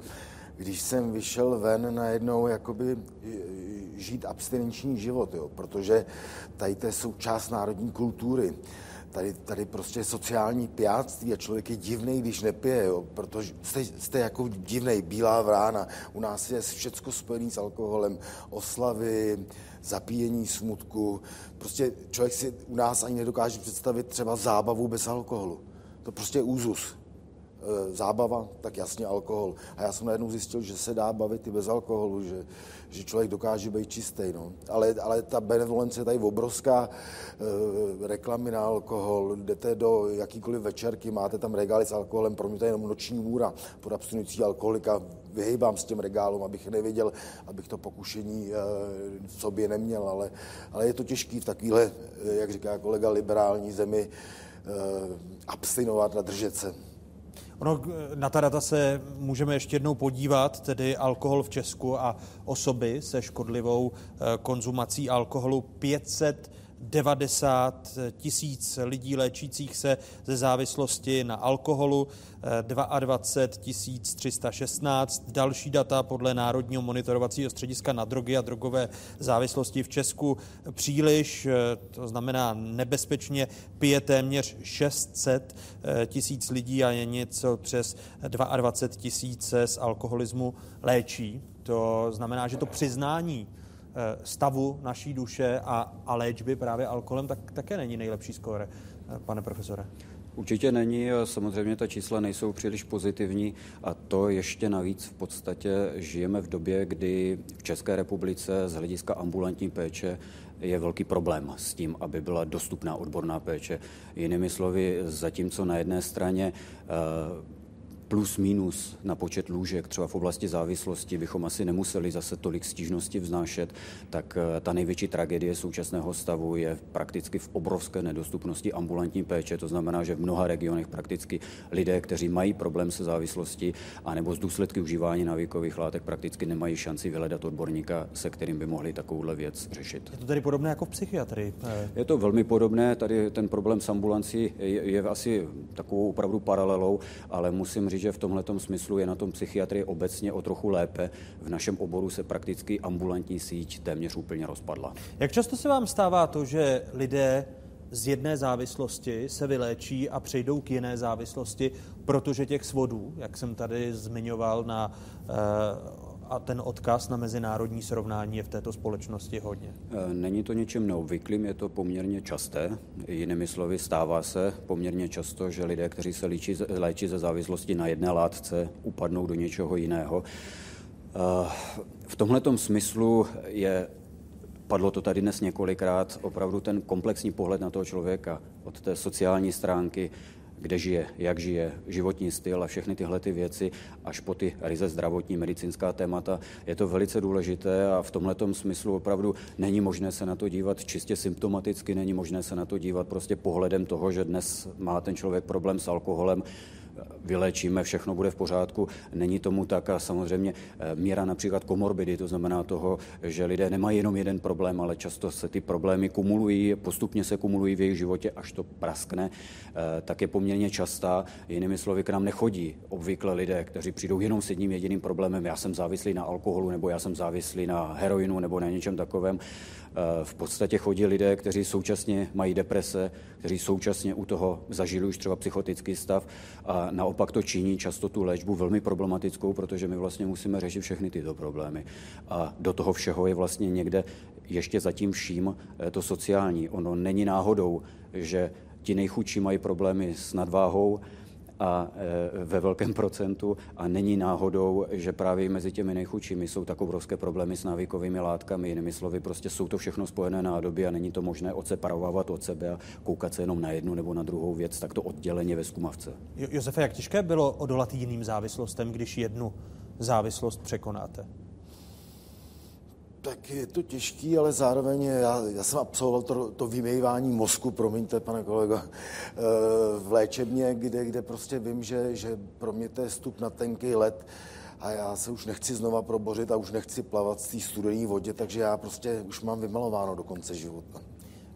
když jsem vyšel ven najednou jakoby eh, žít abstinenční život, jo, protože tady to je součást národní kultury. Tady, tady prostě sociální pijátství a člověk je divný, když nepije, jo, protože jste, jste jako divný, bílá vrána. U nás je všecko spojené s alkoholem, oslavy, zapíjení smutku. Prostě člověk si u nás ani nedokáže představit třeba zábavu bez alkoholu. To prostě je úzus. E, zábava, tak jasně alkohol. A já jsem najednou zjistil, že se dá bavit i bez alkoholu, že, že člověk dokáže být čistý. No. Ale, ale ta benevolence je tady obrovská, e, reklamy na alkohol, jdete do jakýkoliv večerky, máte tam regály s alkoholem, pro mě to je jenom noční můra pod abstinující alkoholika, vyhýbám s těm regálům, abych nevěděl, abych to pokušení e, v sobě neměl, ale, ale je to těžký v takovéhle, jak říká kolega, liberální zemi e, abstinovat a držet se. Ono, na ta data se můžeme ještě jednou podívat, tedy alkohol v Česku a osoby se škodlivou eh, konzumací alkoholu. 500 90 tisíc lidí léčících se ze závislosti na alkoholu, 22 316. Další data podle Národního monitorovacího střediska na drogy a drogové závislosti v Česku příliš, to znamená nebezpečně pije téměř 600 tisíc lidí a je něco přes 22 tisíc z alkoholismu léčí. To znamená, že to přiznání Eh, stavu naší duše a, a léčby právě alkoholem, tak také není nejlepší skóre, eh, pane profesore. Určitě není, samozřejmě ta čísla nejsou příliš pozitivní a to ještě navíc v podstatě žijeme v době, kdy v České republice z hlediska ambulantní péče je velký problém s tím, aby byla dostupná odborná péče. Jinými slovy, zatímco na jedné straně plus minus na počet lůžek, třeba v oblasti závislosti, bychom asi nemuseli zase tolik stížností vznášet, tak eh, ta největší tragédie současného stavu je prakticky v obrovské nedostupnosti ambulantní péče. To znamená, že v mnoha regionech prakticky lidé, kteří mají problém se závislostí anebo z důsledky užívání návykových látek, prakticky nemají šanci vyhledat odborníka, se kterým by mohli takovouhle věc řešit. Je to tedy podobné jako v psychiatrii? Je to velmi podobné. Tady ten problém s ambulancí je, je asi takovou opravdu paralelou, ale musím říct, říct, že v tomhle smyslu je na tom psychiatrie obecně o trochu lépe. V našem oboru se prakticky ambulantní síť téměř úplně rozpadla. Jak často se vám stává to, že lidé z jedné závislosti se vyléčí a přejdou k jiné závislosti, protože těch svodů, jak jsem tady zmiňoval na uh, a ten odkaz na mezinárodní srovnání je v této společnosti hodně. E, není to něčím neobvyklým, je to poměrně časté. Jinými slovy, stává se poměrně často, že lidé, kteří se léčí, léčí ze závislosti na jedné látce, upadnou do něčeho jiného. V tomhle smyslu je Padlo to tady dnes několikrát, opravdu ten komplexní pohled na toho člověka od té sociální stránky, kde žije, jak žije, životní styl a všechny tyhle ty věci, až po ty ryze zdravotní, medicínská témata. Je to velice důležité a v tomhle smyslu opravdu není možné se na to dívat čistě symptomaticky, není možné se na to dívat prostě pohledem toho, že dnes má ten člověk problém s alkoholem, vylečíme, všechno bude v pořádku. Není tomu tak a samozřejmě eh, míra například komorbidy, to znamená toho, že lidé nemají jenom jeden problém, ale často se ty problémy kumulují, postupně se kumulují v jejich životě, až to praskne, eh, tak je poměrně častá. Jinými slovy, k nám nechodí obvykle lidé, kteří přijdou jenom s jedním jediným problémem, já jsem závislý na alkoholu, nebo já jsem závislý na heroinu, nebo na něčem takovém. Eh, v podstatě chodí lidé, kteří současně mají deprese, kteří současně u toho zažili už třeba psychotický stav a naopak to činí často tu léčbu velmi problematickou, protože my vlastně musíme řešit všechny tyto problémy. A do toho všeho je vlastně někde ještě zatím vším eh, to sociální. Ono není náhodou, že ti nejchudší mají problémy s nadváhou, a e, ve velkém procentu a není náhodou, že právě mezi těmi nejchudšími jsou tak obrovské problémy s návykovými látkami. Jinými slovy, prostě jsou to všechno spojené nádoby a není to možné odseparovat od sebe a koukat se jenom na jednu nebo na druhou věc, tak to odděleně ve zkumavce. Josefe, jak těžké bylo odolat jiným závislostem, když jednu závislost překonáte? Tak je to těžký, ale zároveň já, já jsem absolvoval to, to vymývání mozku, promiňte, pane kolego, eh, v léčebně, kde, kde prostě vím, že, že pro mě to je stup na tenký let a já se už nechci znova probořit a už nechci plavat v té studené vodě, takže já prostě už mám vymalováno do konce života.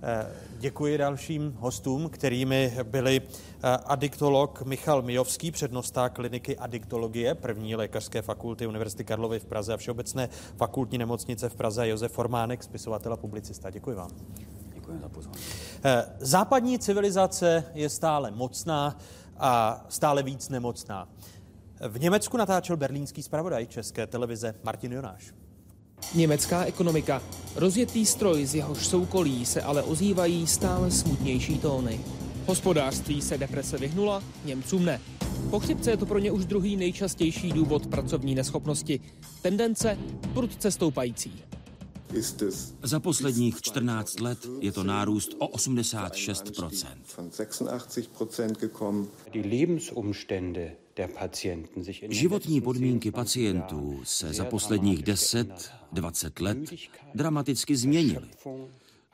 Eh, děkuji dalším hostům, kterými byli eh, adiktolog Michal Mijovský, přednosta kliniky adiktologie první lékařské fakulty Univerzity Karlovy v Praze a Všeobecné fakultní nemocnice v Praze Josef Formánek, spisovatel a publicista. Děkuji vám. Děkuji za pozornost. Eh, západní civilizace je stále mocná a stále víc nemocná. V Německu natáčel berlínský zpravodaj České televize Martin Jonáš. Německá ekonomika. Rozjetý stroj, z jehož soukolí se ale ozývají stále smutnější tóny. Hospodářství se deprese vyhnula, Němcům ne. Po chřipce je to pro ně už druhý nejčastější důvod pracovní neschopnosti. Tendence prudce stoupající. Za posledních 14 let je to nárůst o 86% Životní podmínky pacientů se za posledních 10-20 let dramaticky změnily.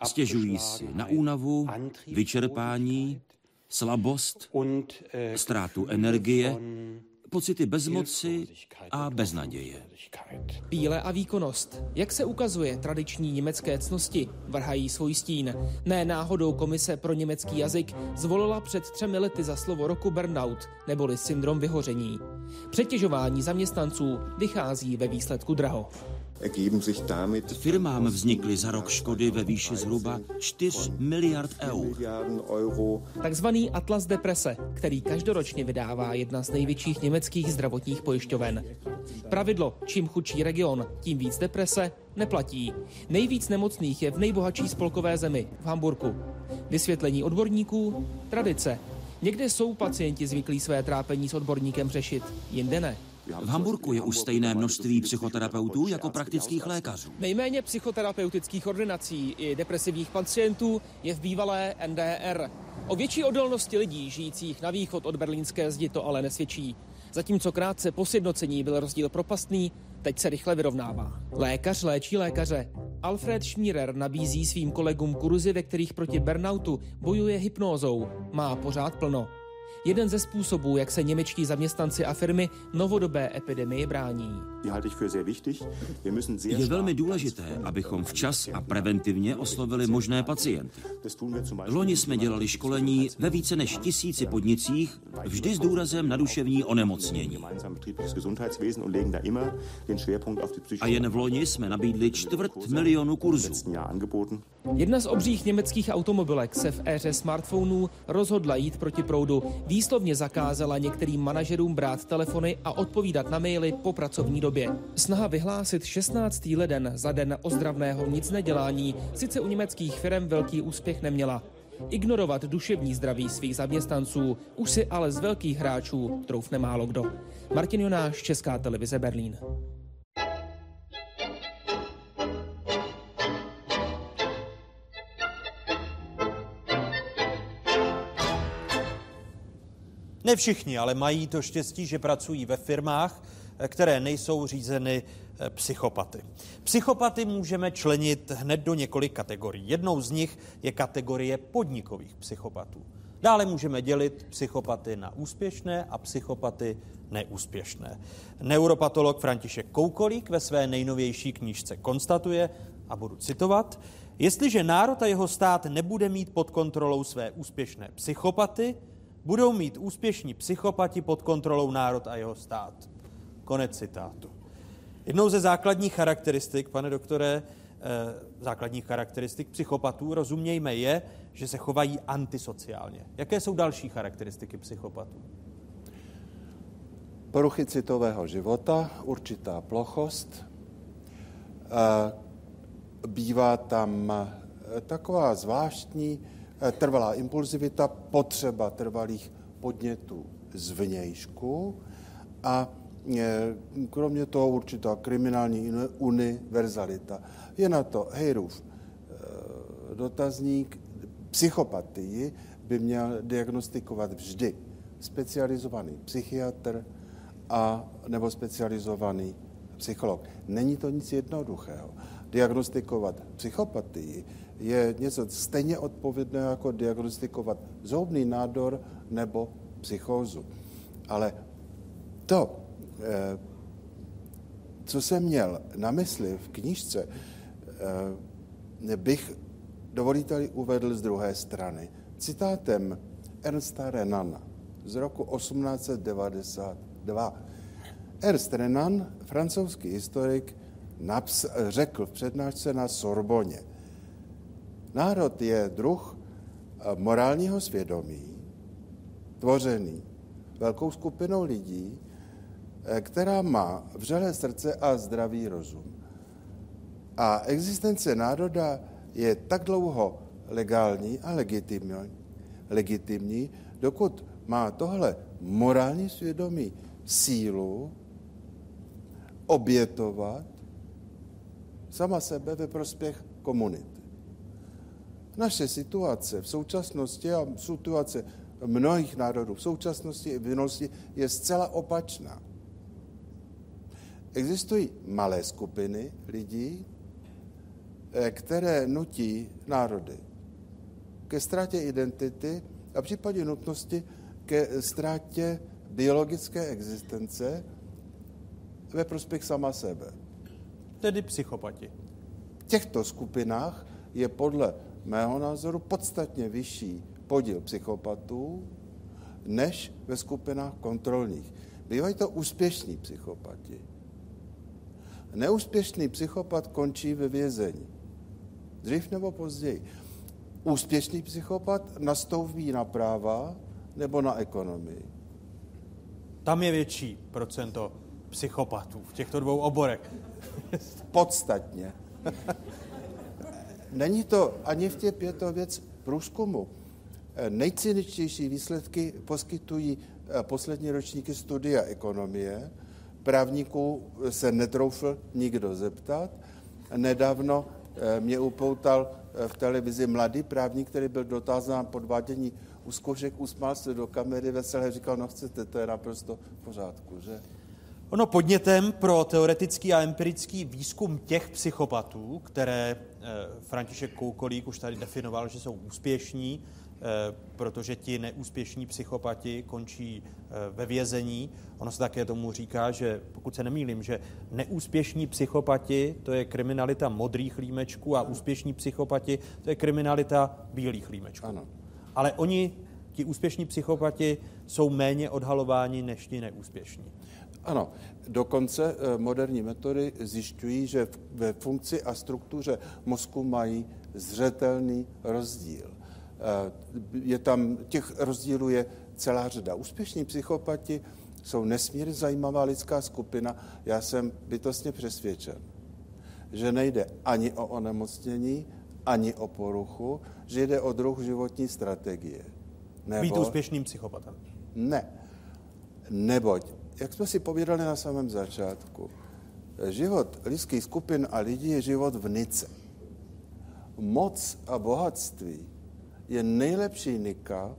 Stěžují si na únavu, vyčerpání, slabost, ztrátu energie, pocity bezmoci a beznaděje. Píle a výkonnost. Jak se ukazuje, tradiční německé cnosti vrhají svůj stín. Ne náhodou komise pro německý jazyk zvolila před třemi lety za slovo roku burnout, neboli syndrom vyhoření. Přetěžování zaměstnanců vychází ve výsledku draho. Firmám vznikly za rok škody ve výši zhruba 4 miliard eur. Takzvaný Atlas deprese, který každoročně vydává jedna z největších německých zdravotních pojišťoven. Pravidlo, čím chudší region, tím víc deprese, neplatí. Nejvíc nemocných je v nejbohatší spolkové zemi, v Hamburku. Vysvětlení odborníků? Tradice. Někde jsou pacienti zvyklí své trápení s odborníkem řešit, jinde ne. V Hamburku je už stejné množství psychoterapeutů jako praktických lékařů. Nejméně psychoterapeutických ordinací i depresivních pacientů je v bývalé NDR. O větší odolnosti lidí žijících na východ od berlínské zdi to ale nesvědčí. Zatímco krátce po sjednocení byl rozdíl propastný, teď se rychle vyrovnává. Lékař léčí lékaře. Alfred Schmierer nabízí svým kolegům kurzy, ve kterých proti burnoutu bojuje hypnózou. Má pořád plno jeden ze způsobů, jak se němečtí zaměstnanci a firmy novodobé epidemii brání. Je velmi důležité, abychom včas a preventivně oslovili možné pacienty. Loni jsme dělali školení ve více než tisíci podnicích, vždy s důrazem na duševní onemocnění. A jen v loni jsme nabídli čtvrt milionu kurzů. Jedna z obřích německých automobilek se v éře smartphonů rozhodla jít proti proudu. Výslovně zakázala některým manažerům brát telefony a odpovídat na maily po pracovní době době. Snaha vyhlásit 16. leden za den ozdravného nic nedělání sice u německých firm velký úspěch neměla. Ignorovat duševní zdraví svých zaměstnanců už si ale z velkých hráčů troufne málo kdo. Martin Jonáš, Česká televize Berlín. Ne všichni, ale mají to štěstí, že pracují ve firmách, které nejsou řízeny eh, psychopaty. Psychopaty můžeme členit hned do několik kategorií. Jednou z nich je kategorie podnikových psychopatů. Dále můžeme dělit psychopaty na úspěšné a psychopaty neúspěšné. Neuropatolog František Koukolík ve své nejnovější knížce konstatuje, a budu citovat, jestliže národ a jeho stát nebude mít pod kontrolou své úspěšné psychopaty, budou mít úspěšní psychopati pod kontrolou národ a jeho stát. Konec citátu. Jednou ze základních charakteristik, pane doktore, eh, základních charakteristik psychopatů, rozumějme je, že se chovají antisociálně. Jaké jsou další charakteristiky psychopatů? Poruchy citového života, určitá plochost, eh, bývá tam eh, taková zvláštní trvalá impulzivita, potřeba trvalých podnětů zvnějšku a kromě toho určitá kriminální univerzalita. Je na to Hejrův eh, dotazník. Psychopatii by měl diagnostikovat vždy specializovaný psychiatr a nebo specializovaný psycholog. Není to nic jednoduchého. Diagnostikovat psychopatii je něco stejně odpovědného jako diagnostikovat zhoubný nádor nebo psychózu. Ale to, Eh, co jsem měl na mysli v knížce, eh, bych, dovolíte uvedl z druhé strany. Citátem Ernsta Renana z roku 1892. Ernst Renan, francouzský historik, naps, řekl v přednášce na Sorboně. Národ je druh eh, morálního svědomí, tvořený velkou skupinou lidí, Eh, která má vřelé srdce a zdravý rozum. A existence národa je tak dlouho legální a legitimní, legitimní dokud má tohle morální svědomí sílu obětovat sama sebe ve prospěch komunity. Naše situace v současnosti a situace mnohých národů v současnosti i v minulosti je zcela opačná. Existují malé skupiny lidí, eh, které nutí národy ke ztrátě identity a v případě nutnosti ke ztrátě biologické existence ve prospěch sama sebe. Tedy psychopati. V těchto skupinách je podle mého názoru podstatně vyšší podíl psychopatů než ve skupinách kontrolních. Bývají to úspěšní psychopati. Neúspěšný psychopat končí ve vězení. Dřív nebo později. Úspěšný psychopat nastoupí na práva nebo na ekonomii. Tam je větší procento psychopatů v těchto dvou oborech. Podstatně. Není to ani v těch pěto věc průzkumu. Nejcyničtější výsledky poskytují eh, poslední ročníky studia ekonomie, Právníků se netroufl nikdo zeptat. Nedávno eh, mě upoutal eh, v televizi mladý právník, který byl dotázán podvádění u zkoušek, usmál se do kamery veselé, říkal, no chcete, to je naprosto v pořádku, že? Ono podnětem pro teoretický a empirický výzkum těch psychopatů, které eh, František Koukolík už tady definoval, že jsou úspěšní, protože ti neúspěšní psychopati končí eh, ve vězení. Ono se také tomu říká, že pokud se nemýlím, že neúspěšní psychopati to je kriminalita modrých límečků a úspěšní psychopati to je kriminalita bílých límečků. Ano. Ale oni, ti úspěšní psychopati, jsou méně odhalováni než ti neúspěšní. Ano, dokonce eh, moderní metody zjišťují, že ve funkci a struktuře mozku mají zřetelný rozdíl. Eh, je tam, těch rozdílů je celá řada. Úspěšní psychopati jsou nesmírně zajímavá lidská skupina. Já jsem bytostně přesvědčen, že nejde ani o onemocnění, ani o poruchu, že jde o druh životní strategie. Nebo... Být úspěšným psychopatem. Ne. Neboť, jak jsme si povídali na samém začátku, život lidských skupin a lidí je život v nice. Moc a bohatství je nejlepší nika,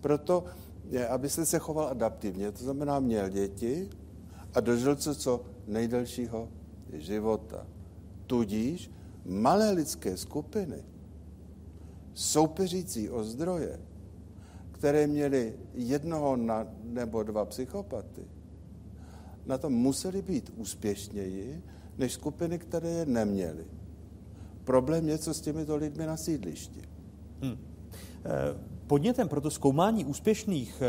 proto je, abyste se choval adaptivně. To znamená, měl děti a dožil se co nejdelšího života. Tudíž malé lidské skupiny, soupeřící o zdroje, které měly jednoho na, nebo dva psychopaty, na tom museli být úspěšněji než skupiny, které je neměly. Problém je, co s těmito lidmi na sídlišti. Hmm. Podnětem pro to zkoumání úspěšných eh,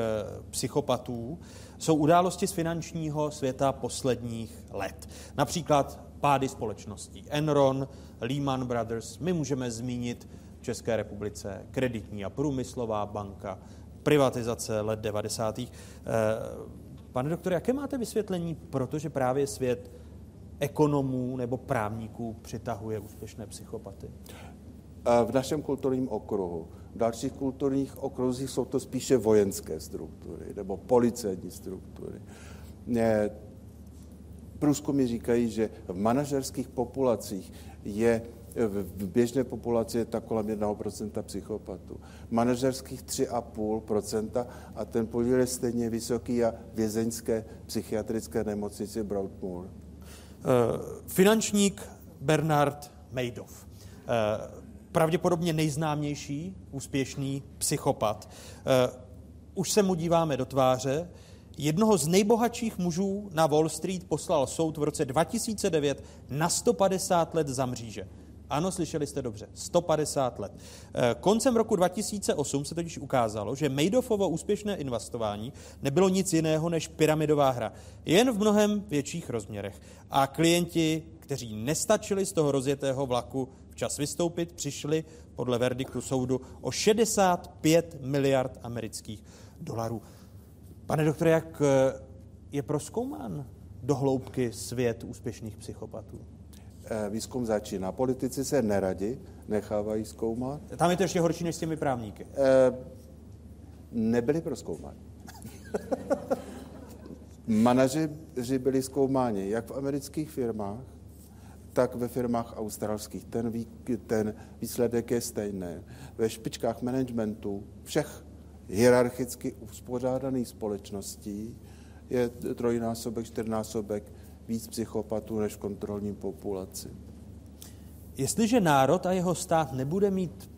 psychopatů jsou události z finančního světa posledních let. Například pády společností Enron, Lehman Brothers, my můžeme zmínit v České republice kreditní a průmyslová banka, privatizace let 90. Eh, pane doktor, jaké máte vysvětlení, protože právě svět ekonomů nebo právníků přitahuje úspěšné psychopaty? V našem kulturním okruhu. V dalších kulturních okruzích jsou to spíše vojenské struktury nebo policejní struktury. Průzkumy říkají, že v manažerských populacích je v běžné populaci je tak kolem 1% psychopatů. Manažerských 3,5% a ten podíl je stejně vysoký a vězeňské psychiatrické nemocnici Broadmoor. Finančník Bernard Madoff. Pravděpodobně nejznámější úspěšný psychopat. Uh, už se mu díváme do tváře. Jednoho z nejbohatších mužů na Wall Street poslal soud v roce 2009 na 150 let za mříže. Ano, slyšeli jste dobře, 150 let. Eh, koncem roku 2008 se totiž ukázalo, že Madoffovo úspěšné investování nebylo nic jiného než pyramidová hra, jen v mnohem větších rozměrech. A klienti, kteří nestačili z toho rozjetého vlaku včas vystoupit, přišli podle verdiktu soudu o 65 miliard amerických dolarů. Pane doktore, jak eh, je proskoumán dohloubky svět úspěšných psychopatů? Eh, výzkum začíná. Politici se neradi nechávají zkoumat. Tam je to ještě horší než s těmi právníky. E, nebyli proskoumáni. Manažeři byli zkoumáni jak v amerických firmách, tak ve firmách australských. Ten, vý, ten výsledek je stejný. Ve špičkách managementu všech hierarchicky uspořádaných společností je trojnásobek, čtyřnásobek víc psychopatů než v kontrolní populaci. Jestliže národ a jeho stát nebude mít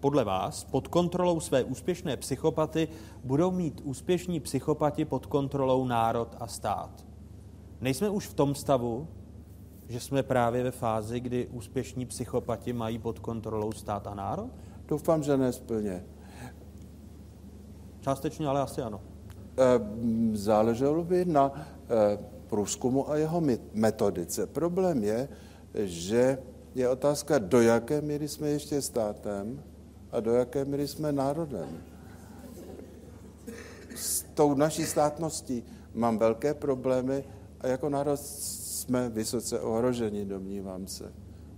podle vás pod kontrolou své úspěšné psychopaty, budou mít úspěšní psychopati pod kontrolou národ a stát. Nejsme už v tom stavu, že jsme právě ve fázi, kdy úspěšní psychopati mají pod kontrolou stát a národ? Doufám, že nesplně. Částečně, ale asi ano. Eh, záleželo by na eh, průzkumu a jeho metodice. Problém je, že je otázka, do jaké míry jsme ještě státem a do jaké míry jsme národem. S tou naší státností mám velké problémy a jako národ jsme vysoce ohroženi, domnívám se.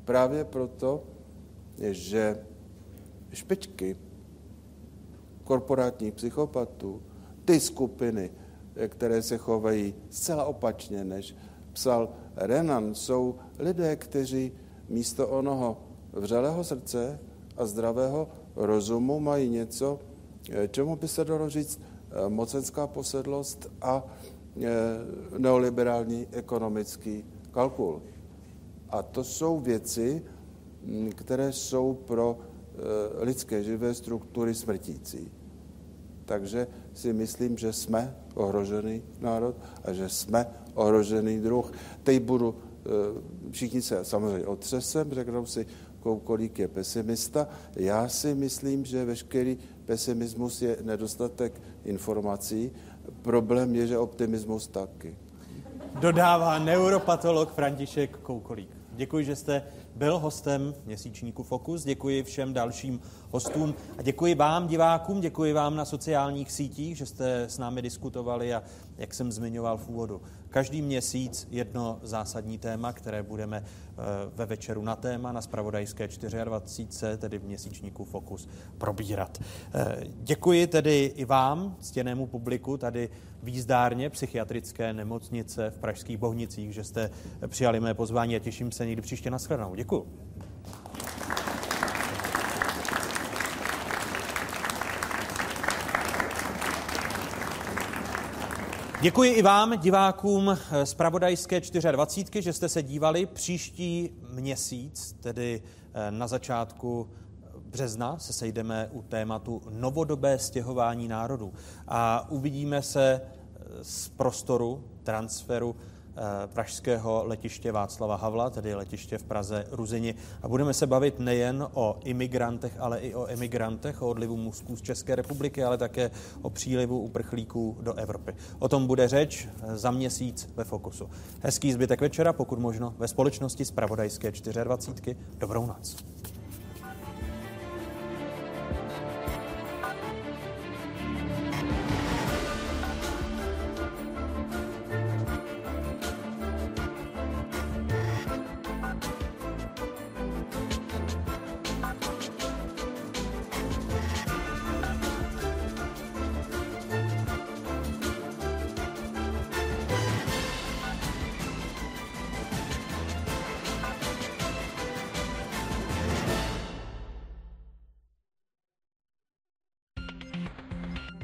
Právě proto, že špičky korporátních psychopatů, ty skupiny, které se chovají zcela opačně, než psal Renan, jsou lidé, kteří místo onoho vřelého srdce a zdravého rozumu mají něco, čemu by se dalo říct eh, mocenská posedlost a neoliberální ekonomický kalkul. A to jsou věci, hm, které jsou pro eh, lidské živé struktury smrtící. Takže si myslím, že jsme ohrožený národ a že jsme ohrožený druh. Teď budu, eh, všichni se samozřejmě otřesem, řeknou si, kolik je pesimista. Já si myslím, že veškerý pesimismus je nedostatek informací. Problém je, že optimismus taky. Dodává neuropatolog František Koukolík. Děkuji, že jste byl hostem měsíčníku Fokus. Děkuji všem dalším hostům a děkuji vám, divákům, děkuji vám na sociálních sítích, že jste s námi diskutovali a jak jsem zmiňoval v úvodu, každý měsíc jedno zásadní téma, které budeme eh, ve večeru na téma na Spravodajské 24, tedy v měsíčníku Fokus, probírat. Eh, děkuji tedy i vám, ctěnému publiku, tady výzdárně psychiatrické nemocnice v Pražských Bohnicích, že jste přijali mé pozvání a těším se někdy příště na shledanou. Děkuji. Děkuji i vám, divákům z Pravodajské 24, že jste se dívali. Příští měsíc, tedy eh, na začátku března, se sejdeme u tématu novodobé stěhování národů a uvidíme se eh, z prostoru transferu Eh, pražského letiště Václava Havla, tedy letiště v Praze Ruzini. A budeme se bavit nejen o imigrantech, ale i o emigrantech, o odlivu mužsků z České republiky, ale také o přílivu uprchlíků do Evropy. O tom bude řeč eh, za měsíc ve Fokusu. Hezký zbytek večera, pokud možno ve společnosti z Pravodajské 24. Dobrou noc.